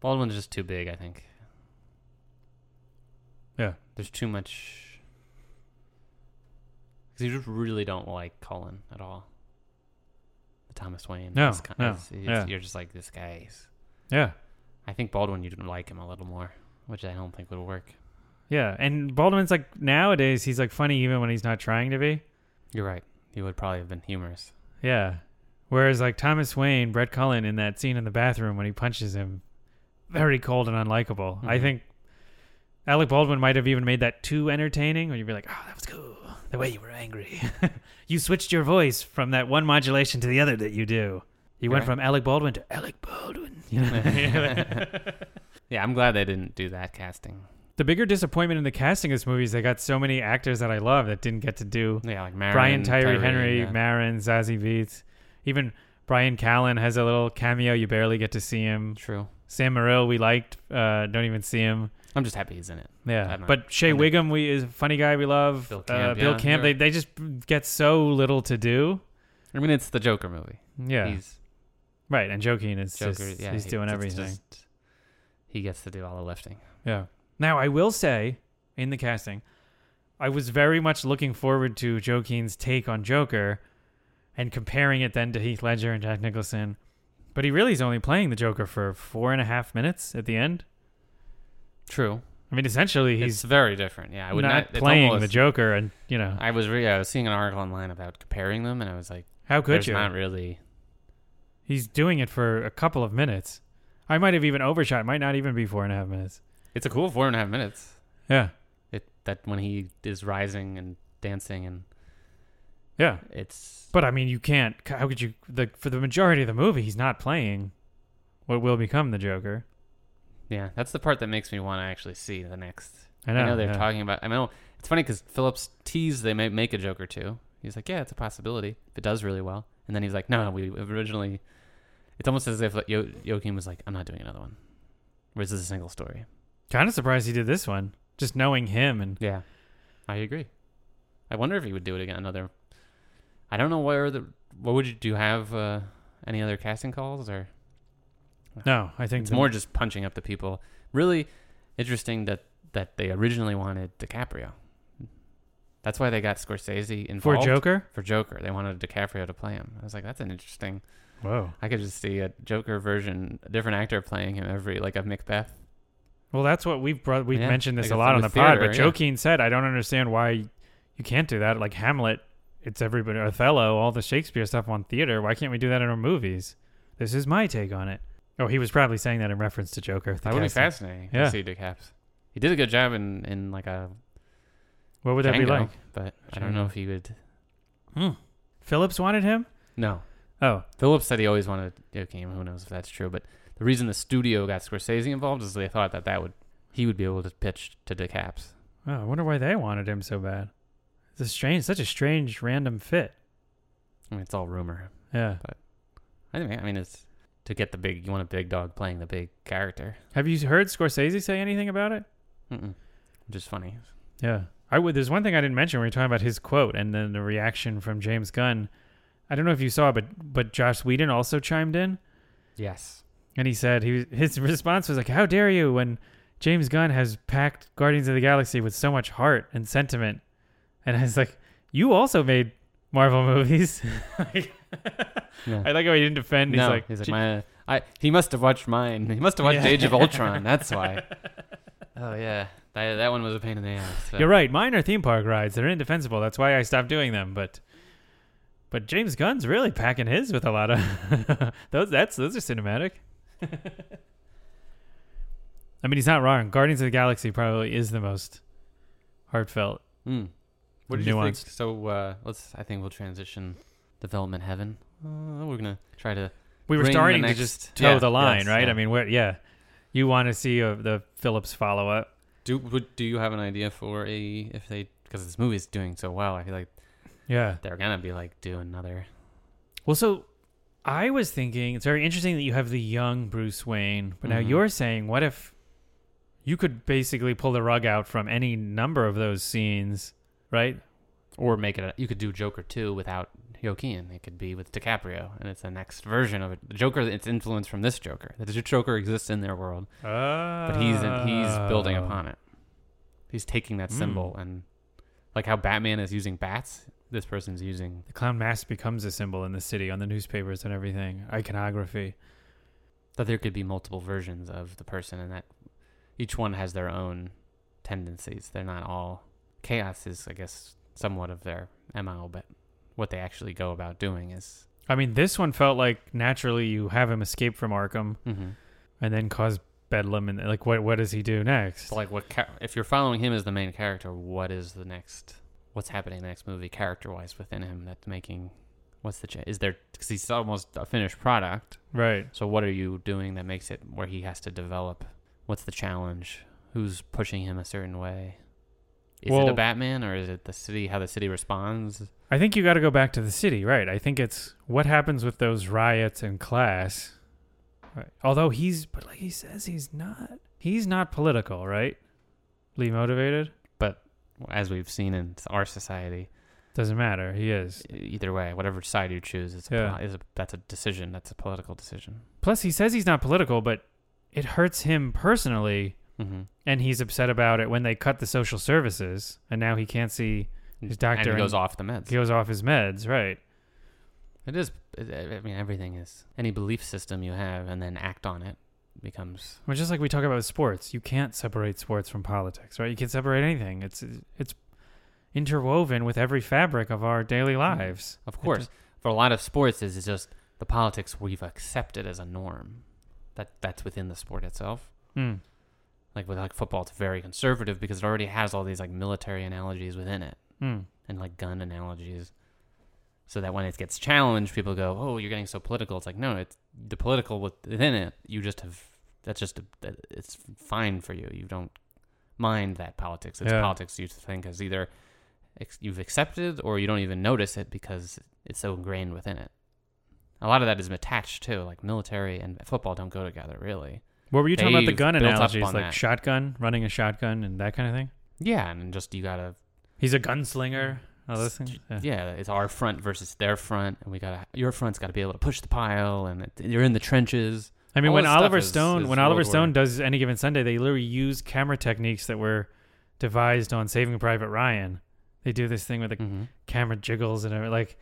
E: Baldwin's just too big. I think.
D: Yeah.
E: There's too much. Because you just really don't like Cullen at all. Thomas Wayne.
D: No,
E: kind
D: no,
E: of- it's-
D: yeah.
E: You're just like this guy's.
D: Yeah.
E: I think Baldwin, you didn't like him a little more, which I don't think would work.
D: Yeah, and Baldwin's like nowadays he's like funny even when he's not trying to be.
E: You're right. He would probably have been humorous.
D: Yeah. Whereas like Thomas Wayne, Brett Cullen in that scene in the bathroom when he punches him, very cold and unlikable. I
E: Mhm.
D: think Alec Baldwin might have even made that too entertaining, where you'd be like, "Oh, that was cool. The way you were angry. you switched your voice from that one modulation to the other that you do. You went
E: Right.
D: from Alec Baldwin to Alec Baldwin." You know?
E: Yeah, I'm glad they didn't do that casting.
D: the bigger disappointment in the casting of this movie is they got so many actors that I love that didn't get to do
E: Yeah, like Maron,
D: Brian Tyree, Henry,
E: yeah.
D: Maron, Zazie Beetz. Even Bryan Callen has a little cameo. You barely get to see him.
E: True.
D: Sam Morril, we liked. Uh, don't even see him.
E: I'm just happy he's in it.
D: Yeah,
E: not-
D: but Shea. Whigham, we is a funny guy. We love
E: Bill
D: uh,
E: Camp,
D: Bill
E: yeah,
D: Camp. They they just get so little to do.
E: I mean, it's the Joker movie.
D: Yeah,
E: He's
D: right. And Joaquin is
E: Joker.
D: just
E: yeah,
D: he's
E: he-
D: doing everything.
E: just- he gets to do all the lifting.
D: Yeah. Now I will say, in the casting, I was very much looking forward to Joaquin's take on Joker and comparing it then to Heath Ledger and Jack Nicholson. But he really is only playing the Joker for four and a half minutes at the end.
E: True.
D: I mean, essentially,
E: He's
D: he's
E: very different. Yeah, I would
D: not,
E: not, it's
D: playing the Joker, and you know
E: I was re- I was seeing an article online about comparing them, and I was like,
D: how could
E: "There's
D: you?
E: not really."
D: He's doing it for a couple of minutes. I might have even overshot. It might not even be four and a half minutes.
E: It's a cool four and a half minutes.
D: Yeah,
E: It that when he is rising and dancing, and
D: yeah.
E: it's
D: But I mean, you can't. How could you? The for the majority of the movie, he's not playing what will become the Joker.
E: Yeah, that's the part that makes me want to actually see the next.
D: I know.
E: they're
D: yeah.
E: talking about. I know it's funny because Phillips teased they may make a joke or two. He's like, yeah, it's a possibility if it does really well. And then he's like, no, no, we originally. It's almost as if like, Joaquin was like, I'm not doing another one. Or is a single story?
D: Kind of surprised he did this one. Just knowing him and
E: Yeah, I agree. I wonder if he would do it again. Another. I don't know where the. What would you do? You have uh, any other casting calls or?
D: No, I think
E: It's
D: the-
E: more just punching up the people. Really interesting that that they originally wanted DiCaprio. That's why they got Scorsese involved for.
D: Joker.
E: For Joker, they wanted DiCaprio to play him. I was like, that's an interesting.
D: Whoa.
E: I could just see a Joker version, a different actor playing him every like a Macbeth.
D: Well, that's what we've brought. We've
E: Yeah,
D: mentioned this a lot on the
E: with
D: pod.
E: theater,
D: But
E: yeah.
D: Joaquin said, "I don't understand why you can't do that." Like Hamlet, it's everybody. Othello, all the Shakespeare stuff on theater. Why can't we do that in our movies? This is my take on it. Oh, he was probably saying that in reference to Joker.
E: That would be
D: casting.
E: fascinating
D: Yeah.
E: to see DiCaps. He did a good job in in like a
D: What would that be
E: Django,
D: like?
E: but I don't know if he would.
D: Hmm. Phillips wanted him.
E: No,
D: Oh,
E: Phillips said he always wanted Joaquin. Who knows if that's true? But the reason the studio got Scorsese involved is they thought that that would he would be able to pitch to DiCaps.
D: oh, I wonder why they wanted him so bad. It's a strange, such a strange random fit.
E: I mean, it's all rumor.
D: Yeah.
E: I mean, I mean, it's to get the big. You want a big dog playing the big character.
D: Have you heard Scorsese say anything about it?
E: Mm-mm. Which is funny.
D: Yeah. I would. There's one thing I didn't mention when we were talking about his quote and then the reaction from James Gunn. I don't know if you saw, but but Joss Whedon also chimed in
E: Yes.
D: and he said he his response was like, "How dare you?" When James Gunn has packed Guardians of the Galaxy with so much heart and sentiment, and I was like, "You also made Marvel movies." Like-
E: Yeah.
D: I like how he didn't defend. He's
E: no,
D: like,
E: he's like my. I he must have watched mine. He must have watched
D: Yeah.
E: Age of Ultron. That's why. oh yeah, that that one was a pain in the ass. but-
D: You're right. Mine are theme park rides. They're indefensible. That's why I stopped doing them. But but James Gunn's really packing his with a lot of those. That's those are cinematic. I mean, he's not wrong. Guardians of the Galaxy probably is the most heartfelt.
E: Mm. What did you think?
D: Nuanced.
E: So uh, let's. I think we'll transition development heaven. Uh, we're gonna try to.
D: We were starting
E: next-
D: to just toe
E: yeah,
D: the line,
E: yes,
D: right?
E: yeah.
D: I mean, where yeah, you want to see uh, the Phillips follow up.
E: Do would, do you have an idea for a if they because this movie is doing so well? I feel like
D: Yeah.
E: they're gonna be like do another.
D: Well, so I was thinking it's very interesting that you have the young Bruce Wayne, but now
E: Mhm.
D: you're saying, what if you could basically pull the rug out from any number of those scenes, right?
E: Or make it. A, you could do Joker two without Joaquin. It could be with DiCaprio, and it's the next version of it. The Joker. It's influenced from this Joker. The Joker exists in their world, but he's he's building
D: Oh.
E: upon it. He's taking that
D: Mm.
E: symbol and like how Batman is using bats. This person's using
D: The clown mask becomes a symbol in the city on the newspapers and everything, iconography.
E: that there could be multiple versions of the person, and that each one has their own tendencies. They're not all chaos. Is I guess somewhat of their mo, but what they actually go about doing is.
D: I mean, this one felt like naturally you have him escape from Arkham
E: Mm-hmm.
D: and then cause bedlam, and like, what what does he do next?
E: So like what cha- if you're following him as the main character, what is the next what's happening in the next movie character wise within him that's making what's the cha- is there cuz he's almost a finished product.
D: right.
E: So what are you doing that makes it where he has to develop what's the challenge? Who's pushing him a certain way? Is it a Batman or is it the city how the city responds?
D: I think you got to go back to the city, right? I think it's what happens with those riots and class. Right. Although he's, but like he says, he's not. He's not political, right? Lee motivated
E: But as we've seen in our society,
D: doesn't matter. He is.
E: either way, whatever side you choose, it's
D: Yeah.
E: poli- is a, that's a decision. That's a political decision.
D: Plus, he says he's not political, but it hurts him personally
E: Mm-hmm.
D: and he's upset about it when they cut the social services, and now he can't see his doctor.
E: and he goes
D: and
E: off the meds.
D: He goes off his meds, right?
E: It is. I mean, everything is any belief system you have, and then act on it becomes.
D: Well, just like we talk about with sports, you can't separate sports from politics, right? You can't separate anything. It's it's interwoven with every fabric of our daily lives.
E: Of course, for a lot of sports, is just the politics we've accepted as a norm. That that's within the sport itself.
D: Hmm.
E: Like with like football, it's very conservative because it already has all these like military analogies within it
D: Hmm.
E: and like gun analogies. So that when it gets challenged, people go, "Oh, you're getting so political." It's like, no, it's the political within it. You just have that's just a, it's fine for you. You don't mind that politics. It's
D: Yeah.
E: politics you think is either ex- you've accepted or you don't even notice it because it's so ingrained within it. A lot of that is attached too. Like military and football don't go together really.
D: What were you talking about the gun analogies, like
E: that.
D: shotgun, running a shotgun, and that kind of thing?
E: Yeah, and just you gotta
D: He's a gunslinger. All those things. Yeah.
E: yeah, it's our front versus their front, and we gotta your front's got to be able to push the pile, and it, you're in the trenches.
D: I mean,
E: All
D: when Oliver Stone,
E: is
D: when Oliver Stone does any given Sunday, they literally use camera techniques that were devised on Saving Private Ryan. They do this thing with the
E: hmm
D: camera jiggles and everything, like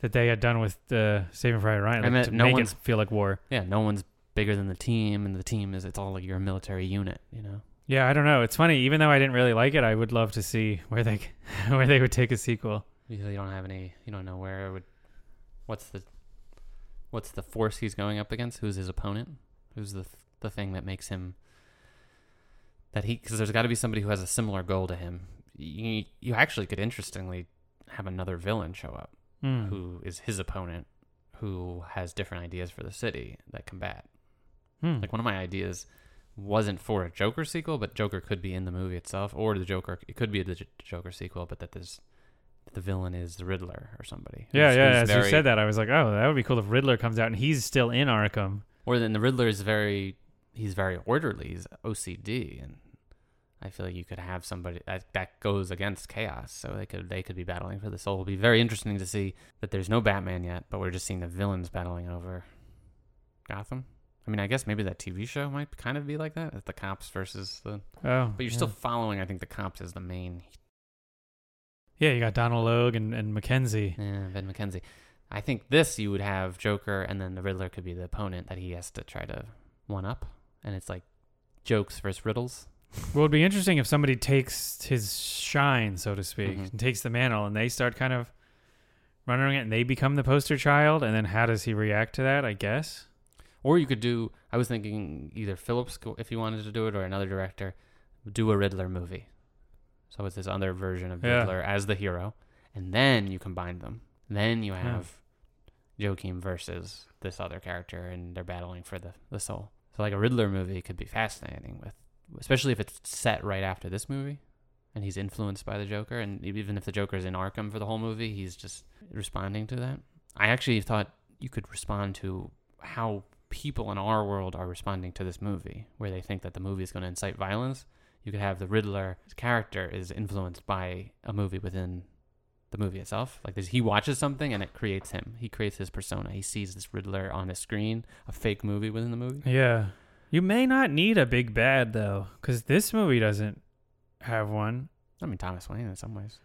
D: that they had done with uh, Saving Private Ryan, like,
E: mean,
D: to
E: no
D: make it feel like war.
E: Yeah, no one's bigger than the team, and the team is it's all like you're a military unit, you know.
D: Yeah, I don't know. It's funny. Even though I didn't really like it, I would love to see where they where they would take a sequel.
E: You you don't have any, you don't know where it would. What's the, what's the force he's going up against? Who's his opponent? Who's the the thing that makes him that he? Because there's got to be somebody who has a similar goal to him. You you actually could interestingly have another villain show up
D: Hmm.
E: who is his opponent, who has different ideas for the city that combat.
D: Hmm.
E: Like one of my ideas wasn't for a Joker sequel, but Joker could be in the movie itself, or the Joker. It could be the J- Joker sequel, but that there's the villain is the Riddler or somebody.
D: yeah,
E: who's-
D: yeah.
E: who's
D: As you said that, I was like, oh, that would be cool if Riddler comes out and he's still in Arkham.
E: Or then the Riddler is very, he's very orderly. He's OCD, and I feel like you could have somebody that that goes against chaos. So they could they could be battling for the soul. It'll be very interesting to see that there's no Batman yet, but we're just seeing the villains battling over Gotham. I mean, I guess maybe that TV show might kind of be like that. It's the cops versus the,
D: Oh,
E: but you're
D: yeah.
E: still following. I think the cops is the main.
D: yeah. You got Donal Logue and and McKenzie.
E: Yeah, Ben McKenzie. I think this you would have Joker, and then the Riddler could be the opponent that he has to try to one up, and it's like jokes versus riddles.
D: Well, it'd be interesting if somebody takes his shine, so to speak,
E: Mhm.
D: and takes the mantle, and they start kind of running it, and they become the poster child. And then how does he react to that? I guess.
E: Or you could do. I was thinking either Phillips, if you wanted to do it, or another director, do a Riddler movie. So it's this other version of
D: Yeah.
E: Riddler as the hero, and then you combine them. Then you
D: Yeah.
E: have Joaquin versus this other character, and they're battling for the the soul. So like a Riddler movie could be fascinating with, especially if it's set right after this movie, and he's influenced by the Joker, and even if the Joker's in Arkham for the whole movie, he's just responding to that. I actually thought you could respond to how people in our world are responding to this movie, where they think that the movie is going to incite violence. You could have the Riddler character is influenced by a movie within the movie itself. Like he watches something and it creates him. He creates his persona. He sees this Riddler on a screen, a fake movie within the movie.
D: Yeah. You may not need a big bad though, because this movie doesn't have one.
E: I mean, Thomas Wayne in some ways.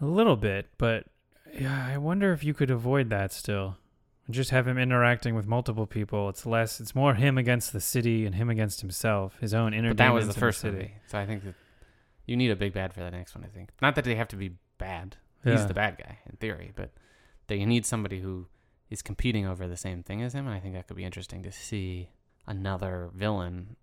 D: A little bit, but yeah, I wonder if you could avoid that still. Just have him interacting with multiple people. It's less. It's more him against the city and him against himself. His own inner.
E: But that was the first
D: city.
E: movie, so I think that you need a big bad for the next one. I think not that they have to be bad. He's the bad guy in theory, but that you need somebody who is competing over the same thing as him, and I think that could be interesting to see another villain,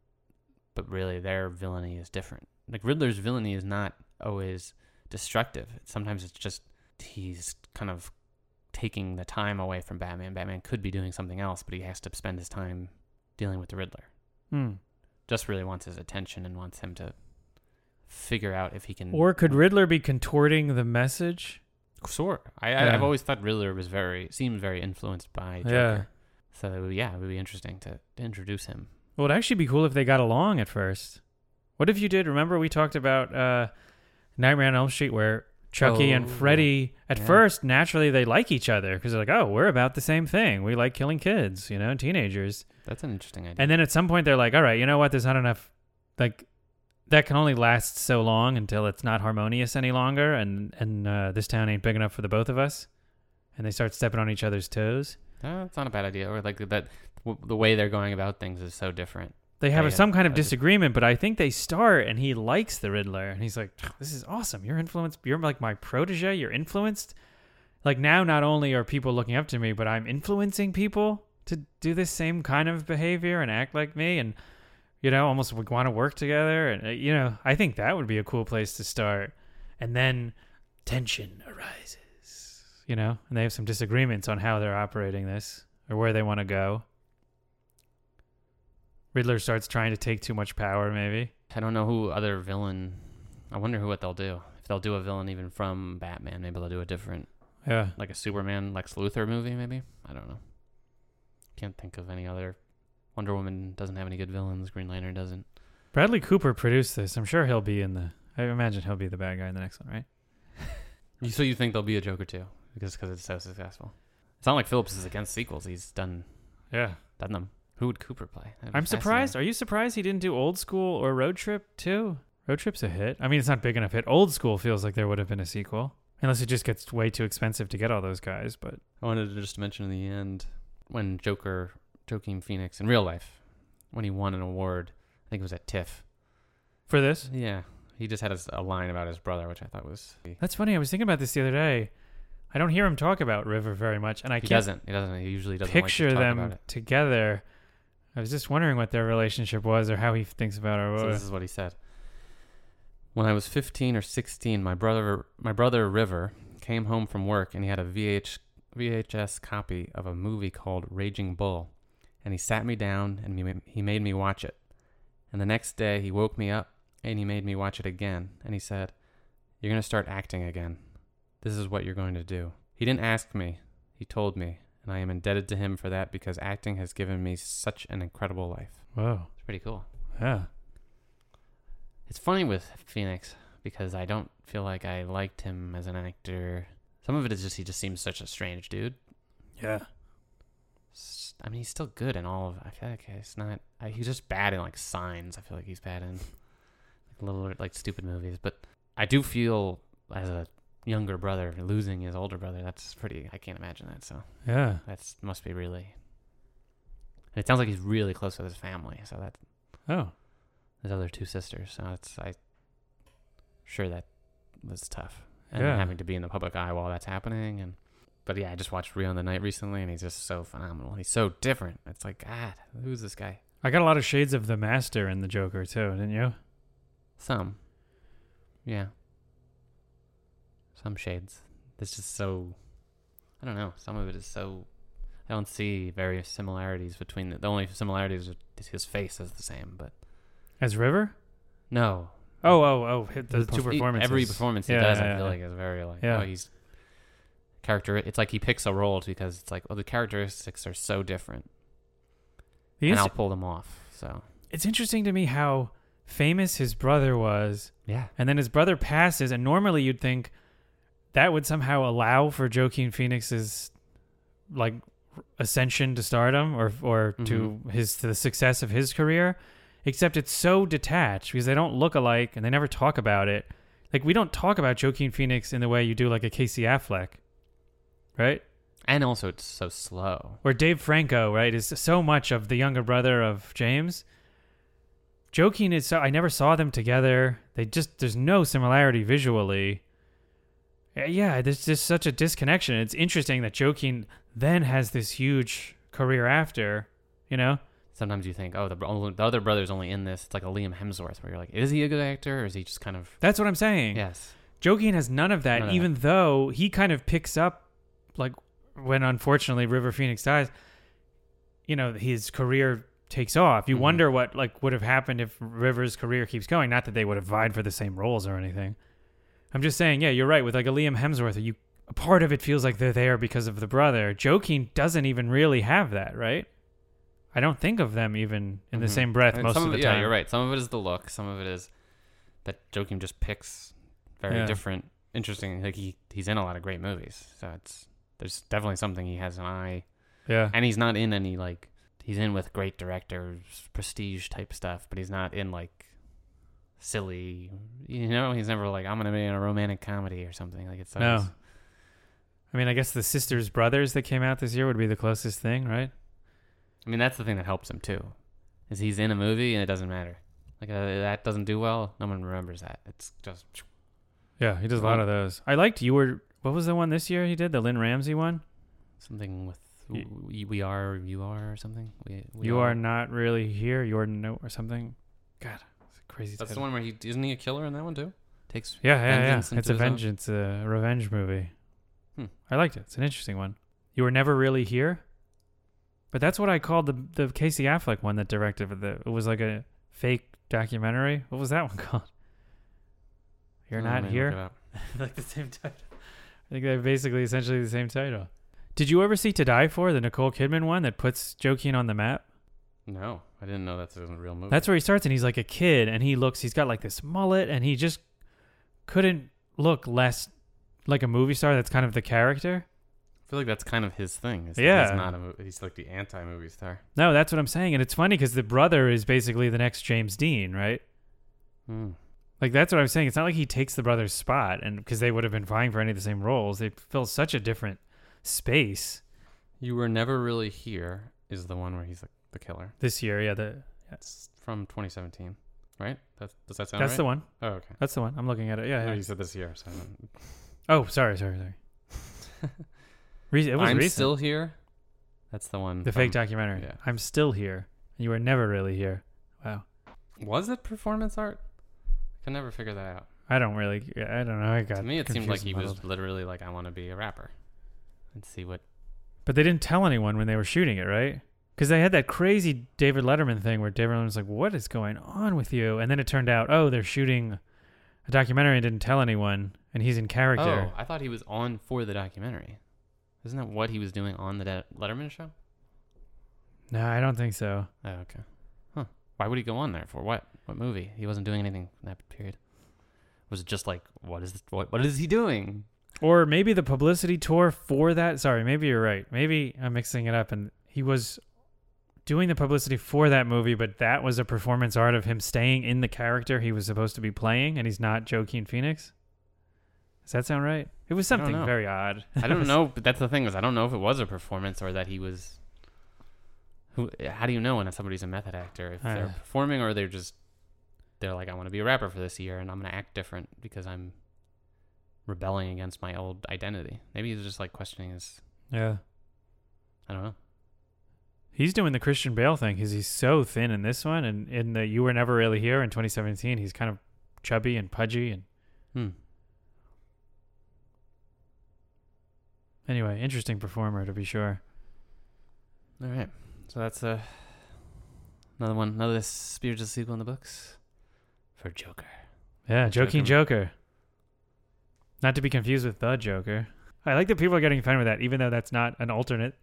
E: but really their villainy is different. Like Riddler's villainy is not always destructive. Sometimes it's just he's kind of taking the time away from Batman. Batman could be doing something else, but he has to spend his time dealing with the Riddler
D: Hmm.
E: just really wants his attention and wants him to figure out if he can.
D: Or could Riddler be contorting the message?
E: Sure. I,
D: Yeah.
E: I I've always thought Riddler was very seemed very influenced by Joker.
D: Yeah.
E: So it would- yeah, it would be interesting to, to introduce him.
D: Well, it'd actually be cool if they got along at first. What if you did? Remember we talked about uh, Nightmare on Elm Street, where Chucky and
E: Oh,
D: Freddy, at
E: yeah.
D: first, naturally they like each other because they're like, oh, we're about the same thing. We like killing kids, you know, teenagers.
E: That's an interesting idea.
D: And then at some point they're like, all right, you know what? There's not enough. Like, that can only last so long until it's not harmonious any longer, and and uh, this town ain't big enough for the both of us, and they start stepping on each other's toes.
E: Uh, it's not a bad idea. Or like that, w- the way they're going about things is so different.
D: They have
E: Yeah,
D: some kind of disagreement, but I think they start, and he likes the Riddler, and he's like, "This is awesome. You're influenced. You're like my protege. You're influenced. Like now, not only are people looking up to me, but I'm influencing people to do this same kind of behavior and act like me, and you know, almost we want to work together. And uh, you know, I think that would be a cool place to start. And then tension arises. You know, and they have some disagreements on how they're operating this or where they want to go. Riddler starts trying to take too much power, maybe.
E: I don't know who other villain. I wonder who what they'll do. If they'll do a villain even from Batman, maybe they'll do a different,
D: Yeah.
E: like a Superman Lex Luthor movie. Maybe I don't know. Can't think of any other. Wonder Woman doesn't have any good villains. Green Lantern doesn't.
D: Bradley Cooper produced this. I'm sure he'll be in the. I imagine he'll be the bad guy in the next one, right?
E: So you think there'll be a Joker too, because because it's so successful. It's not like Phillips is against sequels. He's done
D: Yeah.
E: done them. Who would Cooper play?
D: I'm surprised. Are you surprised he didn't do Old School or Road Trip too? Road Trip's a hit. I mean, it's not big enough hit. Old School feels like there would have been a sequel, unless it just gets way too expensive to get all those guys. But
E: I wanted to just mention in the end when Joker, Joaquin Phoenix in real life, when he won an award, I think it was at TIFF.
D: for this,
E: Yeah, he just had a line about his brother, which I thought was
D: that's funny. I was thinking about this the other day. I don't hear him talk about River very much, and I can't
E: doesn't. He doesn't. He usually doesn't
D: picture
E: like
D: them together. I was just wondering what their relationship was, or how he thinks about our.
E: So this is what he said. When I was 15 or 16, my brother, my brother River, came home from work and he had a VH, VHS copy of a movie called Raging Bull, and he sat me down and he made me watch it. And the next day he woke me up and he made me watch it again, and he said, "You're gonna start acting again. This is what you're going to do." He didn't ask me; he told me, and I am indebted to him for that because acting has given me such an incredible life.
D: Wow.
E: It's pretty cool.
D: yeah.
E: It's funny with Phoenix because I don't feel like I liked him as an actor. Some of it is just he just seems such a strange dude.
D: Yeah.
E: I mean, he's still good in all of. I feel like he's not. I, he's just bad in like Signs. I feel like he's bad in like little like stupid movies. But I do feel as a younger brother losing his older brother. That's pretty. I can't imagine that. So
D: Yeah.
E: that's must be really. And it sounds like he's really close with his family. So that
D: Oh.
E: his other two sisters. So it's I sure that was tough. And
D: Yeah.
E: having to be in the public eye while that's happening and but yeah, I just watched Rio on the Night recently and he's just so phenomenal. He's so different. It's like, God, who's this guy?
D: I got a lot of shades of the Master in the Joker too, didn't you?
E: Some. Yeah. Some shades. It's just so I don't know. Some of it is so I don't see various similarities between the, the only similarities is his face is the same, but
D: As River?
E: no,
D: Oh, oh, oh! hit The
E: perf-
D: two performances.
E: Every performance he
D: Yeah,
E: does,
D: yeah,
E: I feel
D: yeah.
E: like is very like
D: Yeah.
E: oh he's character. It's like he picks a role because it's like oh, the characteristics are so different,
D: The
E: and I'll pull them off. So
D: it's interesting to me how famous his brother was,
E: yeah,
D: and then his brother passes, and normally you'd think that would somehow allow for Joaquin Phoenix's like ascension to stardom or or to mm-hmm. his to the success of his career. Except it's so detached because they don't look alike and they never talk about it. Like we don't talk about Joaquin Phoenix in the way you do like a Casey Affleck, right?
E: and also it's so slow.
D: Or Dave Franco, right, is so much of the younger brother of James. Joaquin is so I never saw them together. They just there's no similarity visually. Uh, Yeah, there's just such a disconnection. It's interesting that Joaquin then has this huge career after, you know?
E: Sometimes you think oh the, the other brother's only in this. It's like a Liam Hemsworth where you're like is he a good actor or is he just kind of
D: That's what I'm saying.
E: yes
D: Joaquin has none of that,
E: None of
D: even though he kind of picks up, like when unfortunately River Phoenix dies. You know, his career takes off. You
E: Mhm.
D: wonder what like would have happened if River's career keeps going. Not that they would have vied for the same roles or anything. I'm just saying, yeah, you're right. With like a Liam Hemsworth, you a part of it feels like they're there because of the brother. Joaquin doesn't even really have that, right? I don't think of them even in the
E: Mhm.
D: same breath
E: And
D: most
E: some
D: of the time.
E: Yeah, you're right. Some of it is the look. Some of it is that Joaquin just picks very
D: Yeah.
E: different, interesting. Like he he's in a lot of great movies, so it's there's definitely something he has an eye,
D: Yeah.
E: and he's not in any like he's in with great directors, prestige type stuff, but he's not in like silly. You know, he's never like I'm gonna be in a romantic comedy or something. Like it's
D: No. I mean, I guess the Sisters Brothers that came out this year would be the closest thing, right?
E: I mean, that's the thing that helps him too, is he's in a movie and it doesn't matter. Like uh, that doesn't do well. No one remembers that. It's just
D: Yeah, he does a lot of those. I liked you were. What was the one this year he did? The Lynne Ramsay one.
E: something with we, we are you are or something. We, we
D: you are not really here. You're no or something. God, crazy.
E: That's the one where he isn't he a killer in that one too? Takes
D: Yeah, yeah, yeah. It's a
E: into his own-
D: vengeance, a revenge movie.
E: Hmm.
D: I liked it. It's an interesting one. You were never really here, but that's what I called the the Casey Affleck one that directed it. The, it was like a fake documentary. What was that one called? You're
E: Oh,
D: not
E: man,
D: here. like the same title. I think they're basically essentially the same title. Did you ever see To Die For, the Nicole Kidman one that puts Joaquin on the map?
E: No, I didn't know that's a real movie.
D: That's where he starts, and he's like a kid, and he looks, he's got like this mullet, and he just couldn't look less like a movie star. That's kind of the character.
E: I feel like that's kind of his thing. that
D: Yeah.
E: he's not a mo- he's like the anti-movie star.
D: No, that's what I'm saying, and it's funny because the brother is basically the next James Dean, right?
E: Hmm.
D: Like that's what I'm saying. It's not like he takes the brother's spot, and because they would have been vying for any of the same roles, they fill such a different space
E: You were never really here is the one where he's like the killer.
D: this year. Yeah, the
E: It's from 2017, right? That, does that sound
D: that's
E: right?
D: the one.
E: Oh, okay.
D: That's the one. I'm looking at it. Yeah.
E: No,
D: yeah.
E: you said this year. So I don't-
D: Oh, sorry, sorry, sorry. Re- it was
E: I'm
D: recent.
E: still here. That's the one.
D: the fake
E: from-
D: documentary.
E: yeah.
D: I'm still here. You were never really here. Wow.
E: Was it performance art? I can never figure that out.
D: I don't really. I don't know. I got
E: to me, it seemed like
D: confused
E: he
D: and
E: was
D: muddled.
E: literally like, "I want to be a rapper," and see what.
D: But they didn't tell anyone when they were shooting it, right? Because they had that crazy David Letterman thing where David Letterman was like, "What is going on with you?" And then it turned out, oh, they're shooting a documentary and didn't tell anyone, and he's in character.
E: Oh, I thought he was on for the documentary. Isn't that what he was doing on the De- Letterman show?
D: No, I don't think so.
E: Oh, okay. Huh. Why would he go on there for what? What movie? He wasn't doing anything in that period. Was it just like, what is what? What is he doing?
D: Or maybe the publicity tour for that. Sorry, maybe you're right. Maybe I'm mixing it up. And he was doing the publicity for that movie, but that was a performance art of him staying in the character he was supposed to be playing, and he's not Joaquin Phoenix. Does that sound right? It was something very odd.
E: I don't know, but that's the thing is, I don't know if it was a performance or that he was. Who? How do you know when somebody's a method actor if they're
D: Uh.
E: performing or they're just they're like, I want to be a rapper for this year and I'm gonna act different because I'm rebelling against my old identity. Maybe he's just like questioning his.
D: yeah.
E: I don't know.
D: He's doing the Christian Bale thing because he's so thin in this one, and in the You Were Never Really Here in 2017, he's kind of chubby and pudgy. And
E: Hmm.
D: anyway, interesting performer to be sure.
E: All right. So that's uh, another one, another spiritual sequel in the books for Joker.
D: Yeah, Joking
E: Joker.
D: Joker. Not to be confused with the Joker. I like that people are getting offended with that, even though that's not an alternate.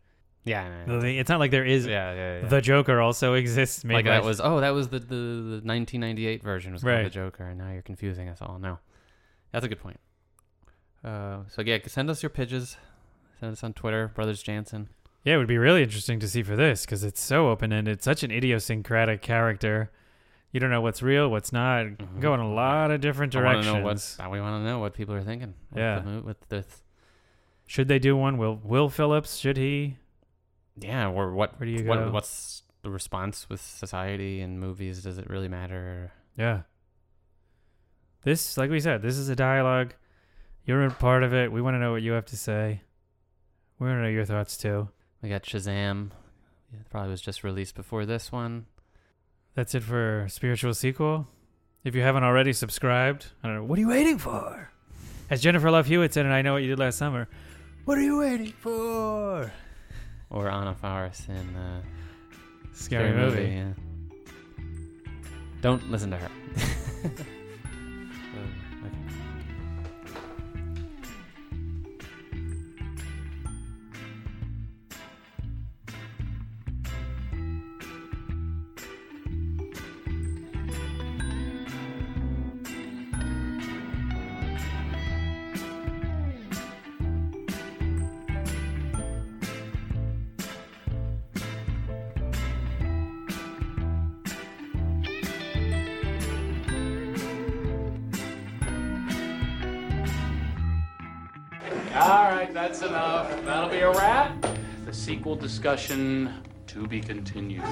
E: Yeah. I know.
D: It's not like there is
E: yeah, yeah, yeah.
D: the Joker also exists. Made
E: like that was oh that was the, the, the 1998 version was called
D: Right.
E: the Joker and now you're confusing us all. No, that's a good point. Uh, so yeah, send us your pitches. Send us on Twitter, Brothers Jansen.
D: Yeah, it would be really interesting to see for this because it's so open ended. Such an idiosyncratic character. You don't know what's real, what's not.
E: Mhm.
D: Go in a lot of different directions.
E: to know what now we want to know what people are thinking.
D: Yeah.
E: the with this.
D: Should they do one? Will Will Phillips? Should he?
E: Yeah, or what?
D: Where do you
E: what,
D: go?
E: What's the response with society and movies? Does it really matter?
D: Yeah. This, like we said, this is a dialogue. You're a part of it. We want to know what you have to say. We want to know your thoughts too.
E: We got Shazam. It probably was just released before this one.
D: That's it for spiritual sequel. If you haven't already subscribed, I don't know. What are you waiting for? As Jennifer Love Hewitt said, and I know what you did last summer. What are you waiting for?
E: Or Anna Faris in uh,
D: Scary, movie.
E: yeah. Don't listen to her.
H: discussion to be continued.